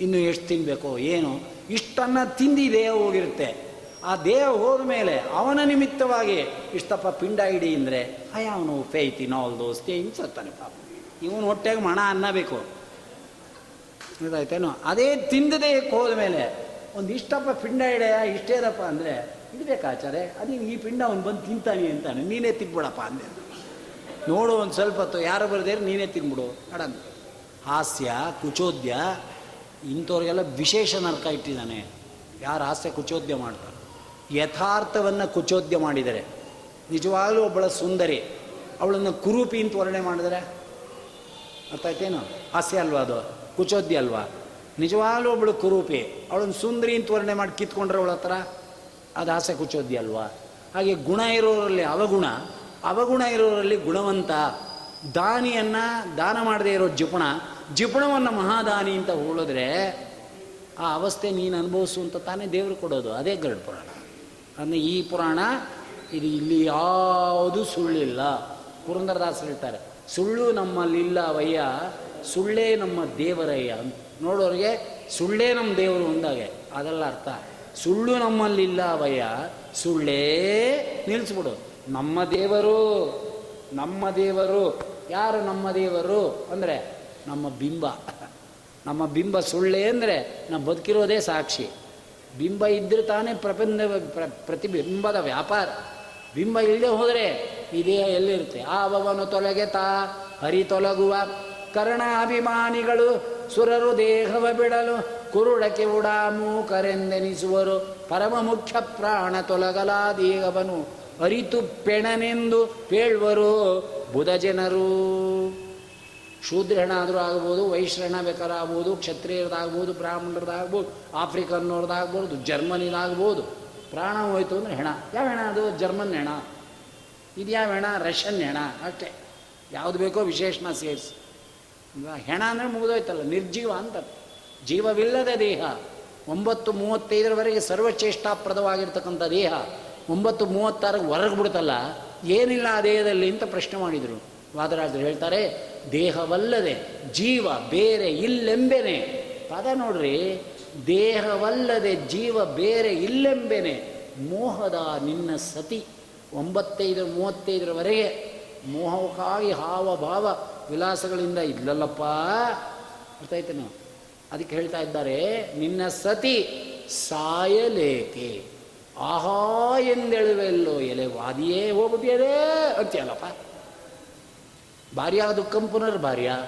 ಇನ್ನು ಎಷ್ಟು ತಿನ್ನಬೇಕು ಏನು? ಇಷ್ಟನ್ನ ಅನ್ನ ಹೋಗಿರುತ್ತೆ. ಆ ದೇಹ ಹೋದ ಮೇಲೆ ಅವನ ನಿಮಿತ್ತವಾಗಿ ಇಷ್ಟಪ್ಪ ಪಿಂಡ ಇಡಿ ಅಂದರೆ, ಅಯ್ಯ, ಅವನು faith in all those things ಪಾಪ. ಇವನು ಹೊಟ್ಟೆಗೆ ಮಣ ಅನ್ನಬೇಕು. ಇದಾಯ್ತೇನೋ? ಅದೇ ತಿಂದದೇ ಹೋದ ಮೇಲೆ ಒಂದು ಇಷ್ಟಪ್ಪ ಪಿಂಡ ಇಡೆಯ ಇಷ್ಟೇದಪ್ಪ ಅಂದರೆ ಇಡಬೇಕು ಆಚಾರೆ ಅದೇ ಈ ಪಿಂಡ ಅವ್ನು ಬಂದು ತಿಂತಾನೆ ಅಂತಾನೆ. ನೀನೇ ತಿನ್ಬಿಡಪ್ಪ ಅಂದೆ. ನೋಡು ಒಂದು ಸ್ವಲ್ಪ ಹೊತ್ತು, ಯಾರು ಬರ್ದೇರು ನೀನೇ ತಿನ್ಬಿಡು ಅಡಂತ ಹಾಸ್ಯ, ಕುಚೋದ್ಯ, ಇಂಥವ್ರಿಗೆಲ್ಲ ವಿಶೇಷ ನರ್ಕ ಇಟ್ಟಿದ್ದಾನೆ. ಯಾರು ಹಾಸ್ಯ, ಕುಚೋದ್ಯ ಮಾಡ್ತಾರೆ? ಯಥಾರ್ಥವನ್ನು ಕುಚೋದ್ಯ ಮಾಡಿದರೆ. ನಿಜವಾಗಲೂ ಒಬ್ಬಳ ಸುಂದರಿ, ಅವಳನ್ನು ಕುರೂಪಿ ಅಂತ ವರ್ಣೆ ಮಾಡಿದರೆ? ಅರ್ಥ ಆಯ್ತೇನು? ಹಾಸ್ಯ ಅಲ್ವಾ ಅದು? ಕುಚೋದ್ಯ ಅಲ್ವಾ? ನಿಜವಾಗಲೂ ಒಬ್ಬಳು ಕುರೂಪಿ, ಅವಳನ್ನು ಸುಂದರಿ ಅಂತ ವರ್ಣೆ ಮಾಡಿ ಕಿತ್ಕೊಂಡ್ರೆ ಅವಳ ಹತ್ರ ಅದು ಹಾಸ್ಯ ಕುಚೋದ್ಯ ಅಲ್ವಾ? ಹಾಗೆ ಗುಣ ಇರೋರಲ್ಲಿ ಅವಗುಣ ಅವಗುಣ ಇರೋರಲ್ಲಿ ಗುಣವಂತ, ದಾನಿಯನ್ನು ದಾನ ಮಾಡದೇ ಇರೋ ಜಿಪುಣ, ಜಿಪುಣವನ್ನು ಮಹಾದಾನಿ ಅಂತ ಹೋಳಿದ್ರೆ ಆ ಅವಸ್ಥೆ ನೀನು ಅನುಭವಿಸು ಅಂತ ತಾನೇ ದೇವರು ಕೊಡೋದು. ಅದೇ ಗರುಡ ಅಂದರೆ ಈ ಪುರಾಣ ಇದು ಇಲ್ಲಿ ಯಾವುದು ಸುಳ್ಳಿಲ್ಲ. ಪುರಂದರದಾಸರು ಹೇಳ್ತಾರೆ, ಸುಳ್ಳು ನಮ್ಮಲ್ಲಿಲ್ಲ ವಯ್ಯ ಸುಳ್ಳೇ ನಮ್ಮ ದೇವರಯ್ಯ ಅಂತ. ನೋಡೋರಿಗೆ ಸುಳ್ಳೇ ನಮ್ಮ ದೇವರು ಅಂದಾಗೆ, ಅದೆಲ್ಲ ಅರ್ಥ. ಸುಳ್ಳು ನಮ್ಮಲ್ಲಿಲ್ಲ ವಯ್ಯ ಸುಳ್ಳೇ ನಿಲ್ಲಿಸ್ಬಿಡು ನಮ್ಮ ದೇವರು ನಮ್ಮ ದೇವರು, ಯಾರು ನಮ್ಮ ದೇವರು ಅಂದರೆ ನಮ್ಮ ಬಿಂಬ. ನಮ್ಮ ಬಿಂಬ ಸುಳ್ಳೇ ಅಂದರೆ ನಾವು ಬದುಕಿರೋದೇ ಸಾಕ್ಷಿ. ಬಿಂಬ ಇದ್ದರೆ ತಾನೇ ಪ್ರಪಂಚ ಪ್ರ, ಪ್ರತಿಬಿಂಬದ ವ್ಯಾಪಾರ. ಬಿಂಬ ಇಲ್ಲದೆ ಹೋದರೆ ಇದೇ ಎಲ್ಲಿರುತ್ತೆ? ಆ ಆವವನು ತೊಲಗೆ ತಾ ಹರಿ ತೊಲಗುವ. ಕರ್ಣಾಭಿಮಾನಿಗಳು ಸುರರು ದೇಹವ ಬಿಡಲು ಕುರುಡಕ್ಕೆ ಉಡಾಮು ಕರೆಂದೆನಿಸುವರು ಪರಮ ಮುಖ್ಯ ಪ್ರಾಣ ತೊಲಗಲಾದೀಗವನು ಅರಿತು ಪೆಣನೆಂದು ಪೇಳ್ವರು ಬುಧ ಜನರು ಶೂದ್ರಹೆಣಾದರೂ ಆಗ್ಬೋದು, ವೈಶ್ರಹಣ ಬೇಕಾರಾಗ್ಬೋದು ಕ್ಷತ್ರಿಯರದಾಗ್ಬೋದು, ಬ್ರಾಹ್ಮಣರದಾಗ್ಬೋದು ಆಫ್ರಿಕನ್ನವ್ರದ್ದಾಗ್ಬೋದು ಜರ್ಮನಿದಾಗ್ಬೋದು. ಪ್ರಾಣ ಹೋಯ್ತು ಅಂದರೆ ಹೆಣ. ಯಾವ ಹೆಣ ಅದು? ಜರ್ಮನ್ ಹೆಣ. ಇದು ಯಾವ ಹೆಣ? ರಷ್ಯನ್ ಹೆಣ. ಅಷ್ಟೇ. ಯಾವುದು ಬೇಕೋ ವಿಶೇಷಣ ಸೇರಿಸಿ. ಹೆಣ ಅಂದರೆ ಮುಗಿದೋಯ್ತಲ್ಲ, ನಿರ್ಜೀವ ಅಂತ. ಜೀವವಿಲ್ಲದ ದೇಹ. ಒಂಬತ್ತು ಮೂವತ್ತೈದರವರೆಗೆ ಸರ್ವಚೇಷ್ಟಾಪ್ರದವಾಗಿರ್ತಕ್ಕಂಥ ದೇಹ. ಒಂಬತ್ತು ಮೂವತ್ತಾರಕ್ಕೆ ಹೊರಗೆ ಬಿಡ್ತಲ್ಲ ಏನಿಲ್ಲ ಆ ದೇಹದಲ್ಲಿ ಅಂತ ಪ್ರಶ್ನೆ ಮಾಡಿದರು. ವಾದರಾಜರು ಹೇಳ್ತಾರೆ, ದೇಹವಲ್ಲದೆ ಜೀವ ಬೇರೆ ಇಲ್ಲೆಂಬೆನೆ. ಪದ ನೋಡ್ರಿ, ದೇಹವಲ್ಲದೆ ಜೀವ ಬೇರೆ ಇಲ್ಲೆಂಬೆನೆ. ಮೋಹದ ನಿನ್ನ ಸತಿ. ಒಂಬತ್ತೈದು, ಮೂವತ್ತೈದರವರೆಗೆ ಮೋಹಕ್ಕಾಗಿ ಹಾವ ಭಾವ ವಿಲಾಸಗಳಿಂದ ಇಲ್ಲಲ್ಲಪ್ಪ. ನಾವು ಅದಕ್ಕೆ ಹೇಳ್ತಾ ಇದ್ದಾರೆ, ನಿನ್ನ ಸತಿ ಸಾಯಲೇಕೆ ಆಹಾ ಎಂದೆಳುವೆಲ್ಲೋ ಎಲೆ ವಾದಿಯೇ ಹೋಗ್ಬಿಟ್ಟಿಯದೇ ಅಂತೀಯಲ್ಲಪ್ಪ. ಭಾರ್ಯ ದುಃಖಂ ಪುನರ್ ಭಾರ್ಯ.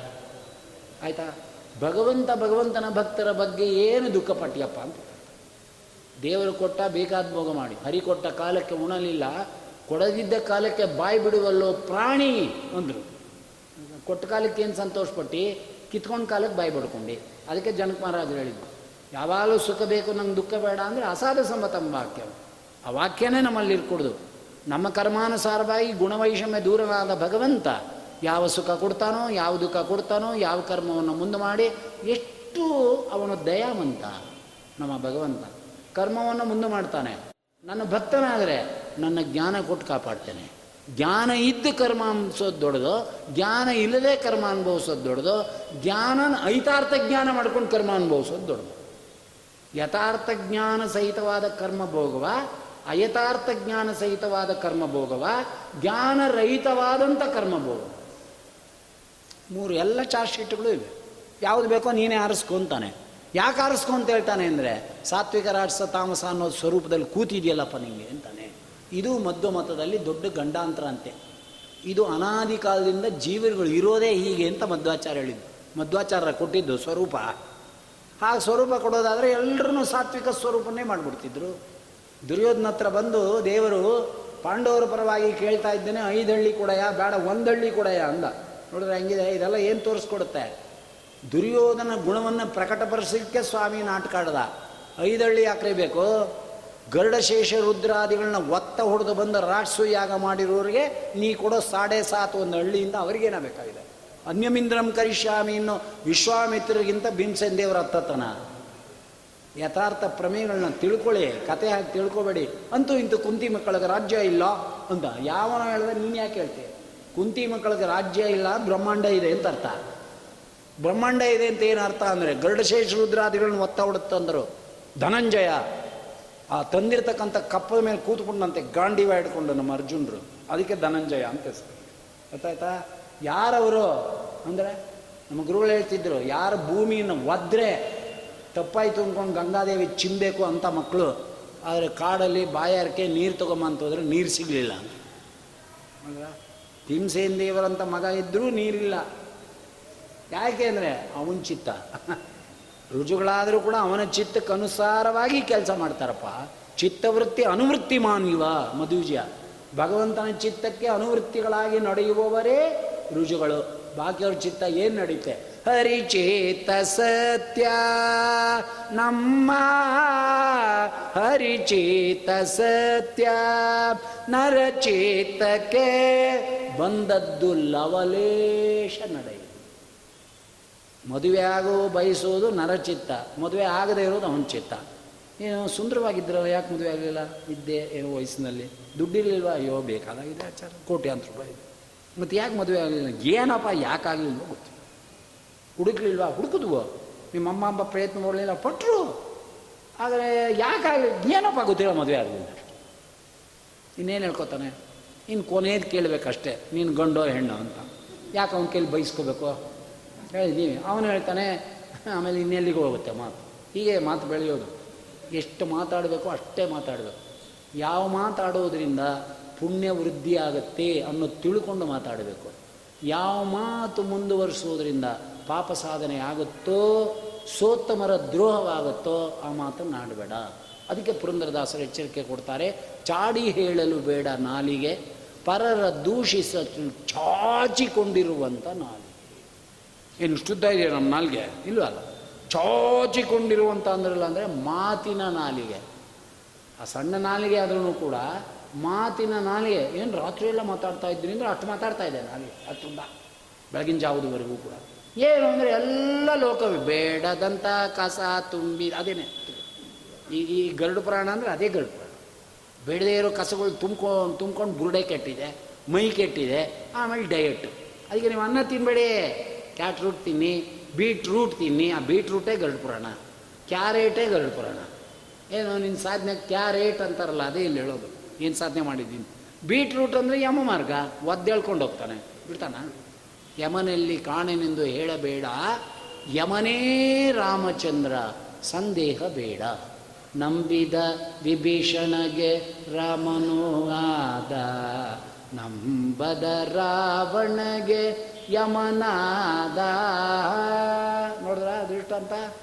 ಆಯ್ತಾ? ಭಗವಂತ ಭಗವಂತನ ಭಕ್ತರ ಬಗ್ಗೆ ಏನು ದುಃಖ ಪಟ್ಟಿಯಪ್ಪ ಅಂತ. ದೇವರು ಕೊಟ್ಟ ಬೇಕಾದ ಭೋಗ ಮಾಡಿ. ಹರಿ ಕೊಟ್ಟ ಕಾಲಕ್ಕೆ ಉಣಲಿಲ್ಲ. ಕೊಡದಿದ್ದ ಕಾಲಕ್ಕೆ ಬಾಯಿ ಬಿಡುವಲ್ಲೋ ಪ್ರಾಣಿ ಅಂದರು. ಕೊಟ್ಟ ಕಾಲಕ್ಕೆ ಏನು ಸಂತೋಷಪಟ್ಟು ಕಿತ್ಕೊಂಡು ಕಾಲಕ್ಕೆ ಬಾಯಿ ಬಡ್ಕೊಂಡು. ಅದಕ್ಕೆ ಜನಕ ಮಹಾರಾಜರು ಹೇಳಿದ್ರು. ಯಾವಾಗಲೂ ಸುಖ ಬೇಕು, ನಂಗೆ ದುಃಖ ಬೇಡ ಅಂದರೆ ಅಸಾಧ ಸಮ್ಮತಂ ವಾಕ್ಯ. ಆ ವಾಕ್ಯನೇ ನಮ್ಮಲ್ಲಿ ಇರ್ಕೊಡ್ದು. ನಮ್ಮ ಕರ್ಮಾನುಸಾರವಾಗಿ ಗುಣವೈಷಮ್ಯ ದೂರನಾದ ಭಗವಂತ ಯಾವ ಸುಖ ಕೊಡ್ತಾನೋ, ಯಾವ ದುಃಖ ಕೊಡ್ತಾನೋ, ಯಾವ ಕರ್ಮವನ್ನು ಮುಂದೆ ಮಾಡಿ ಎಷ್ಟು ಅವನು ದಯಾವಂತ ನಮ್ಮ ಭಗವಂತ. ಕರ್ಮವನ್ನು ಮುಂದೆ ಮಾಡ್ತಾನೆ. ನನ್ನ ಭಕ್ತನಾದರೆ ನನ್ನ ಜ್ಞಾನ ಕೊಟ್ಟು ಕಾಪಾಡ್ತೇನೆ. ಜ್ಞಾನ ಇದ್ದ ಕರ್ಮ ಅನ್ಸೋದು ದೊಡ್ಡದು, ಜ್ಞಾನ ಇಲ್ಲದೆ ಕರ್ಮ ಅನುಭವಿಸೋದು ದೊಡ್ಡದು ಜ್ಞಾನ ಐತಾರ್ಥ ಜ್ಞಾನ ಮಾಡ್ಕೊಂಡು ಕರ್ಮ ಅನುಭವಿಸೋದು ದೊಡ್ಡದು. ಯಥಾರ್ಥ ಜ್ಞಾನ ಸಹಿತವಾದ ಕರ್ಮ ಭೋಗವ, ಅಯಥಾರ್ಥ ಜ್ಞಾನ ಸಹಿತವಾದ ಕರ್ಮ ಭೋಗವ ಜ್ಞಾನರಹಿತವಾದಂಥ ಕರ್ಮ ಭೋಗ ಮೂರು ಎಲ್ಲ ಚಾರ್ಜ್ ಶೀಟ್ಗಳು ಇವೆ. ಯಾವುದು ಬೇಕೋ ನೀನೇ ಆರಿಸ್ಕೊಂತಾನೆ ಯಾಕೆ ಆರಿಸ್ಕೊಂತ ಹೇಳ್ತಾನೆ ಅಂದರೆ, ಸಾತ್ವಿಕ ರಾಜಸ ತಾಮಸ ಅನ್ನೋ ಸ್ವರೂಪದಲ್ಲಿ ಕೂತಿದೆಯಲ್ಲಪ್ಪ ನಿಮಗೆ ಅಂತಾನೆ. ಇದು ಮದ್ದು ಮತದಲ್ಲಿ ದೊಡ್ಡ ಗಂಡಾಂತರ ಅಂತೆ. ಇದು ಅನಾದಿ ಕಾಲದಿಂದ ಜೀವಿಗಳು ಇರೋದೇ ಹೀಗೆ ಅಂತ ಮಧ್ವಾಚಾರ್ಯ ಹೇಳಿದ್ದು. ಮಧ್ವಾಚಾರ್ಯ ಕೊಟ್ಟಿದ್ದು ಸ್ವರೂಪ. ಹಾಗೆ ಸ್ವರೂಪ ಕೊಡೋದಾದರೆ ಎಲ್ಲರೂ ಸಾತ್ವಿಕ ಸ್ವರೂಪನೇ ಮಾಡಿಬಿಡ್ತಿದ್ರು. ದುರ್ಯೋಧನ ಹತ್ರ ಬಂದು, ದೇವರು ಪಾಂಡವರ ಪರವಾಗಿ ಕೇಳ್ತಾ ಇದ್ದೇನೆ ಐದು ಹಳ್ಳಿ ಕೊಡಯ ಬೇಡ ಒಂದು ಹಳ್ಳಿ ಕೊಡಯ ಅಂದ. ನೋಡಿದ್ರೆ ಹಂಗಿದೆ, ಇದೆಲ್ಲ ಏನು ತೋರಿಸ್ಕೊಡುತ್ತೆ? ದುರ್ಯೋಧನ ಗುಣವನ್ನು ಪ್ರಕಟಪಡಿಸಲಿಕ್ಕೆ ಸ್ವಾಮಿ ನಾಟಕ ಆಡ್ದ ಐದಳ್ಳಿ ಯಾಕ್ರೆ ಬೇಕು? ಗರುಡಶೇಷ ರುದ್ರಾದಿಗಳನ್ನ ಒತ್ತ ಹೊಡೆದು ಬಂದು ರಾಕ್ಷಸು ಯಾಗ ಮಾಡಿರೋರಿಗೆ ನೀ ಕೊಡೋ ಸಾಡೆ ಸಾತ್ ಒಂದು ಹಳ್ಳಿಯಿಂದ ಅವರಿಗೇನ ಬೇಕಾಗಿದೆ ಅನ್ಯಮಿಂದ್ರಂ ಕರಿಷ್ಯಾಮಿ ಇನ್ನು ವಿಶ್ವಾಮಿತ್ರರಿಗಿಂತ ಭೀಮಸೇನ್ ದೇವರ ಹತ್ತತನ. ಯಥಾರ್ಥ ಪ್ರಮೇಯಗಳನ್ನ ತಿಳ್ಕೊಳ್ಳಿ, ಕತೆ ಹಾಕಿ ತಿಳ್ಕೊಬೇಡಿ. ಅಂತೂ ಇಂತೂ ಕುಂತಿ ಮಕ್ಕಳಿಗೆ ರಾಜ್ಯ ಇಲ್ಲ ಅಂತ ಯಾವನ ಹೇಳಿದ್ರೆ ನೀನು ಯಾಕೆ ಹೇಳ್ತೀಯ ಕುಂತಿ ಮಕ್ಕಳಿಗೆ ರಾಜ್ಯ ಇಲ್ಲ, ಬ್ರಹ್ಮಾಂಡ ಇದೆ ಅಂತ ಅರ್ಥ. ಬ್ರಹ್ಮಾಂಡ ಇದೆ ಅಂತ ಏನು ಅರ್ಥ ಅಂದರೆ, ಗರುಡಶೇಷ ರುದ್ರಾದಿಗಳನ್ನ ಒತ್ತ ಹೊಡುತ್ತಂದರು ಧನಂಜಯ, ಆ ತಂದಿರತಕ್ಕಂಥ ಕಪ್ಪದ ಮೇಲೆ ಕೂತ್ಕೊಂಡಂತೆ ಗಾಂಡಿವ ಹಿಡ್ಕೊಂಡು ನಮ್ಮ ಅರ್ಜುನರು. ಅದಕ್ಕೆ ಧನಂಜಯ ಅಂತ ಹೆಸರು. ಗೊತ್ತಾಯ್ತಾ? ಯಾರವರು ಅಂದರೆ, ನಮ್ಮ ಗುರುಗಳು ಹೇಳ್ತಿದ್ರು, ಯಾರು ಭೂಮಿಯನ್ನು ಒದ್ರೆ ತಪ್ಪಾಯಿತು ಅಂದ್ಕೊಂಡು ಗಂಗಾದೇವಿ ಚಿಂಬೇಕು ಅಂತ ಮಕ್ಕಳು ಆದರೆ ಕಾಡಲ್ಲಿ ಬಾಯಾರಿಕೆ ನೀರು ತಗೊಂಬಂತ ಹೋದ್ರೆ ನೀರು ಸಿಗಲಿಲ್ಲ. ಅಂದ್ರೆ ಭೀಮಸೇನ್ ದೇವರಂಥ ಮಗ ಇದ್ದರೂ ನೀರಿಲ್ಲ. ಯಾಕೆ ಅಂದರೆ ಅವನ ಚಿತ್ತ. ರುಜುಗಳಾದರೂ ಕೂಡ ಅವನ ಚಿತ್ತಕ್ಕೆ ಅನುಸಾರವಾಗಿ ಕೆಲಸ ಮಾಡ್ತಾರಪ್ಪ. ಚಿತ್ತವೃತ್ತಿ ಅನುವೃತ್ತಿ ಮಾನ್ಯುವ ಮಧುಜ. ಭಗವಂತನ ಚಿತ್ತಕ್ಕೆ ಅನುವೃತ್ತಿಗಳಾಗಿ ನಡೆಯುವವರೇ ರುಜುಗಳು. ಬಾಕಿಯವ್ರ ಚಿತ್ತ ಏನು ನಡೀತೆ ಹರಿಚೇತ ಸತ್ಯ. ನಮ್ಮ ಹರಿಚೇತ ಸತ್ಯ. ನರಚೇತಕ್ಕೆ ಬಂದದ್ದು ಲವಲೇಶ ನಡೆ ಮದುವೆ ಆಗೋ ಬಯಸೋದು ನರಚಿತ್ತ. ಮದುವೆ ಆಗದೆ ಇರೋದು ಅವನ ಚಿತ್ತ. ಏನು ಸುಂದರವಾಗಿದ್ರಲ್ಲ ಯಾಕೆ ಮದುವೆ ಆಗಲಿಲ್ಲ? ಇದ್ದೆ ಏನೋ ವಯಸ್ಸಿನಲ್ಲಿ. ದುಡ್ಡಿರಲಿಲ್ವ? ಅಯ್ಯೋ, ಬೇಕಾದಾಗಿದೆ ಆಚಾರ. ಕೋಟ್ಯಾಂತರ ರೂಪಾಯಿ ಮತ್ತು ಯಾಕೆ ಮದುವೆ ಆಗಲಿಲ್ಲ? ಏನಪ್ಪ ಯಾಕೆ ಆಗಲಿಲ್ವೋ ಗೊತ್ತಿಲ್ಲ. ಹುಡುಕ್ಲಿಲ್ವಾ? ಹುಡುಕಿದ್ವು? ನಿಮ್ಮ ಅಮ್ಮ ಅಮ್ಮ ಪ್ರಯತ್ನ ಮಾಡಲಿಲ್ಲ ಪಟ್ಟರು ಆದರೆ ಯಾಕೆ ಆಗಲಿ ಏನಪ್ಪ ಗೊತ್ತಿಲ್ಲ ಮದುವೆ ಆಗಲಿಲ್ಲ ಇನ್ನೇನು ಹೇಳ್ಕೊತಾನೆ? ಇನ್ನು ಕೊನೆಯದು ಕೇಳಬೇಕಷ್ಟೇ. ನೀನು ಗಂಡೋ ಹೆಣ್ಣು ಅಂತ. ಯಾಕೆ ಅವನ ಕೇಳಿ ಬಯಸ್ಕೋಬೇಕು ಹೇಳಿದ್ದೀವಿ ಅವನು ಹೇಳ್ತಾನೆ, ಆಮೇಲೆ ಇನ್ನೆಲ್ಲಿಗೆ ಹೋಗುತ್ತೆ ಮಾತು. ಹೀಗೆ ಮಾತು ಬೆಳೆಯೋದು. ಎಷ್ಟು ಮಾತಾಡಬೇಕು ಅಷ್ಟೇ ಮಾತಾಡಬೇಕು. ಯಾವ ಮಾತಾಡೋದ್ರಿಂದ ಪುಣ್ಯ ವೃದ್ಧಿ ಆಗುತ್ತೆ ಅನ್ನೋದು ತಿಳ್ಕೊಂಡು ಮಾತಾಡಬೇಕು. ಯಾವ ಮಾತು ಮುಂದುವರಿಸೋದ್ರಿಂದ ಪಾಪ ಸಾಧನೆ ಆಗುತ್ತೋ ಸೋತ್ತಮರ ದ್ರೋಹವಾಗುತ್ತೋ ಆ ಮಾತನ್ನು ಆಡಬೇಡ ಅದಕ್ಕೆ ಪುರಂದರದಾಸರು ಎಚ್ಚರಿಕೆ ಕೊಡ್ತಾರೆ ಚಾಡಿ ಹೇಳಲು ಬೇಡ ನಾಲಿಗೆ ಪರರ ದೂಷಿಸ ಚಾಚಿಕೊಂಡಿರುವಂಥ ನಾಲಿಗೆ ಏನು ಶುದ್ಧ ಇದೆಯಾ ನಮ್ಮ ನಾಲಿಗೆ? ಇಲ್ವಲ್ಲ ಚಾಚಿಕೊಂಡಿರುವಂಥ ಅಂದ್ರಲ್ಲ ಅಂದರೆ ಮಾತಿನ ನಾಲಿಗೆ. ಆ ಸಣ್ಣ ನಾಲಿಗೆ ಆದ್ರೂ ಕೂಡ ಮಾತಿನ ನಾಲಿಗೆ. ಏನು ರಾತ್ರಿ ಎಲ್ಲ ಮಾತಾಡ್ತಾ ಇದ್ದೀನಿ ಅಂದರೆ ಅಷ್ಟು ಮಾತಾಡ್ತಾ ಇದೆ ನಾಲಿಗೆ. ಅಷ್ಟುದ್ದ ಬೆಳಗಿನ ಜಾವದವರೆಗೂ ಕೂಡ. ಏನು ಅಂದರೆ ಎಲ್ಲ ಲೋಕವೇ? ಬೇಡದಂಥ ಕಸ, ತುಂಬಿ, ಅದೇನೆ. ಈ ಈ ಗರುಡು ಪುರಾಣ ಅಂದರೆ ಅದೇ ಗರುಡು ಪುರಾಣ. ಬೇಡದೇ ಇರೋ ಕಸಗಳು ತುಂಬ್ಕೊಂಡು ತುಂಬ್ಕೊಂಡು ಬುರುಡೆ ಕೆಟ್ಟಿದೆ, ಮೈ ಕೆಟ್ಟಿದೆ, ಆಮೇಲೆ ಡಯಟ್ ಅದಕ್ಕೆ ನೀವು ಅನ್ನ ತಿನ್ನಬೇಡಿ ಕ್ಯಾಟ್ ರೂಟ್ ತಿನ್ನಿ ಬೀಟ್ ರೂಟ್ ತಿನ್ನಿ. ಆ ಬೀಟ್ ರೂಟೇ ಗರುಡು ಪುರಾಣ. ಕ್ಯಾರೇಟೇ ಗರುಡು ಪುರಾಣ. ಏನು ನಿನ್ನ ಸಾಧನೆ ಕ್ಯಾರೇಟ್ ಅಂತಾರಲ್ಲ, ಅದೇ ಇಲ್ಲಿ ಹೇಳೋದು. ಏನು ಸಾಧನೆ ಮಾಡಿದ್ದೀನಿ? ಬೀಟ್ರೂಟ್ ಅಂದರೆ ಯಮ ಮಾರ್ಗ. ಒದ್ದೇಳ್ಕೊಂಡು ಹೋಗ್ತಾನೆ. ಬಿಡ್ತಾನ? ಯಮನಲ್ಲಿ ಕಾಣೆನೆಂದು ಹೇಳಬೇಡ. ಯಮನೇ ರಾಮಚಂದ್ರ, ಸಂದೇಹ ಬೇಡ. ನಂಬಿದ ವಿಭೀಷಣಗೆ ರಾಮನು ಆದ. ನಂಬದ ರಾವಣಗೆ ಯಮನಾದ. ನೋಡಿದ್ರ ಅದೃಷ್ಟ ಅಂತ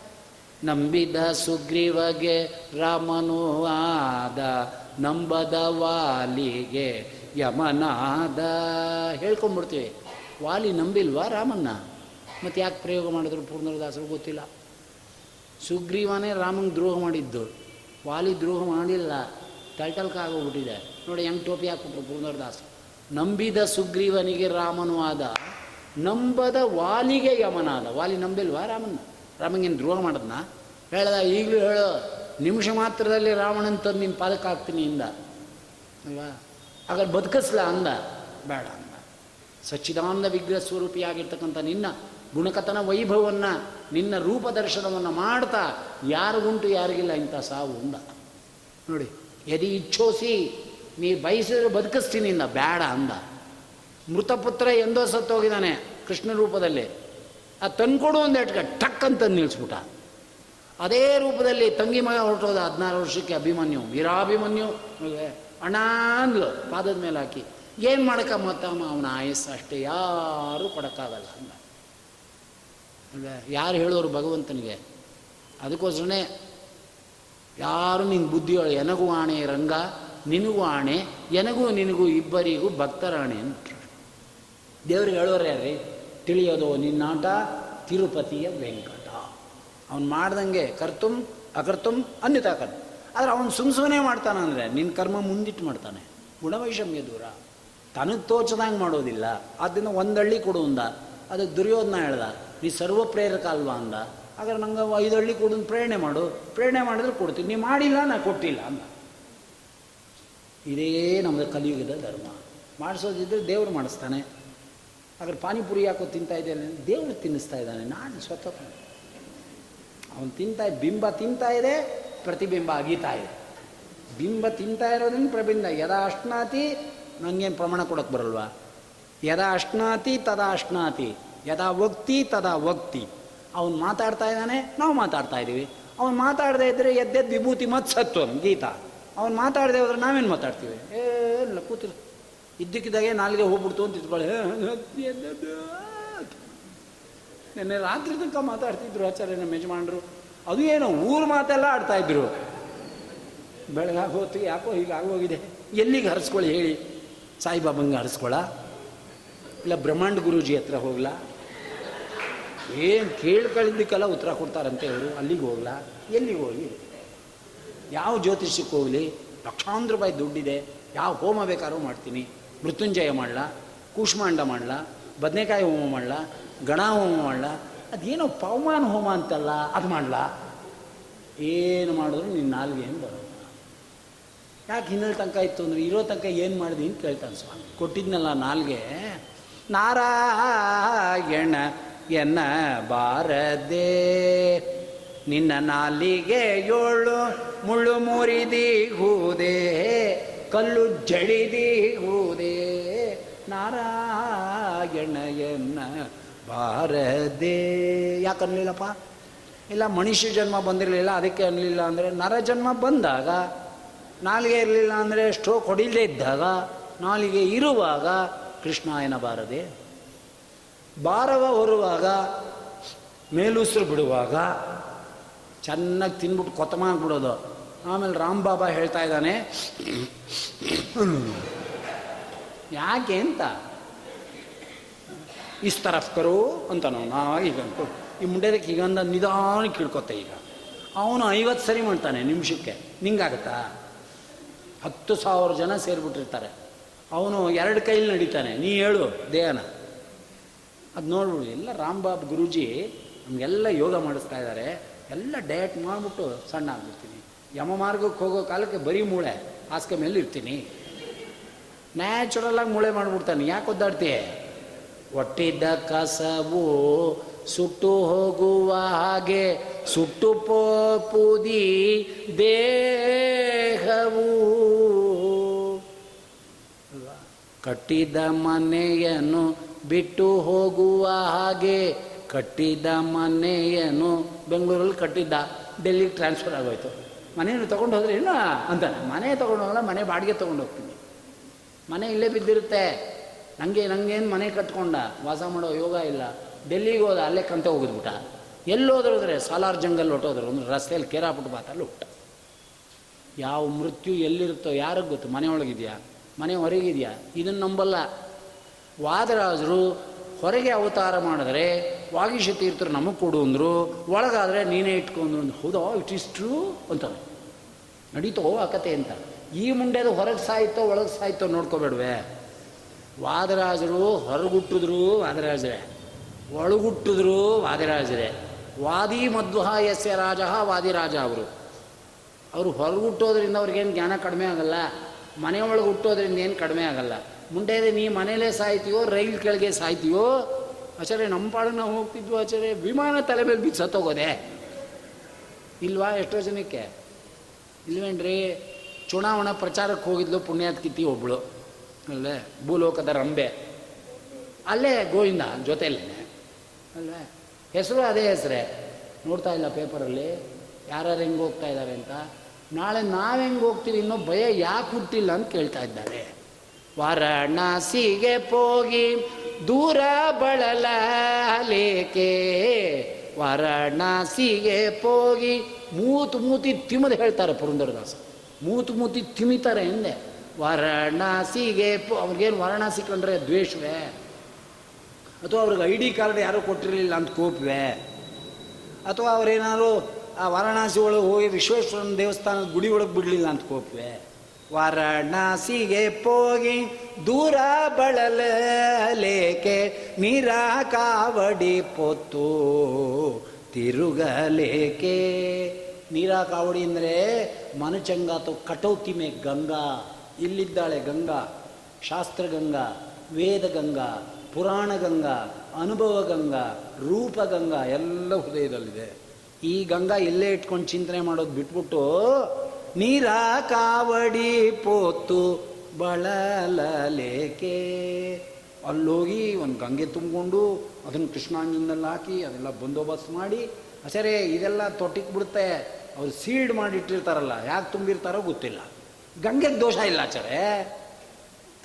ನಂಬಿದ ಸುಗ್ರೀವಗೆ ರಾಮನು ಆದ. ನಂಬದ ವಾಲಿಗೆ ಯಮನಾದ. ಹೇಳ್ಕೊಂಡ್ಬಿಡ್ತೀವಿ ವಾಲಿ ನಂಬಿಲ್ವಾ ರಾಮನ್ನ ಮತ್ತು ಯಾಕೆ ಪ್ರಯೋಗ ಮಾಡಿದ್ರು ಪೂರ್ಣದಾಸರು ಗೊತ್ತಿಲ್ಲ. ಸುಗ್ರೀವನೇ ರಾಮಂಗೆ ದ್ರೋಹ ಮಾಡಿದ್ದು. ವಾಲಿ ದ್ರೋಹ ಮಾಡಿಲ್ಲ. ಟೈಟಲ್ಕಾಗೋಗ್ಬಿಟ್ಟಿದೆ ನೋಡಿ, ಹೆಂಗೆ ಟೋಪಿ ಹಾಕ್ಬಿಟ್ರು ಪೂರ್ಣರದಾಸ. ನಂಬಿದ ಸುಗ್ರೀವನಿಗೆ ರಾಮನು ಆದ. ನಂಬದ ವಾಲಿಗೆ ಯಮನಾದ ವಾಲಿ ನಂಬಿಲ್ವಾ ರಾಮನ್ನ ರಾಮಂಗೇನು ದ್ರೋಹ ಮಾಡದ್ನ? ಹೇಳ್ದ, ಈಗಲೂ ಹೇಳು. ನಿಮಿಷ ಮಾತ್ರದಲ್ಲಿ ರಾವಣನ ತಂದು ನಿನ್ನ ಪಾದಕ್ಕೆ ಹಾಕ್ತೀನಿ ಇಂದ ಅಲ್ವಾ? ಹಾಗಾದ್ರೆ ಬದುಕಿಸ್ಲ ಅಂದ. ಬೇಡ. ಸಚ್ಚಿದಾನಂದ ವಿಗ್ರಹ ಸ್ವರೂಪಿಯಾಗಿರ್ತಕ್ಕಂಥ ನಿನ್ನ ಗುಣಕಥನ ವೈಭವವನ್ನು, ನಿನ್ನ ರೂಪದರ್ಶನವನ್ನು ಮಾಡ್ತಾ ಯಾರಿಗುಂಟು ಯಾರಿಗಿಲ್ಲ ಇಂಥ ಸಾವು ಉಂಡ. ನೋಡಿ ಯದಿ ಇಚ್ಛೋಸಿ, ನೀ ಬಯಸಿದ್ರೆ ಬದುಕಿಸ್ತೀನಿ ಇಂದ ಬೇಡ ಅಂದ. ಮೃತಪುತ್ರ ಎಂದೋ ಸತ್ತೋಗಿದ್ದಾನೆ ಕೃಷ್ಣ ರೂಪದಲ್ಲಿ. ಆ ತಂದ್ಕೊಡು ಒಂದು ಎಟ್ಕ ಟಕ್ ಅಂತ ನಿಲ್ಲಿಸ್ಬಿಟ್ಟ ಅದೇ ರೂಪದಲ್ಲಿ ತಂಗಿ ಮಗ ಹೊರಟೋದ ಹದಿನಾರು ವರ್ಷಕ್ಕೆ ಅಭಿಮನ್ಯು, ವೀರಾಭಿಮನ್ಯು? ಅಣ್ಣ ಅಂದ್ಲು, ಪಾದದ ಮೇಲೆ ಹಾಕಿ ಏನು ಮಾಡಕ ಮತ್ತಮ್ಮ ಅವನ ಆಯಸ್ಸು ಅಷ್ಟೇ, ಯಾರೂ ಕೊಡೋಕ್ಕಾಗಲ್ಲ ಅಂದ. ಅಲ್ವೇ? ಯಾರು ಹೇಳೋರು ಭಗವಂತನಿಗೆ? ಅದಕ್ಕೋಸ್ಕರನೇ, ಯಾರು ನಿನ್ನ ಬುದ್ಧಿಯೊಳ ಎನಗೂ ಆಣೆ ರಂಗ, ನಿನಗೂ ಆಣೆ, ಎನಗೂ ನಿನಗೂ ಇಬ್ಬರಿಗೂ ಭಕ್ತರಾಣೆ ಅಂತ ದೇವ್ರಿಗೆ ಹೇಳೋರು ಯಾರ್ರಿ? ತಿಳಿಯೋದು ನಿನ್ನಾಟ ತಿರುಪತಿಯ ವೆಂಕಟ. ಅವ್ನು ಮಾಡ್ದಂಗೆ ಕರ್ತುಂ, ಅಕರ್ತುಂ, ಅನ್ಯತಾ ಕರ್ಮ ಆದರೆ ಅವನು ಸುಮ್ ಸುಮ್ಮನೆ ಮಾಡ್ತಾನೆ ಅಂದರೆ ನಿನ್ನ ಕರ್ಮ ಮುಂದಿಟ್ಟು ಮಾಡ್ತಾನೆ. ಗುಣವೈಷಮ್ಯ ದೂರ. ತನಗೆ ತೋಚದಂಗೆ ಮಾಡೋದಿಲ್ಲ. ಆದ್ದರಿಂದ ಒಂದಳ್ಳಿ ಕೊಡು ಅಂದ. ಅದಕ್ಕೆ ದುರ್ಯೋಧನ ಹೇಳ್ದ, ನೀ ಸರ್ವ ಪ್ರೇರಕ ಅಲ್ವಾ? ಅಂದ. ಹಾಗಾದ್ರೆ ನಂಗೆ ಐದು ಹಳ್ಳಿ ಕೊಡು ಪ್ರೇರಣೆ ಮಾಡು. ಪ್ರೇರಣೆ ಮಾಡಿದ್ರೆ ಕೊಡ್ತೀನಿ. ನೀ ಮಾಡಿಲ್ಲ, ನಾ ಕೊಟ್ಟಿಲ್ಲ, ಅಂದ. ಇದೇ ನಮ್ಮದು ಕಲಿಯುಗದ ಧರ್ಮ. ಮಾಡಿಸೋದಿದ್ರೆ ದೇವ್ರು ಮಾಡಿಸ್ತಾನೆ. ಹಾಗಾದ್ರೆ ಪಾನಿಪುರಿ ಯಾಕೋ ತಿಂತಾ ಇದ್ದೇನೆ ದೇವ್ರು ತಿನ್ನಿಸ್ತಾ ಇದ್ದಾನೆ. ನಾನು ಸ್ವತಃ ಅವನು ತಿಂತಾ, ಬಿಂಬ ತಿಂತಾ ಇದೆ, ಪ್ರತಿಬಿಂಬ ಅಗೀತಾ ಇದೆ. ಬಿಂಬ ತಿಂತಾ ಇರೋದ್ರಿಂದ ಪ್ರಬಿಂಬ ಯದಾ ಅಶ್ನಾತಿ ನನಗೇನು ಪ್ರಮಾಣ ಕೊಡೋಕ್ಕೆ ಬರಲ್ವಾ? ಯದಾ ಅಶ್ನಾತಿ ತದಾ ಅಶ್ನಾತಿ ಯದಾ ವಕ್ತಿ, ತದಾ ವಕ್ತಿ. ಅವನು ಮಾತಾಡ್ತಾ ಇದ್ದಾನೆ, ನಾವು ಮಾತಾಡ್ತಾ ಇದ್ದೀವಿ. ಅವನು ಮಾತಾಡದೇ ಇದ್ದರೆ ಎದ್ದೆದ್ದು ವಿಭೂತಿ ಮತ್ತು ಗೀತಾ. ಅವನು ಮಾತಾಡದೆ ಹೋದ್ರೆ ನಾವೇನು ಮಾತಾಡ್ತೀವಿ? ಏನಿಲ್ಲ ಕೂತಿಲ್ಲ ಇದ್ದಕ್ಕಿದ್ದಾಗೆ ನಾಲ್ಗೆ ಹೋಗ್ಬಿಡ್ತು ಅಂತ ಇಟ್ಕೊಳ್ಳಿ ನಿನ್ನೆ ರಾತ್ರಿ ತನಕ ಮಾತಾಡ್ತಿದ್ರು ಆಚಾರ್ಯ ನಮ್ಮ ಯಜಮಾನರು. ಅದು ಏನೋ ಊರು ಮಾತೆಲ್ಲ ಆಡ್ತಾ ಇದ್ರು. ಬೆಳಗಾಗ ಹೊತ್ತಿಗೆ ಯಾಕೋ ಹೀಗೆ ಆಗೋಗಿದೆ. ಎಲ್ಲಿಗೆ ಹರಿಸ್ಕೊಳ್ಳಿ ಹೇಳಿ. ಸಾಯಿಬಾಬಂಗೆ ಹರಿಸ್ಕೊಳ ಇಲ್ಲ ಬ್ರಹ್ಮಾಂಡ ಗುರೂಜಿ ಹತ್ರ ಹೋಗ್ಲಾ? ಏನು ಕೇಳ್ಕೊಳ್ಳಿದ್ದಕ್ಕೆಲ್ಲ ಉತ್ತರ ಕೊಡ್ತಾರಂತೆ ಹೇಳು ಅಲ್ಲಿಗೆ ಹೋಗ್ಲಾ? ಎಲ್ಲಿಗೆ ಹೋಗಿ? ಯಾವ ಜ್ಯೋತಿಷ್ಯಕ್ಕೆ ಹೋಗಲಿ? ಲಕ್ಷಾಂತರ ರೂಪಾಯಿ ದುಡ್ಡಿದೆ. ಯಾವ ಹೋಮ ಬೇಕಾದ್ರೂ ಮಾಡ್ತೀನಿ. ಮೃತ್ಯುಂಜಯ ಮಾಡಲಾ? ಕೂಷ್ಮಾಂಡ ಮಾಡಲಾ? ಬದನೆಕಾಯಿ ಹೋಮ ಮಾಡಲಾ? ಗಣ ಹೋಮ ಮಾಡಲಾ? ಅದೇನೋ ಪವಮಾನ ಹೋಮ ಅಂತಲ್ಲ, ಅದು ಮಾಡಲಾ? ಏನು ಮಾಡಿದ್ರು ನಿನ್ನ ನಾಲ್ಗೆ ಏನು ಯಾಕೆ ಹಿನ್ನೆಲೆ ತನಕ ಇತ್ತು ಅಂದ್ರೆ ಇರೋ ತನಕ ಏನು ಮಾಡಿದೆ ಅಂತ ಕೇಳ್ತಾನೆ ಸ್ವಾಮಿ. ಕೊಟ್ಟಿದ್ನಲ್ಲ ನಾಲ್ಗೆ, ನಾರಾಯಣ ಎನ್ನ ಬಾರದೆ ನಿನ್ನ ನಾಲಿಗೆ ಏಳು ಮುಳ್ಳು ಮುರಿದಿ ಹೂದೆ ಕಲ್ಲು ಜಡಿದಿ ಹೂದೆ ನಾರಾಯಣ ಎನ್ನ ಬಾರದೆ ಯಾಕೆ ಅನ್ನಲಿಲ್ಲಪ್ಪ ಇಲ್ಲ, ಮನುಷ್ಯ ಜನ್ಮ ಬಂದಿರಲಿಲ್ಲ, ಅದಕ್ಕೆ ಅನ್ನಲಿಲ್ಲ ಅಂದರೆ ನರ ಜನ್ಮ ಬಂದಾಗ ನಾಲಿಗೆ ಇರಲಿಲ್ಲ ಅಂದರೆ ಸ್ಟ್ರೋಕ್ ಹೊಡಿಲ್ಲದೆ ಇದ್ದಾಗ ನಾಲಿಗೆ ಇರುವಾಗ ಕೃಷ್ಣ ಎನ್ನಬಾರದೆ. ಭಾರವ ಹೊರುವಾಗ ಮೇಲುಸಿರು ಬಿಡುವಾಗ ಚೆನ್ನಾಗಿ ತಿನ್ಬಿಟ್ಟು ಕೊತ್ತಮಾಗ್ಬಿಡೋದು ಆಮೇಲೆ ರಾಮ್ ಬಾಬಾ ಹೇಳ್ತಾ ಇದ್ದಾನೆ, ಯಾಕೆ ಅಂತ? ಇಸ್ ತರಫ್ ಕರು ಅಂತ ನಾವು ನಾವಾಗಿ ಈಗ ಈ ಮುಂಡೆದಕ್ಕೆ ಈಗ ಅಂದ ನಿಧಾನಕ್ಕೆ ಹಿಡ್ಕೊತೆ ಈಗ. ಅವನು ಐವತ್ತು ಸರಿ ಮಾಡ್ತಾನೆ ನಿಮಿಷಕ್ಕೆ. ನಿಂಗಾಗತ್ತಾ? ಹತ್ತು ಸಾವಿರ ಜನ ಸೇರಿಬಿಟ್ಟಿರ್ತಾರೆ. ಅವನು ಎರಡು ಕೈಲಿ ನಡೀತಾನೆ. ನೀ ಹೇಳು, ದೇಹನ. ಅದು ನೋಡ್ಬಿಡು, ಎಲ್ಲ ರಾಮ್ಬಾಬ್ ಗುರೂಜಿ ನಮಗೆಲ್ಲ ಯೋಗ ಮಾಡಿಸ್ತಾ ಇದ್ದಾರೆ ಎಲ್ಲ ಡಯಟ್ ಮಾಡಿಬಿಟ್ಟು ಸಣ್ಣ ಆಗ್ಬಿಡ್ತೀನಿ. ಯಮ ಮಾರ್ಗಕ್ಕೆ ಹೋಗೋ ಕಾಲಕ್ಕೆ ಬರೀ ಮೂಳೆ, ಹಾಸಿಗೆ ಮೇಲೆ ಇರ್ತೀನಿ. ನ್ಯಾಚುರಲಾಗಿ ಮೂಳೆ ಮಾಡಿಬಿಡ್ತಾನೆ. ಯಾಕೆ ಒದ್ದಾಡ್ತೀಯ ಒಟ್ಟಿದ್ದ ಕಸವು ಸುಟ್ಟು ಹೋಗುವ ಹಾಗೆ ಸುಟ್ಟು ಪೋಪುದಿ ದೇಹವು? ಕಟ್ಟಿದ ಮನೆಯನ್ನು ಬಿಟ್ಟು ಹೋಗುವ ಹಾಗೆ ಕಟ್ಟಿದ ಮನೆಯನ್ನು ಬೆಂಗಳೂರಲ್ಲಿ ಕಟ್ಟಿದ್ದ. ಡೆಲ್ಲಿಗೆ ಟ್ರಾನ್ಸ್ಫರ್ ಆಗೋಯ್ತು. ಮನೆಯನ್ನು ತೊಗೊಂಡು ಹೋದ್ರೆ ಏನು ಅಂತ. ಮನೆ ತೊಗೊಂಡು ಹೋಗಲ್ಲ, ಮನೆ ಬಾಡಿಗೆ ತೊಗೊಂಡು ಹೋಗ್ತೀನಿ. ಮನೆ ಇಲ್ಲೇ ಬಿದ್ದಿರುತ್ತೆ. ನನಗೆ ನನಗೇನು ಮನೆ ಕಟ್ಕೊಂಡ? ವಾಸ ಮಾಡೋ ಯೋಗ ಇಲ್ಲ. ಡೆಲ್ಲಿಗೆ ಹೋದ, ಅಲ್ಲೇ ಕಂತೆ ಹೋಗಿದ್ಬಿಟ್ಟ. ಎಲ್ಲೋದ್ರೋದ್ರೆ ಸಾಲಾರ್ ಜಂಗಲ್ ಹೊಟ್ಟೋದ್ರು ಅಂದ್ರೆ ರಸ್ತೆಯಲ್ಲಿ ಕೇರಾಪುಟ್ಟು ಬಾತಲ್ಲಿ ಹುಟ್ಟ. ಯಾವ ಮೃತ್ಯು ಎಲ್ಲಿರುತ್ತೋ ಯಾರಿಗೆ ಗೊತ್ತು? ಮನೆ ಒಳಗಿದೆಯಾ? ಮನೆ ಹೊರಗಿದೆಯಾ? ಇದನ್ನು ನಂಬಲ್ಲ. ವಾದರಾಜರು ಹೊರಗೆ ಅವತಾರ ಮಾಡಿದ್ರೆ ವಾಗೀಶ ತೀರ್ಥರು ನಮಗೆ ಕೊಡು ಅಂದರು, ಒಳಗಾದರೆ ನೀನೇ ಇಟ್ಕೊಂಡ್ರು ಅಂದ್ರು. ಹೌದೋ? ಇಟ್ ಇಸ್ ಟ್ರೂ ಅಂತ ನಡೀತೋ ಆ ಕತೆ ಅಂತ. ಈ ಮುಂಡೆದು ಹೊರಗೆ ಸಾಯ್ತೋ, ಒಳಗೆ ಸಾಯ್ತೋ ನೋಡ್ಕೋಬೇಡ್ವೆ. ವಾದರಾಜರು ಹೊರಗುಟ್ಟಿದ್ರು ವಾದರಾಜರೇ. ಒಳಗುಟ್ಟಿದ್ರು ವಾದಿರಾಜರೇ. ವಾದಿ ಮದ್ವಾಯಸ್ಯ ರಾಜಹ ವಾದಿ ರಾಜ ಅವರು. ಅವರು ಹೊರಗುಟ್ಟೋದ್ರಿಂದ ಅವ್ರಿಗೇನು ಜ್ಞಾನ ಕಡಿಮೆ ಆಗಲ್ಲ. ಮನೆ ಒಳಗೆ ಹುಟ್ಟೋದ್ರಿಂದ ಏನು ಕಡಿಮೆ ಆಗಲ್ಲ. ಮುಂಡೆ ನೀ ಮನೇಲೇ ಸಾಯ್ತೀವೋ ರೈಲ್ ಕೆಳಗೆ ಸಾಯ್ತೀವೋ ಆಚಾರ್ಯ ನಮ್ಮ ಪಾಡಿಗೆ ನಾವು ಹೋಗ್ತಿದ್ವು, ಆಚಾರ್ಯ, ವಿಮಾನ ತಲೆ ಮೇಲೆ ಬಿದ್ದು ಸತ್ತೋಗೋದೆ. ಇಲ್ವಾ ಎಷ್ಟೋ ಜನಕ್ಕೆ? ಇಲ್ವೇನ್ರಿ? ಚುನಾವಣಾ ಪ್ರಚಾರಕ್ಕೆ ಹೋಗಿದ್ಲು ಪುಣ್ಯಾತ್ಕಿತಿ ಒಬ್ಬಳು ಅಲ್ಲೇ ಭೂಲೋಕದ ರಂಬೆ. ಅಲ್ಲೇ ಗೋವಿಂದ ಜೊತೆಯಲ್ಲೇ ಅಲ್ವೇ? ಹೆಸರು ಅದೇ ಹೆಸರೇ. ನೋಡ್ತಾ ಇಲ್ಲ ಪೇಪರಲ್ಲಿ, ಯಾರ್ಯಾರು ಹೆಂಗೆ ಹೋಗ್ತಾ ಇದ್ದಾರೆ ಅಂತ. ನಾಳೆ ನಾವು ಹೆಂಗೆ ಹೋಗ್ತೀವಿ ಇನ್ನೂ ಭಯ ಯಾಕೆ ಹುಟ್ಟಿಲ್ಲ ಅಂತ ಕೇಳ್ತಾ ಇದ್ದಾರೆ. ವಾರಣಾಸಿಗೆ ಹೋಗಿ ದೂರ ಬಳಲೇಕೆ ವಾರಣಾಸಿಗೆ ಹೋಗಿ ಮೂತು ಮೂತಿ ತಿಮ್ಮದು ಹೇಳ್ತಾರೆ ಪುರಂದರದಾಸ. ಮೂತು ಮೂತಿ ತಿಮಿತಾರೆ ಹಿಂದೆ ವಾರಣಾಸಿಗೆ ಪೋ, ಅವ್ರಿಗೇನು ವಾರಣಾಸಿ ಕಂಡ್ರೆ ದ್ವೇಷವೇ? ಅಥವಾ ಅವ್ರಿಗೆ ಐ ಡಿ ಕಾರ್ಡ್ ಯಾರೂ ಕೊಟ್ಟಿರಲಿಲ್ಲ ಅಂತ ಕೋಪವೇ. ಅಥವಾ ಅವರೇನಾದ್ರು ಆ ವಾರಣಾಸಿ ಒಳಗೆ ಹೋಗಿ ವಿಶ್ವೇಶ್ವರನ ದೇವಸ್ಥಾನದ ಗುಡಿ ಒಳಗೆ ಬಿಡಲಿಲ್ಲ ಅಂತ ಕೋಪವೇ. ವಾರಣಾಸಿಗೆ ಹೋಗಿ ದೂರ ಬಳಲೇಕೆ ನೀರ ಕಾವಡಿ ಪೊತ್ತು ತಿರುಗಲೇಕೆ. ನೀರ ಕಾವಡಿ ಅಂದರೆ ಮನಚಂಗ ಅಥವಾ ಕಟೌತಿಮೆ ಗಂಗಾ, ಇಲ್ಲಿದ್ದಾಳೆ ಗಂಗಾ ಶಾಸ್ತ್ರ ಗಂಗಾ ವೇದ ಗಂಗಾ ಪುರಾಣ ಗಂಗಾ, ಅನುಭವ ಗಂಗಾ, ರೂಪ ಗಂಗಾ, ಎಲ್ಲ ಹೃದಯದಲ್ಲಿದೆ. ಈ ಗಂಗಾ ಇಲ್ಲೇ ಇಟ್ಕೊಂಡು ಚಿಂತನೆ ಮಾಡೋದು ಬಿಟ್ಬಿಟ್ಟು ನೀರ ಕಾವಡಿ ಪೋತು ಬಳಲೇಕೆ ಅಲ್ಲೋಗಿ ಒಂದು ಗಂಗೆ ತುಂಬಿಕೊಂಡು ಅದನ್ನು ಕೃಷ್ಣಾಂಜನಲ್ಲಿ ಹಾಕಿ ಅದೆಲ್ಲ ಬಂದೋಬಸ್ತ್ ಮಾಡಿ ಸರಿ ಇದೆಲ್ಲ ತೊಟ್ಟಿಗೆ ಬಿಡುತ್ತೆ, ಅವ್ರು ಸೀಡ್ ಮಾಡಿಟ್ಟಿರ್ತಾರಲ್ಲ, ಯಾಕೆ ತುಂಬಿರ್ತಾರೋ ಗೊತ್ತಿಲ್ಲ. ಗಂಗೆಗೆ ದೋಷ ಇಲ್ಲ ಆಚಾರೆ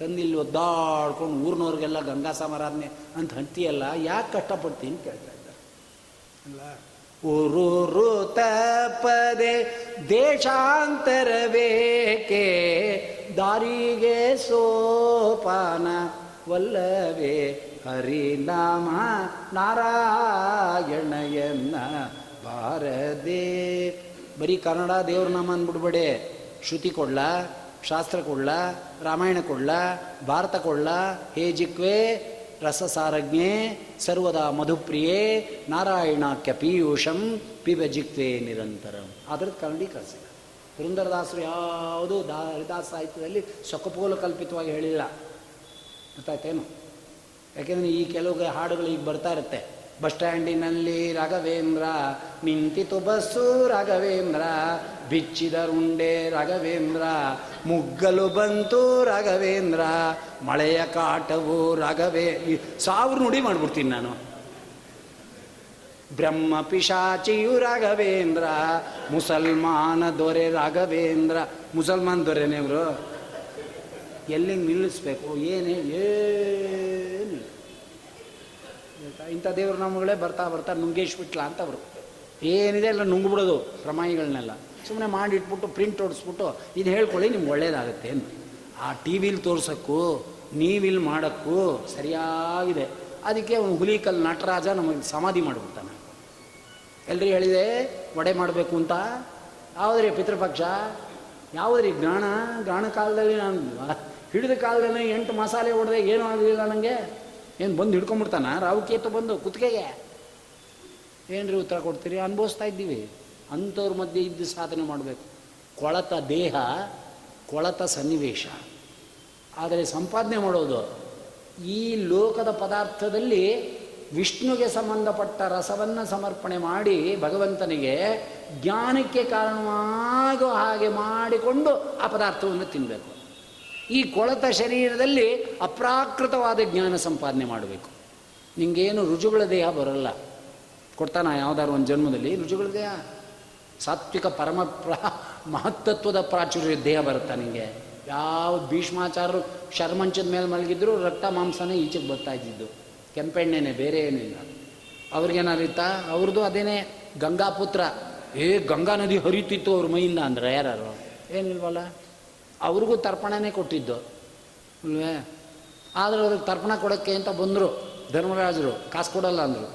ತಂದಿಲ್ಲಿ ಒದ್ದಾಡ್ಕೊಂಡು ಊರಿನವ್ರಿಗೆಲ್ಲ ಗಂಗಾ ಸಮಾರಾಧನೆ ಅಂತ ಹಂತಿಯಲ್ಲ ಯಾಕೆ ಕಷ್ಟಪಡ್ತೀನಿ ಅಂತ ಕೇಳ್ತಾ ಇದ್ದಾರೆ. ಅಲ್ಲ? ಊರೂರು ತಪ್ಪದೆ ದೇಶಾಂತರವೇಕೆ? ದಾರಿಗೆ ಸೋಪಾನ ವಲ್ಲವೇ? ಹರಿನಾಮ ನಾರಾಯಣಯನ್ನ ಬಾರದೆ. ಬರೀ ಕನ್ನಡ ದೇವ್ರ ನಾಮ ಅಂದ್ಬಿಡ್ಬೇಡಿ ಶ್ರುತಿ ಕೊಡ್ಲ? ಶಾಸ್ತ್ರ ಕೊಡ್ಲ ರಾಮಾಯಣ ಕೊಡ್ಲ ಭಾರತ ಕೊಡ್ಲ ಹೇ ಜಿಕ್ವೆ, ರಸಸಾರಜ್ಞೆ, ಸರ್ವದಾ ಮಧುಪ್ರಿಯೇ ನಾರಾಯಣಾಖ್ಯ ಪೀಯೂಷಂ, ಪಿಬ ಜಿಕ್ವೆ ನಿರಂತರಂ. ಅದ್ರದ್ದು ಕನ್ನಡೀಕರಿಸಿಲ್ಲ ಪುರಂದರದಾಸರು ಯಾವುದೂ ದಾ ಹರಿದಾಸ ಸಾಹಿತ್ಯದಲ್ಲಿ ಸೊಕಪೋಲು ಕಲ್ಪಿತವಾಗಿ ಹೇಳಿಲ್ಲ. ಗೊತ್ತಾಯ್ತೇನು? ಯಾಕೆಂದರೆ ಈ ಕೆಲವು ಹಾಡುಗಳು ಈಗ ಬರ್ತಾ ಇರುತ್ತೆ. ಬಸ್ ಸ್ಟ್ಯಾಂಡಿನಲ್ಲಿ ರಾಘವೇಂದ್ರ, ನಿಂತಿತು ಬಸ್ಸು ರಾಘವೇಂದ್ರ, ಬಿಚ್ಚಿದರುಂಡೆ ರಾಘವೇಂದ್ರ, ಮುಗ್ಗಲು ಬಂತು ರಾಘವೇಂದ್ರ, ಮಳೆಯ ಕಾಟವು ರಾಘವೇ ಸಾವಿರ ನುಡಿ ಮಾಡ್ಬಿಡ್ತೀನಿ ನಾನು. ಬ್ರಹ್ಮ ಪಿಶಾಚಿಯು ರಾಘವೇಂದ್ರ, ಮುಸಲ್ಮಾನ ದೊರೆ ರಾಘವೇಂದ್ರ, ಮುಸಲ್ಮಾನ್ ದೊರೆನೇ ಇವರು? ಎಲ್ಲಿಗೆ ನಿಲ್ಲಿಸ್ಬೇಕು? ಏನೇ? ಇಂಥ ದೇವ್ರ ನಾಮಗಳೇ ಬರ್ತಾ ಬರ್ತಾ ನುಂಗೇಶ್ಬಿಟ್ಲ ಅಂತ ಅವರು ಏನಿದೆ ಎಲ್ಲ ನುಂಗ್ಬಿಡೋದು ಪ್ರಮಾಣಿಗಳನ್ನೆಲ್ಲ. ಸುಮ್ಮನೆ ಮಾಡಿಟ್ಬಿಟ್ಟು ಪ್ರಿಂಟ್ ಹೊಡಿಸ್ಬಿಟ್ಟು, ಇದು ಹೇಳ್ಕೊಳ್ಳಿ ನಿಮ್ಗೆ ಒಳ್ಳೇದಾಗುತ್ತೆ ಅಂತ. ಆ ಟಿ ವಿಲಿ ತೋರ್ಸೋಕ್ಕೂ ನೀವಿಲ್ಲಿ ಮಾಡೋಕ್ಕೂ ಸರಿಯಾಗಿದೆ. ಅದಕ್ಕೆ ಅವನು ಹುಲಿಕಲ್ ನಟರಾಜ ನಮಗೆ ಸಮಾಧಿ ಮಾಡಿಬಿಡ್ತಾನೆ. ಎಲ್ರಿ ಹೇಳಿದೆ ವಡೆ ಮಾಡಬೇಕು ಅಂತ. ಯಾವುದ್ರಿ ಪಿತೃಪಕ್ಷ? ಯಾವುದ್ರಿ ಜ್ಞಾನ? ಗಾಣ ಕಾಲದಲ್ಲಿ ನಾನು ಹಿಡಿದ ಕಾಲದಲ್ಲಿ ಎಂಟು ಮಸಾಲೆ ಹೊಡೆದೆ ಏನೂ ಆಗಲಿಲ್ಲ ನನಗೆ ಏನು ಬಂದು ಹಿಡ್ಕೊಂಬಿಡ್ತಾನ ರಾವುಕೇತು ಬಂದು ಕುತ್ತಿಗೆಗೆ ಏನ್ರಿ ಉತ್ತರ ಕೊಡ್ತೀರಿ? ಅನುಭವಿಸ್ತಾ ಇದ್ದೀವಿ. ಅಂಥವ್ರ ಮಧ್ಯೆ ಇದ್ದು ಸಾಧನೆ ಮಾಡಬೇಕು. ಕೊಳತ ದೇಹ, ಕೊಳತ ಸನ್ನಿವೇಶ. ಆದರೆ ಸಂಪಾದನೆ ಮಾಡೋದು, ಈ ಲೋಕದ ಪದಾರ್ಥದಲ್ಲಿ ವಿಷ್ಣುಗೆ ಸಂಬಂಧಪಟ್ಟ ರಸವನ್ನು ಸಮರ್ಪಣೆ ಮಾಡಿ ಭಗವಂತನಿಗೆ ಜ್ಞಾನಕ್ಕೆ ಕಾರಣವಾಗೋ ಹಾಗೆ ಮಾಡಿಕೊಂಡು ಆ ಪದಾರ್ಥವನ್ನು ತಿನ್ನಬೇಕು ಈ ಕೊಳತ ಶರೀರದಲ್ಲಿ ಅಪ್ರಾಕೃತವಾದ ಜ್ಞಾನ ಸಂಪಾದನೆ ಮಾಡಬೇಕು. ನಿಮಗೇನು ರುಜುಗಳ ದೇಹ ಬರಲ್ಲ. ಕೊಡ್ತಾನ ಯಾವ್ದಾದ್ರು ಒಂದು ಜನ್ಮದಲ್ಲಿ ರುಜುಗಳ ದೇಹ. ಸಾತ್ವಿಕ ಪರಮ ಪ್ರ ಮಹತ್ತತ್ವದ ಪ್ರಾಚುರ್ಯ ದೇಹ ಬರುತ್ತಾ ನಿಮಗೆ ಯಾವ ಭೀಷ್ಮಾಚಾರರು ಶರ್ಮಂಚದ ಮೇಲೆ ಮಲಗಿದ್ರು ರಕ್ತ ಮಾಂಸನೇ ಈಚೆಗೆ ಬರ್ತಾ ಇದ್ದಿದ್ದು. ಕೆಂಪೆಣ್ಣೆನೆ, ಬೇರೆ ಏನಿಲ್ಲ ಅವ್ರಿಗೇನಾರಿತ್ತಾ ಅವ್ರದ್ದು ಅದೇನೇ ಗಂಗಾಪುತ್ರ. ಏ, ಗಂಗಾ ನದಿ ಹರಿತಿತ್ತು ಅವ್ರ ಮೈಯಿಂದ ಅಂದ್ರೆ ಯಾರು? ಏನಿಲ್ವಲ್ಲ? ಅವ್ರಿಗೂ ತರ್ಪಣನೇ ಕೊಟ್ಟಿದ್ದು, ಅಲ್ವೇ? ಆದರೆ ಅವ್ರಿಗೆ ತರ್ಪಣ ಕೊಡೋಕ್ಕೆ ಅಂತ ಬಂದರು, ಧರ್ಮರಾಜರು. ಕಾಸು ಕೊಡಲ್ಲ ಅಂದರು.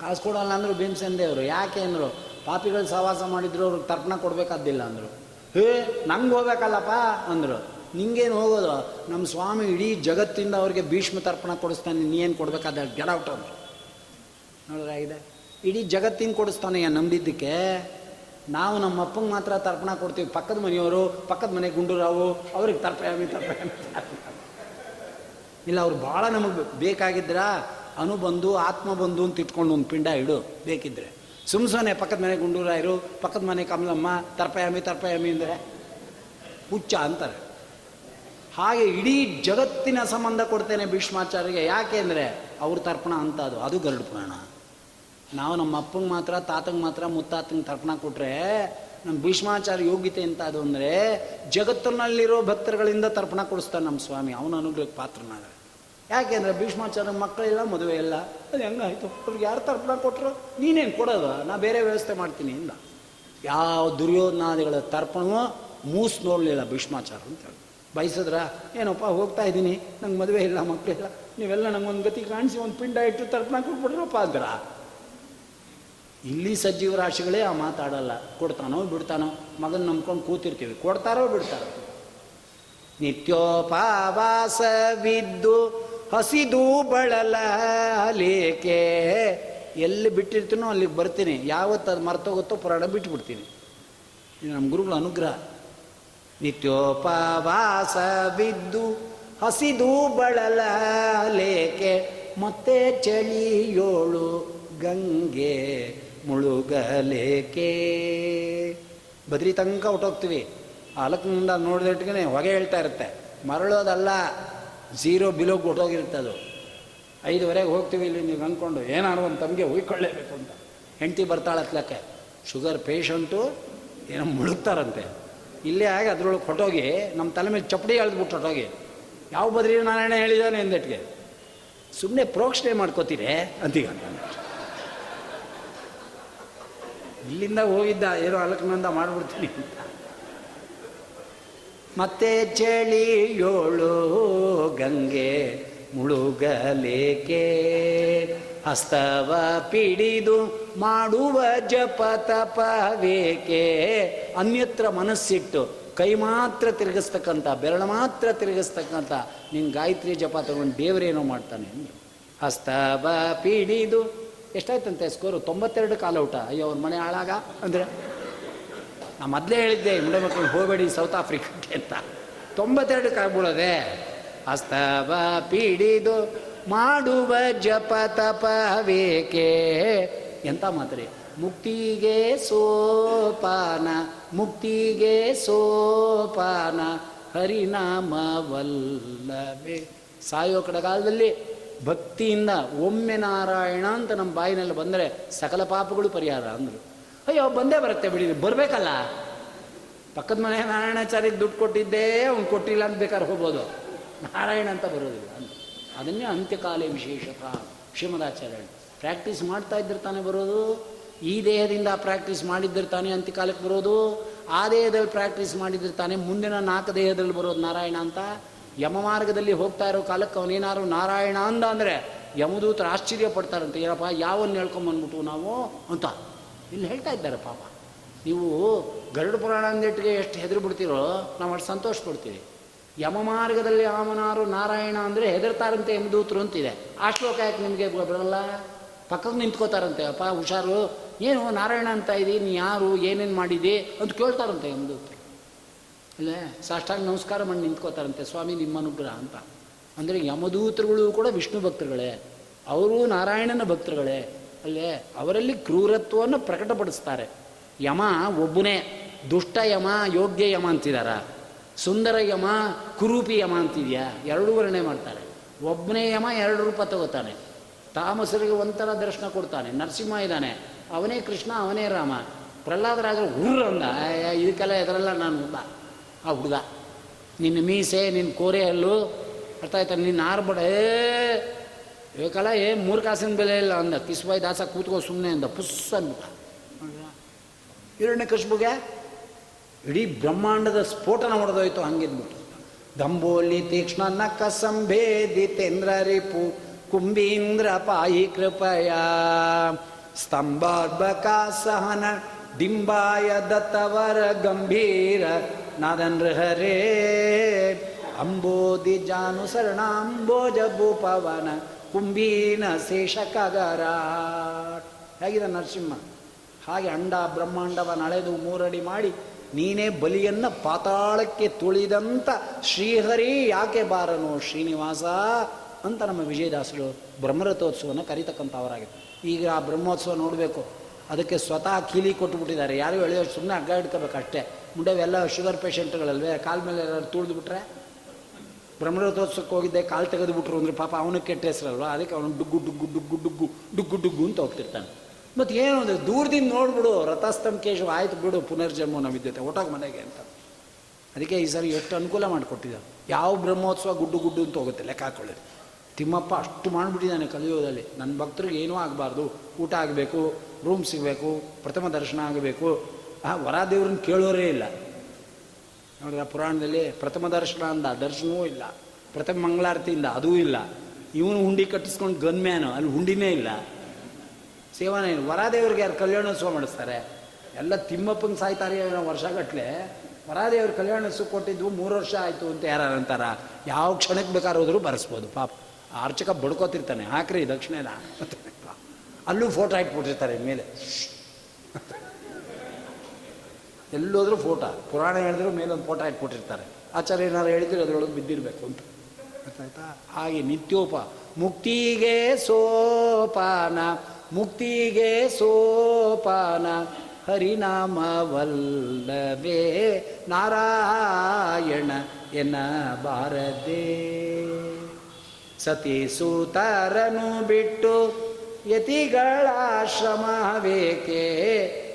ಕಾಸು ಕೊಡಲ್ಲ ಅಂದರು ಭೀಮಸೇನ್ ದೇವರು. ಯಾಕೆ ಅಂದರು? ಪಾಪಿಗಳು ಸಹವಾಸ ಮಾಡಿದ್ರು, ಅವ್ರಿಗೆ ತರ್ಪಣ ಕೊಡಬೇಕಾದ್ದಿಲ್ಲ ಅಂದರು. ಹೇ, ನಂಗೆ ಹೋಗ್ಬೇಕಲ್ಲಪ್ಪ ಅಂದರು. ನಿಂಗೇನು ಹೋಗೋದು? ನಮ್ಮ ಸ್ವಾಮಿ ಇಡೀ ಜಗತ್ತಿಂದ ಅವ್ರಿಗೆ ಭೀಷ್ಮ ತರ್ಪಣ ಕೊಡಿಸ್ತಾನೆ ನೀನು ಕೊಡಬೇಕಾದ ಗೆಟ್ ಔಟ್ ಅಂದರು. ನೋಡಿದ್ರೆ ಆಗಿದೆ. ಇಡೀ ಜಗತ್ತಿನ ಕೊಡಿಸ್ತಾನೆ ನಂಬಿದ್ದಕ್ಕೆ? ನಾವು ನಮ್ಮ ಅಪ್ಪಂಗೆ ಮಾತ್ರ ತರ್ಪಣ ಕೊಡ್ತೀವಿ. ಪಕ್ಕದ ಮನೆಯವರು, ಪಕ್ಕದ ಮನೆ ಗುಂಡೂರಾವು, ಅವ್ರಿಗೆ ತರ್ಪಯಾಮಿ ತರ್ಪಯಾಮಿ ಇಲ್ಲ, ಅವ್ರು ಭಾಳ ನಮಗೆ ಬೇಕಾಗಿದ್ರ ಅನು ಬಂದು, ಆತ್ಮ ಬಂದು ಅಂತ ಇಟ್ಕೊಂಡು ಒಂದು ಪಿಂಡ ಇಡು, ಬೇಕಿದ್ರೆ. ಸುಮ್ ಸುಮ್ಮನೆ ಪಕ್ಕದ ಮನೆ ಗುಂಡೂರಾಯರು ಪಕ್ಕದ ಮನೆ ಕಮಲಮ್ಮ ತರ್ಪಯಾಮಿ ತರ್ಪಯಾಮಿ ಅಂದರೆ ಹುಚ್ಚ ಅಂತಾರೆ. ಹಾಗೆ ಇಡೀ ಜಗತ್ತಿನ ಸಂಬಂಧ ಕೊಡ್ತೇನೆ ಭೀಷ್ಮಾಚಾರ್ಯಗೆ ಯಾಕೆ ಅಂದರೆ ಅವ್ರ ತರ್ಪಣ ಅಂತ ಅದು. ಅದು ಗರುಡ ಪುರಾಣ. ನಾವು ನಮ್ಮ ಅಪ್ಪಂಗೆ ಮಾತ್ರ, ತಾತಂಗೆ ಮಾತ್ರ, ಮುತ್ತಾತಂಗೆ ತರ್ಪಣ ಕೊಟ್ಟರೆ ನಮ್ಮ ಭೀಷ್ಮಾಚಾರ ಯೋಗ್ಯತೆ ಅಂತ ಅದು ಅಂದರೆ ಜಗತ್ತಿನಲ್ಲಿರೋ ಭಕ್ತರುಗಳಿಂದ ತರ್ಪಣ ಕೊಡಿಸ್ತಾನೆ ನಮ್ಮ ಸ್ವಾಮಿ. ಅವನ ಅನುಗ್ರಹಕ್ಕೆ ಪಾತ್ರನಾಗ ಯಾಕೆಂದರೆ ಭೀಷ್ಮಾಚಾರ ಮಕ್ಕಳಿಲ್ಲ, ಮದುವೆ ಇಲ್ಲ. ಅದು ಹೆಂಗಾಯಿತು ಅವ್ರಿಗೆ ಯಾರು ತರ್ಪಣ ಕೊಟ್ಟರು ನೀನೇನು ಕೊಡೋದು? ನಾ ಬೇರೆ ವ್ಯವಸ್ಥೆ ಮಾಡ್ತೀನಿ ಇಂದ ಯಾವ ದುರ್ಯೋಧನಾದಿಗಳ ತರ್ಪಣವೂ ಮೂಸ್ ನೋಡಲಿಲ್ಲ ಭೀಷ್ಮಾಚಾರ ಅಂತ ಹೇಳಿ. ಬಯಸಿದ್ರ? ಏನಪ್ಪ, ಹೋಗ್ತಾ ಇದ್ದೀನಿ. ನಂಗೆ ಮದುವೆ ಇಲ್ಲ ಮಕ್ಕಳಿಲ್ಲ ನೀವೆಲ್ಲ ಒಂದು ಗತಿ ಕಾಣಿಸಿ, ಒಂದು ಪಿಂಡ ಇಟ್ಟು ತರ್ಪಣ ಕೊಟ್ಬಿಟ್ರಪ್ಪ ಅಂದ್ರ? ಇಲ್ಲಿ ಸಜ್ಜೀವ ರಾಶಿಗಳೇ ಆ ಮಾತಾಡಲ್ಲ. ಕೊಡ್ತಾನೋ ಬಿಡ್ತಾನೋ ಮಗನ ನಂಬ್ಕೊಂಡು ಕೂತಿರ್ತೀವಿ. ಕೊಡ್ತಾರೋ ಬಿಡ್ತಾರೋ? ನಿತ್ಯೋಪವಾಸವಿದ್ದು ಹಸಿದು ಬಳಲೇಕೆ ಎಲ್ಲಿ ಬಿಟ್ಟಿರ್ತೀನೋ ಅಲ್ಲಿಗೆ ಬರ್ತೀನಿ. ಯಾವತ್ತು ಅದು ಮರ್ತೋಗುತ್ತೋ ಪುರಾಣ ಬಿಟ್ಬಿಡ್ತೀನಿ. ಇದು ನಮ್ಮ ಗುರುಗಳ ಅನುಗ್ರಹ. ನಿತ್ಯೋಪವಾಸವಿದ್ದು ಹಸಿದು ಬಳಲೇಕೆ ಮತ್ತೆ ಚಳಿಯೋಳು ಗಂಗೆ ಮುಳುಗಲೇಕೆ? ಬದ್ರಿ ತನಕ ಹೊಟ್ಟೋಗ್ತೀವಿ ಅಲಕ್ನಿಂದ ನೋಡಿದಟ್ಟಿಗೆ ಹೊಗೆ ಹೇಳ್ತಾ ಇರುತ್ತೆ. ಮರಳೋದಲ್ಲ ಝೀರೋ ಬಿಲೋ ಹೊಟ್ಟೋಗಿರುತ್ತೆ ಅದು. ಐದುವರೆಗೆ ಹೋಗ್ತೀವಿ ಇಲ್ಲಿ ನೀವು ಅಂದ್ಕೊಂಡು, ಏನಾದ್ರು ಒಂದು ತಮಗೆ ಹುಯ್ಕೊಳ್ಳೇಬೇಕು ಅಂತ. ಹೆಂಡತಿ ಬರ್ತಾಳೆ ಹತ್ಲಕ್ಕೆ ಶುಗರ್ ಪೇಷಂಟು ಏನೋ ಮುಳುಗ್ತಾರಂತೆ. ಇಲ್ಲೇ ಆಗಿ ಅದ್ರೊಳಗೆ ಹೊಟ್ಟೋಗಿ ನಮ್ಮ ತಲೆ ಮೇಲೆ ಚಪ್ಪಡಿ ಎಳೆದ್ಬಿಟ್ಟು ಹೊಟ್ಟೋಗಿ ಯಾವ ಬದ್ರಿ ನಾರಾಯಣ ಹೇಳಿದಾನೆ ಎಂದಟ್ಟಿಗೆ ಸುಮ್ಮನೆ ಪ್ರೋಕ್ಷಣೆ ಮಾಡ್ಕೋತೀರಿ, ಅಂತೀಗ. ಇಲ್ಲಿಂದ ಹೋಗಿದ್ದ, ಏನೋ ಅಲಕ್ನಂದ ಮಾಡಿಬಿಡ್ತೀನಿ ಅಂತ. ಮತ್ತೆ ಚಳಿಯೋಳು ಗಂಗೆ ಮುಳುಗಲೇಕೆ? ಹಸ್ತವ ಪಿಡಿದು ಮಾಡುವ ಜಪ ತಪವೇಕೆ? ಅನ್ಯತ್ರ ಮನಸ್ಸಿಟ್ಟು ಕೈ ಮಾತ್ರ ತಿರುಗಿಸ್ತಕ್ಕಂಥ, ಬೆರಳು ಮಾತ್ರ ತಿರುಗಿಸ್ತಕ್ಕಂಥ ನಿನ್ನ ಗಾಯತ್ರಿ ಜಪ ತಗೊಂಡು ದೇವರೇನೋ ಮಾಡ್ತಾನೆ ಹಸ್ತವ ಪಿಡಿದು ಎಷ್ಟಾಯ್ತಂತೆ ಸ್ಕೋರು ತೊಂಬತ್ತೆರಡು ಕಾಲ ಔಟ ಅಯ್ಯೋ ಅವ್ರ ಮನೆ ಹಾಳಾಗ? ಅಂದರೆ, ನಾ ಮೊದಲೇ ಹೇಳಿದ್ದೆ, ಮುಂಡೆ ಮಕ್ಕಳು ಹೋಗಬೇಡಿ ಸೌತ್ ಆಫ್ರಿಕಾಕ್ಕೆ ಅಂತ. ತೊಂಬತ್ತೆರಡು ಕಾಲ ಬೀಳೋದೆ ಅಸ್ತವ ಪೀಡಿದು ಮಾಡುವ ಜಪ ತಪವೇಕೆ ಎಂತ ಮಾತ್ರಿ? ಮುಕ್ತಿಗೆ ಸೋಪಾನ ಮುಕ್ತಿಗೆ ಸೋಪಾನ, ಹರಿನಾಮವಲ್ಲವೇ. ಸಾಯೋ ಕಡೆಗಾಲದಲ್ಲಿ ಭಕ್ತಿಯಿಂದ ಒಮ್ಮೆ ನಾರಾಯಣ ಅಂತ ನಮ್ಮ ಬಾಯಿನಲ್ಲಿ ಬಂದರೆ ಸಕಲ ಪಾಪಗಳು ಪರಿಹಾರ ಅಂದರು. ಅಯ್ಯೋ ಬಂದೇ ಬರುತ್ತೆ ಬಿಡಿ ಬರಬೇಕಲ್ಲ? ಪಕ್ಕದ ಮನೆ ನಾರಾಯಣಾಚಾರ್ಯಗೆ ದುಡ್ಡು ಕೊಟ್ಟಿದ್ದೇ, ಅವ್ನು ಕೊಟ್ಟಿಲ್ಲ ಅಂತ ಬೇಕಾದ್ರೆ ಹೋಗ್ಬೋದು. ನಾರಾಯಣ ಅಂತ ಬರೋದಿಲ್ಲ ಅಂತ ಅದನ್ನೇ ಅಂತ್ಯಕಾಲೇ ವಿಶೇಷತ ಶ್ರೀಮದಾಚಾರ್ಯರು ಪ್ರಾಕ್ಟೀಸ್ ಮಾಡ್ತಾ ಇದ್ದರೆ ತಾನೇ ಬರೋದು, ಈ ದೇಹದಿಂದ ಪ್ರಾಕ್ಟೀಸ್ ಮಾಡಿದ್ದರೆ ತಾನೇ ಅಂತ್ಯಕಾಲಕ್ಕೆ ಬರೋದು, ಆ ದೇಹದಲ್ಲಿ ಪ್ರಾಕ್ಟೀಸ್ ಮಾಡಿದ್ರೆ ತಾನೇ ಮುಂದಿನ ನಾಲ್ಕು ದೇಹದಲ್ಲಿ ಬರೋದು ನಾರಾಯಣ ಅಂತ ಯಮ ಮಾರ್ಗದಲ್ಲಿ ಹೋಗ್ತಾ ಇರೋ ಕಾಲಕ್ಕೆ ಅವನೇನಾದ್ರು ನಾರಾಯಣ ಅಂದ ಅಂದರೆ ಯಮದೂತರು ಆಶ್ಚರ್ಯ ಪಡ್ತಾರಂತೆ, ಏನಪ್ಪ, ಯಾವನ್ನ ಹೇಳ್ಕೊಂಬಂದ್ಬಿಟ್ಟು ನಾವು ಅಂತ. ಇಲ್ಲಿ ಹೇಳ್ತಾ ಇದ್ದಾರೆ ಪಾಪ. ನೀವು ಗರುಡ ಪುರಾಣ ಅಂದಿಟ್ಟಿಗೆ ಎಷ್ಟು ಹೆದರು ಬಿಡ್ತೀರೋ, ನಾವು ಅಷ್ಟು ಸಂತೋಷ ಪಡ್ತೀವಿ. ಯಮ ಮಾರ್ಗದಲ್ಲಿ ಆಮನಾರು ನಾರಾಯಣ ಅಂದರೆ ಹೆದರ್ತಾರಂತೆ ಯಮದೂತರು ಅಂತಿದೆ. ಆ ಶ್ಲೋಕ ಯಾಕೆ ನಿಮಗೆ ಬರಲ್ಲ ಪಕ್ಕಕ್ಕೆ ನಿಂತ್ಕೋತಾರಂತೆ, ಅಪ್ಪ ಹುಷಾರು, ಏನು ನಾರಾಯಣ ಅಂತ ಇದ್ದೀನಿ ಯಾರು, ಏನೇನು ಮಾಡಿದಿ ಅಂತ ಕೇಳ್ತಾರಂತೆ ಯಮದೂತರು. ಅಲ್ಲೇ ಸಾಷ್ಟಾಂಗ ನಮಸ್ಕಾರ ಮಾಡಿ ನಿಂತ್ಕೋತಾರಂತೆ ಸ್ವಾಮಿ ನಿಮ್ಮ ಅನುಗ್ರಹ ಅಂತ. ಅಂದರೆ ಯಮದೂತರುಗಳು ಕೂಡ ವಿಷ್ಣು ಭಕ್ತರುಗಳೇ ಅವರು ನಾರಾಯಣನ ಭಕ್ತರುಗಳೇ ಅಲ್ಲೇ ಅವರಲ್ಲಿ ಕ್ರೂರತ್ವವನ್ನು ಪ್ರಕಟಪಡಿಸ್ತಾರೆ. ಯಮ ಒಬ್ಬನೇ ದುಷ್ಟ ಯಮ ಯೋಗ್ಯ ಯಮ ಅಂತಿದಾರ. ಸುಂದರ ಯಮ ಕುರೂಪಿ ಯಮ ಅಂತಿದೆಯಾ? ಎರಡೂ ವರ್ಣೆ ಮಾಡ್ತಾರೆ. ಒಬ್ಬನೇ ಯಮ ಎರಡು ರೂಪ ತಗೋತಾನೆ. ತಾಮಸರಿಗೆ ಒಂಥರ ದರ್ಶನ ಕೊಡ್ತಾನೆ. ನರಸಿಂಹ ಇದ್ದಾನೆ. ಅವನೇ ಕೃಷ್ಣ ಅವನೇ ರಾಮ. ಪ್ರಹ್ಲಾದರಾಜ ಹುರ್ರ ಅಂದ "ಅಯ್ಯ, ಇದಕ್ಕೆಲ್ಲ ಎದರಲ್ಲ ನಾನು. ಆ ಹುಡುಗ. ನಿನ್ನ ಮೀಸೆ, ನಿನ್ನ ಕೋರೆ ಹಲ್ಲು, ಅರ್ಥ ಆಯ್ತಾ? ನಿನ್ನ ಆರ್ಬಡ ಏ ಏ, ಮೂರು ಕಾಸಿನ ಬೆಲೆ ಇಲ್ಲ ಅಂದ. ಕಿಸ್ಬಾಯಿ ದಾಸ ಕೂತ್ಕೋ ಸುಮ್ಮನೆ ಅಂದ. ಪುಸ್ ಅಂದ್ಬಿಟ್ಟ ಎರಡನೇ ಕಶ್ಬುಗೆ ಇಡೀ ಬ್ರಹ್ಮಾಂಡದ ಸ್ಫೋಟನ ಹೊಡೆದೋಯ್ತು ಹಂಗಿದ್ಬಿಟ್ಟು ದಂಬೋಲಿ ತೀಕ್ಷ್ಣ ನಕ ಸಂಭೇದಿತೇಂದ್ರ ರಿಪು ಕುಂಬೀಂದ್ರ ಪಾಯಿ ಕೃಪಯ. ಸ್ತಂಭಾರ್ಬಕ ಸಹನ ಡಿಂಬಾಯ ದತ್ತವರ ಗಂಭೀರ ನಾದನ್ಹರೇ ಅಂಬೋದಿ ಜಾನುಸರಣಾಂಬೋಜ ಭೂಪವನ ಕುಂಭೀನ ಶೇಷಕಗರ. ಹೇಗಿದೆ ನರಸಿಂಹ? ಹಾಗೆ ಅಂಡ ಬ್ರಹ್ಮಾಂಡವ ನಳೆದು ಮೂರಡಿ ಮಾಡಿ ನೀನೇ ಬಲಿಯನ್ನ ಪಾತಾಳಕ್ಕೆ ತುಳಿದಂಥ ಶ್ರೀಹರಿ ಯಾಕೆ ಬಾರನು? ಶ್ರೀನಿವಾಸ ಅಂತ ನಮ್ಮ ವಿಜಯದಾಸರು ಬ್ರಹ್ಮರಥೋತ್ಸವನ ಕರೀತಕ್ಕಂಥವರಾಗಿದೆ ಈಗ ಆ ಬ್ರಹ್ಮೋತ್ಸವ ನೋಡಬೇಕು. ಅದಕ್ಕೆ ಸ್ವತಃ ಕೀಲಿ ಕೊಟ್ಟುಬಿಟ್ಟಿದ್ದಾರೆ. ಯಾರು ಎಳೆಯೋ ಸುಮ್ಮನೆ ಹಗ್ಗ ಹಿಡ್ಕೋಬೇಕು ಅಷ್ಟೇ. ಮುಂಡೆವೆಲ್ಲ ಶುಗರ್ ಪೇಷಂಟ್ಗಳಲ್ವೇ? ಕಾಲ ಮೇಲೆ ಎಲ್ಲರೂ ತುಳಿದ್ಬಿಟ್ರೆ? ಬ್ರಹ್ಮರಥೋತ್ಸವಕ್ಕೆ ಹೋಗಿದ್ದೆ, ಕಾಲು ತೆಗೆದುಬಿಟ್ರು ಬಿಟ್ರು ಅಂದ್ರೆ ಪಾಪ ಅವನಿಗೆ ಕೆಟ್ಟ ಹೆಸರಲ್ವ? ಅದಕ್ಕೆ ಅವನು ಡುಗ್ಗು ಡುಗ್ಗು ಡುಗ್ಗು ಡುಗ್ಗು ಡುಗ್ಗು ಡುಗ್ಗು ಅಂತ ಹೋಗ್ತಿರ್ತಾನೆ. ಮತ್ತು ಏನು ಅಂದರೆ ದೂರದಿಂದ ನೋಡ್ಬಿಡು ರಥಸ್ತಂ ಕೇಶವ, ಆಯ್ತು ಬಿಡು, ಪುನರ್ಜನ್ಮ ನವಿದ್ಯತೆ ಒಟ್ಟಾಗ ಮನೆಗೆ ಅಂತ. ಅದಕ್ಕೆ ಈ ಸರಿ ಎಷ್ಟು ಅನುಕೂಲ ಮಾಡಿಕೊಟ್ಟಿದ್ದಾರೆ. ಯಾವ ಬ್ರಹ್ಮೋತ್ಸವ ಗುಡ್ಡು ಗುಡ್ಡು ಅಂತ ಹೋಗುತ್ತೆ, ಲೆಕ್ಕ ಹಾಕೊಳ್ಳಿ ತಿಮ್ಮಪ್ಪ ಅಷ್ಟು ಮಾಡಿಬಿಟ್ಟಿದ್ದಾನೆ ಕಲಿಯೋದಲ್ಲಿ ನನ್ನ ಭಕ್ತರಿಗೆ ಏನೂ ಆಗಬಾರ್ದು. ಊಟ ಆಗಬೇಕು ರೂಮ್ ಸಿಗಬೇಕು, ಪ್ರಥಮ ದರ್ಶನ ಆಗಬೇಕು. ಆ ವರ ದೇವ್ರನ್ನ ಕೇಳೋರೇ ಇಲ್ಲ. ನೋಡಿದ ಪುರಾಣದಲ್ಲಿ ಪ್ರಥಮ ದರ್ಶನ ಅಂದ, ದರ್ಶನವೂ ಇಲ್ಲ. ಪ್ರಥಮ ಮಂಗಳಾರತಿಯಿಂದ ಅದೂ ಇಲ್ಲ. ಇವನು ಹುಂಡಿ ಕಟ್ಟಿಸ್ಕೊಂಡು ಗನ್ಮ್ಯಾನು ಅಲ್ಲಿ ಹುಂಡಿನೇ ಇಲ್ಲ. ಸೇವಾನೇ ಇಲ್ಲ ವರಾದೇವ್ರಿಗೆ ಯಾರು ಕಲ್ಯಾಣೋತ್ಸವ ಮಾಡಿಸ್ತಾರೆ? ಎಲ್ಲ ತಿಮ್ಮಪ್ಪನ ಸಾಯ್ತಾರೆ ವರ್ಷಗಟ್ಟಲೆ ವರಾದೇವ್ರ ಕಲ್ಯಾಣೋತ್ಸವ ಕೊಟ್ಟಿದ್ವು ಮೂರು ವರ್ಷ ಆಯಿತು ಅಂತ ಯಾರು ಅಂತಾರ ಯಾವ ಕ್ಷಣಕ್ಕೆ ಬೇಕಾದ್ರೂ ಹೋದರೂ ಬರೆಸ್ಬೋದು, ಪಾಪ. ಅರ್ಚಕ ಬಡ್ಕೋತಿರ್ತಾನೆ. ಹಾಕ್ರಿ ದಕ್ಷಿಣೆನ ಅಲ್ಲೂ ಫೋಟೋ ಇಟ್ಬಿಟ್ಟಿರ್ತಾರೆ ಮೇಲೆ ಎಲ್ಲೋದ್ರೂ ಫೋಟೋ ಪುರಾಣ ಹೇಳಿದ್ರು ಮೇಲೊಂದು ಫೋಟೋ ಇಟ್ಬಿಟ್ಟಿರ್ತಾರೆ ಆಚಾರ್ಯ ಏನಾರು ಹೇಳಿದ್ರು ಅದರೊಳಗೆ ಬಿದ್ದಿರಬೇಕು ಅಂತ. ಗೊತ್ತಾಯ್ತಾ? ಹಾಗೆ ನಿತ್ಯೋಪ. ಮುಕ್ತಿಗೆ ಸೋಪಾನ ಮುಕ್ತಿಗೆ ಸೋಪಾನ ಹರಿನಾಮವಲ್ಲವೇ ನಾರಾಯಣ ಎನ್ನ ಬಾರದೆ ಸತಿ ಸೂತಾರನು ಬಿಟ್ಟು ಯತಿಗಳ ಶ್ರಮವೇಕೆ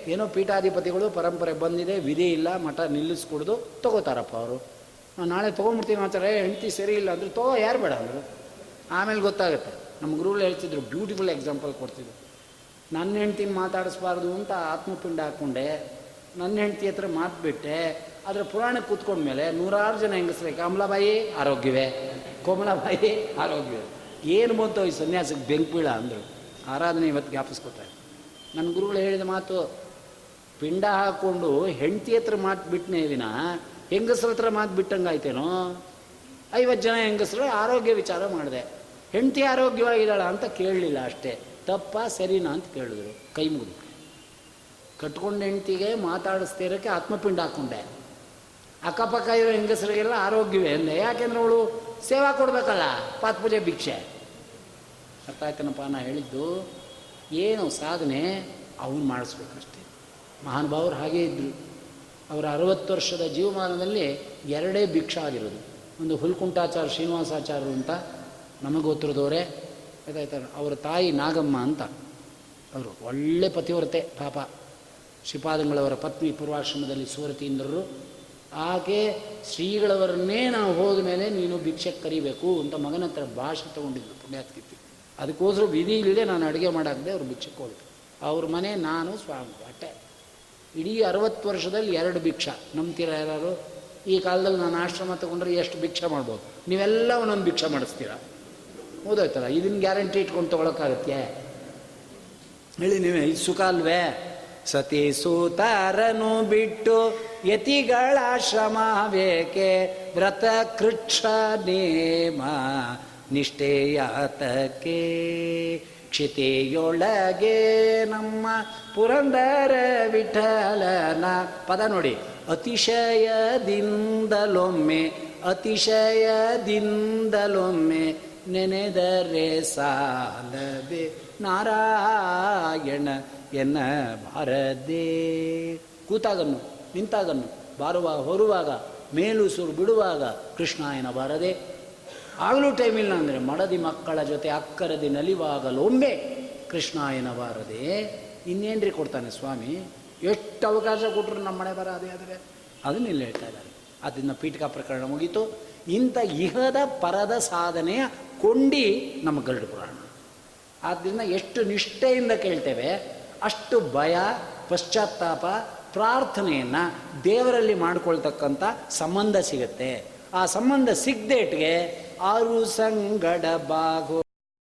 ಏನೋ ಪೀಠಾಧಿಪತಿಗಳು ಪರಂಪರೆ ಬಂದಿದೆ, ವಿಧಿ ಇಲ್ಲ, ಮಠ ನಿಲ್ಲಿಸ್ಕೊಡ್ದು, ತಗೋತಾರಪ್ಪ ಅವರು. ನಾಳೆ ತೊಗೊಂಬಿಡ್ತೀನಿ ಅಂತಾರೆ ಹೆಂಡತಿ ಸರಿ ಇಲ್ಲ ಅಂದ್ರೆ, ತಗೋ, ಯಾರು ಬೇಡ? ಅಂದರು. ಆಮೇಲೆ ಗೊತ್ತಾಗುತ್ತೆ. ನಮ್ಮ ಗುರುಗಳು ಹೇಳ್ತಿದ್ರು ಬ್ಯೂಟಿಫುಲ್ ಎಕ್ಸಾಂಪಲ್ ಕೊಡ್ತಿದ್ರು. ನನ್ನ ಹೆಂಡ್ತಿನ ಮಾತಾಡಿಸ್ಬಾರ್ದು ಅಂತ ಆತ್ಮಪಿಂಡ ಹಾಕ್ಕೊಂಡೆ ನನ್ನ ಹೆಂಡತಿ ಹತ್ರ ಮಾತು ಬಿಟ್ಟೆ. ಅದರ ಪುರಾಣಕ್ಕೆ ಕೂತ್ಕೊಂಡ್ಮೇಲೆ ನೂರಾರು ಜನ ಹೆಂಗಸ್ರೆ ಕಮಲಾಬಾಯಿ, ಆರೋಗ್ಯವೇ? ಕೋಮಲಾಬಾಯಿ, ಆರೋಗ್ಯವೇ? ಏನು ಬಂತು? ಈ ಸನ್ಯಾಸಕ್ಕೆ ಬೆಂಕ್ಬೀಳ ಅಂದರು. ಆರಾಧನೆ ಇವತ್ತು ಜ್ಞಾಪಿಸ್ಕೊತಾರೆ ನನ್ನ ಗುರುಗಳು ಹೇಳಿದ ಮಾತು, ಪಿಂಡ ಹಾಕ್ಕೊಂಡು ಹೆಂಡತಿ ಹತ್ರ ಮಾತು ಬಿಟ್ಟನೇ ದಿನ ಹೆಂಗಸ್ರ ಹತ್ರ ಮಾತು ಬಿಟ್ಟಂಗಾಯ್ತೇನೋ ಐವತ್ತು ಜನ ಹೆಂಗಸರು ಆರೋಗ್ಯ ವಿಚಾರ ಮಾಡಿದೆ. ಹೆಂಡತಿ ಆರೋಗ್ಯವಾಗಿದ್ದಾಳ ಅಂತ ಕೇಳಲಿಲ್ಲ ಅಷ್ಟೇ. ತಪ್ಪ, ಸರಿನಾ? ಅಂತ ಕೇಳಿದ್ರು. ಕೈ ಮುಗಿದು. ಕಟ್ಕೊಂಡು ಹೆಂಡತಿಗೆ ಮಾತಾಡಿಸ್ತಿರೋಕ್ಕೆ ಆತ್ಮಪಿಂಡ ಹಾಕ್ಕೊಂಡೆ ಅಕ್ಕಪಕ್ಕ ಇರೋ ಹೆಂಗಸರಿಗೆಲ್ಲ ಆರೋಗ್ಯವೇ ಅಂದೆ. ಯಾಕೆಂದ್ರೆ ಅವಳು ಸೇವಾ ಕೊಡಬೇಕಲ್ಲ ಪಾತ್ ಪೂಜೆ ಭಿಕ್ಷೆ. ಅರ್ಥ ಆಯ್ತನಪ್ಪ ನಾ ಹೇಳಿದ್ದು, ಏನು ಸಾಧನೆ ಅವನು ಮಾಡಿಸ್ಬೇಕಷ್ಟೇ. ಮಹಾನುಭಾವರು ಹಾಗೇ ಇದ್ದರು ಅವರ ಅರವತ್ತು ವರ್ಷದ ಜೀವಮಾನದಲ್ಲಿ ಎರಡೇ ಭಿಕ್ಷಾ ಆಗಿರೋದು. ಒಂದು ಹುಲ್ಕುಂಟಾಚಾರ ಶ್ರೀನಿವಾಸಾಚಾರ್ಯರು ಅಂತ ನಮಗೆ ಗೊತ್ತಾಯ್ತಾರೆ ಅವರ ತಾಯಿ ನಾಗಮ್ಮ ಅಂತ. ಅವರು ಒಳ್ಳೆ ಪತಿವ್ರತೆ, ಪಾಪ. ಶ್ರೀಪಾದಂಗಳವರ ಪತ್ನಿ ಪೂರ್ವಾಶ್ರಮದಲ್ಲಿ ಸುವರತೀಂದ್ರರು ಆಕೆ ಶ್ರೀಗಳವರನ್ನೇ ನಾವು ಹೋದ ಮೇಲೆ ನೀನು ಭಿಕ್ಷೆ ಕರಿಬೇಕು ಅಂತ ಮಗನ ಹತ್ರ ಭಾಷೆ ತಗೊಂಡಿದ್ದು ಪುಣ್ಯಾತ್ಕಿತ್ತಿ. ಅದಕ್ಕೋಸ್ಕರ ವಿಧಿ ಇಲ್ಲದೆ ನಾನು ಅಡುಗೆ ಮಾಡಾಕದೆ ಅವ್ರು ಭಿಕ್ಷಕ್ಕೆ ಹೋಗ್ತು ಅವ್ರ ಮನೆ ನಾನು ಸ್ವಾಮಿ ಅಟ್ಟೆ ಇಡೀ ಅರವತ್ತು ವರ್ಷದಲ್ಲಿ ಎರಡು ಭಿಕ್ಷಾ. ನಂಬ್ತೀರ ಯಾರು ಈ ಕಾಲದಲ್ಲಿ ನಾನು ಆಶ್ರಮ ತಗೊಂಡ್ರೆ ಎಷ್ಟು ಭಿಕ್ಷೆ ಮಾಡ್ಬೋದು? ನೀವೆಲ್ಲ ಒಂದೊಂದು ಭಿಕ್ಷೆ ಮಾಡಿಸ್ತೀರ? ಓದೋಯ್ತಲ್ಲ ಇದನ್ನ ಗ್ಯಾರಂಟಿ ಇಟ್ಕೊಂಡು ತೊಗೊಳಕ್ಕಾಗತ್ತೆ ಹೇಳಿ ನೀವೇ, ಇದು ಸುಖ ಸತಿ ಸೂತಾರನು ಬಿಟ್ಟು ಯತಿಗಳ ಶ್ರಮ ಬೇಕೆ? ವ್ರತ ಕೃಕ್ಷ ನೇಮ ನಿಷ್ಠೆಯಾತಕ್ಕೆ ಕ್ಷಿತೆಯೊಳಗೆ ನಮ್ಮ ಪುರಂದರ ವಿಠಲನ ಪದ ನೋಡಿ. ಅತಿಶಯದಿಂದಲೊಮ್ಮೆ ಅತಿಶಯದಿಂದಲೊಮ್ಮೆ ನೆನೆದರೆ ಸಾಲದೆ ನಾರಾಯಣ ಎನ್ನ ಬಾರದೆ. ಕೂತಾಗನ್ನು, ನಿಂತಾಗನ್ನು ಬಾರುವಾಗ ಹೊರುವಾಗ ಮೇಲುಸುರು ಬಿಡುವಾಗ ಕೃಷ್ಣಾಯನ ಬಾರದೆ. ಆಗಲೂ ಇಲ್ಲ ಅಂದರೆ ಮಡದಿ ಮಕ್ಕಳ ಜೊತೆ ಅಕ್ಕರದಿ ನಲಿವಾಗಲೊಮ್ಮೆ ಕೃಷ್ಣಾಯನ ಬಾರದೆ. ಇನ್ನೇನ್ರಿ ಕೊಡ್ತಾನೆ ಸ್ವಾಮಿ? ಎಷ್ಟು ಅವಕಾಶ ಕೊಟ್ಟರು ನಮ್ಮ ಮನೆ ಅದೇ ಆದರೆ? ಅದನ್ನ ಇಲ್ಲಿ ಹೇಳ್ತಾ ಇದ್ದಾರೆ. ಅದನ್ನು ಪೀಠಿಕಾ ಪ್ರಕರಣ ಮುಗೀತು. ಇಂಥ ಇಹದ ಪರದ ಸಾಧನೆಯ ಕೊಂಡಿ ನಮ್ಮ ಗರುಡ ಪುರಾಣ. ಆದ್ದರಿಂದ ಎಷ್ಟು ನಿಷ್ಠೆಯಿಂದ ಕೇಳ್ತೇವೆ ಅಷ್ಟು ಭಯ ಪಶ್ಚಾತ್ತಾಪ ಪ್ರಾರ್ಥನೆಯನ್ನು ದೇವರಲ್ಲಿ ಮಾಡಿಕೊಳ್ತಕ್ಕಂಥ ಸಂಬಂಧ ಸಿಗುತ್ತೆ. ಆ ಸಂಬಂಧ ಸಿಗದೇಟ್ಗೆ ಆರು ಸಂಗಡ ಬಾಗೋ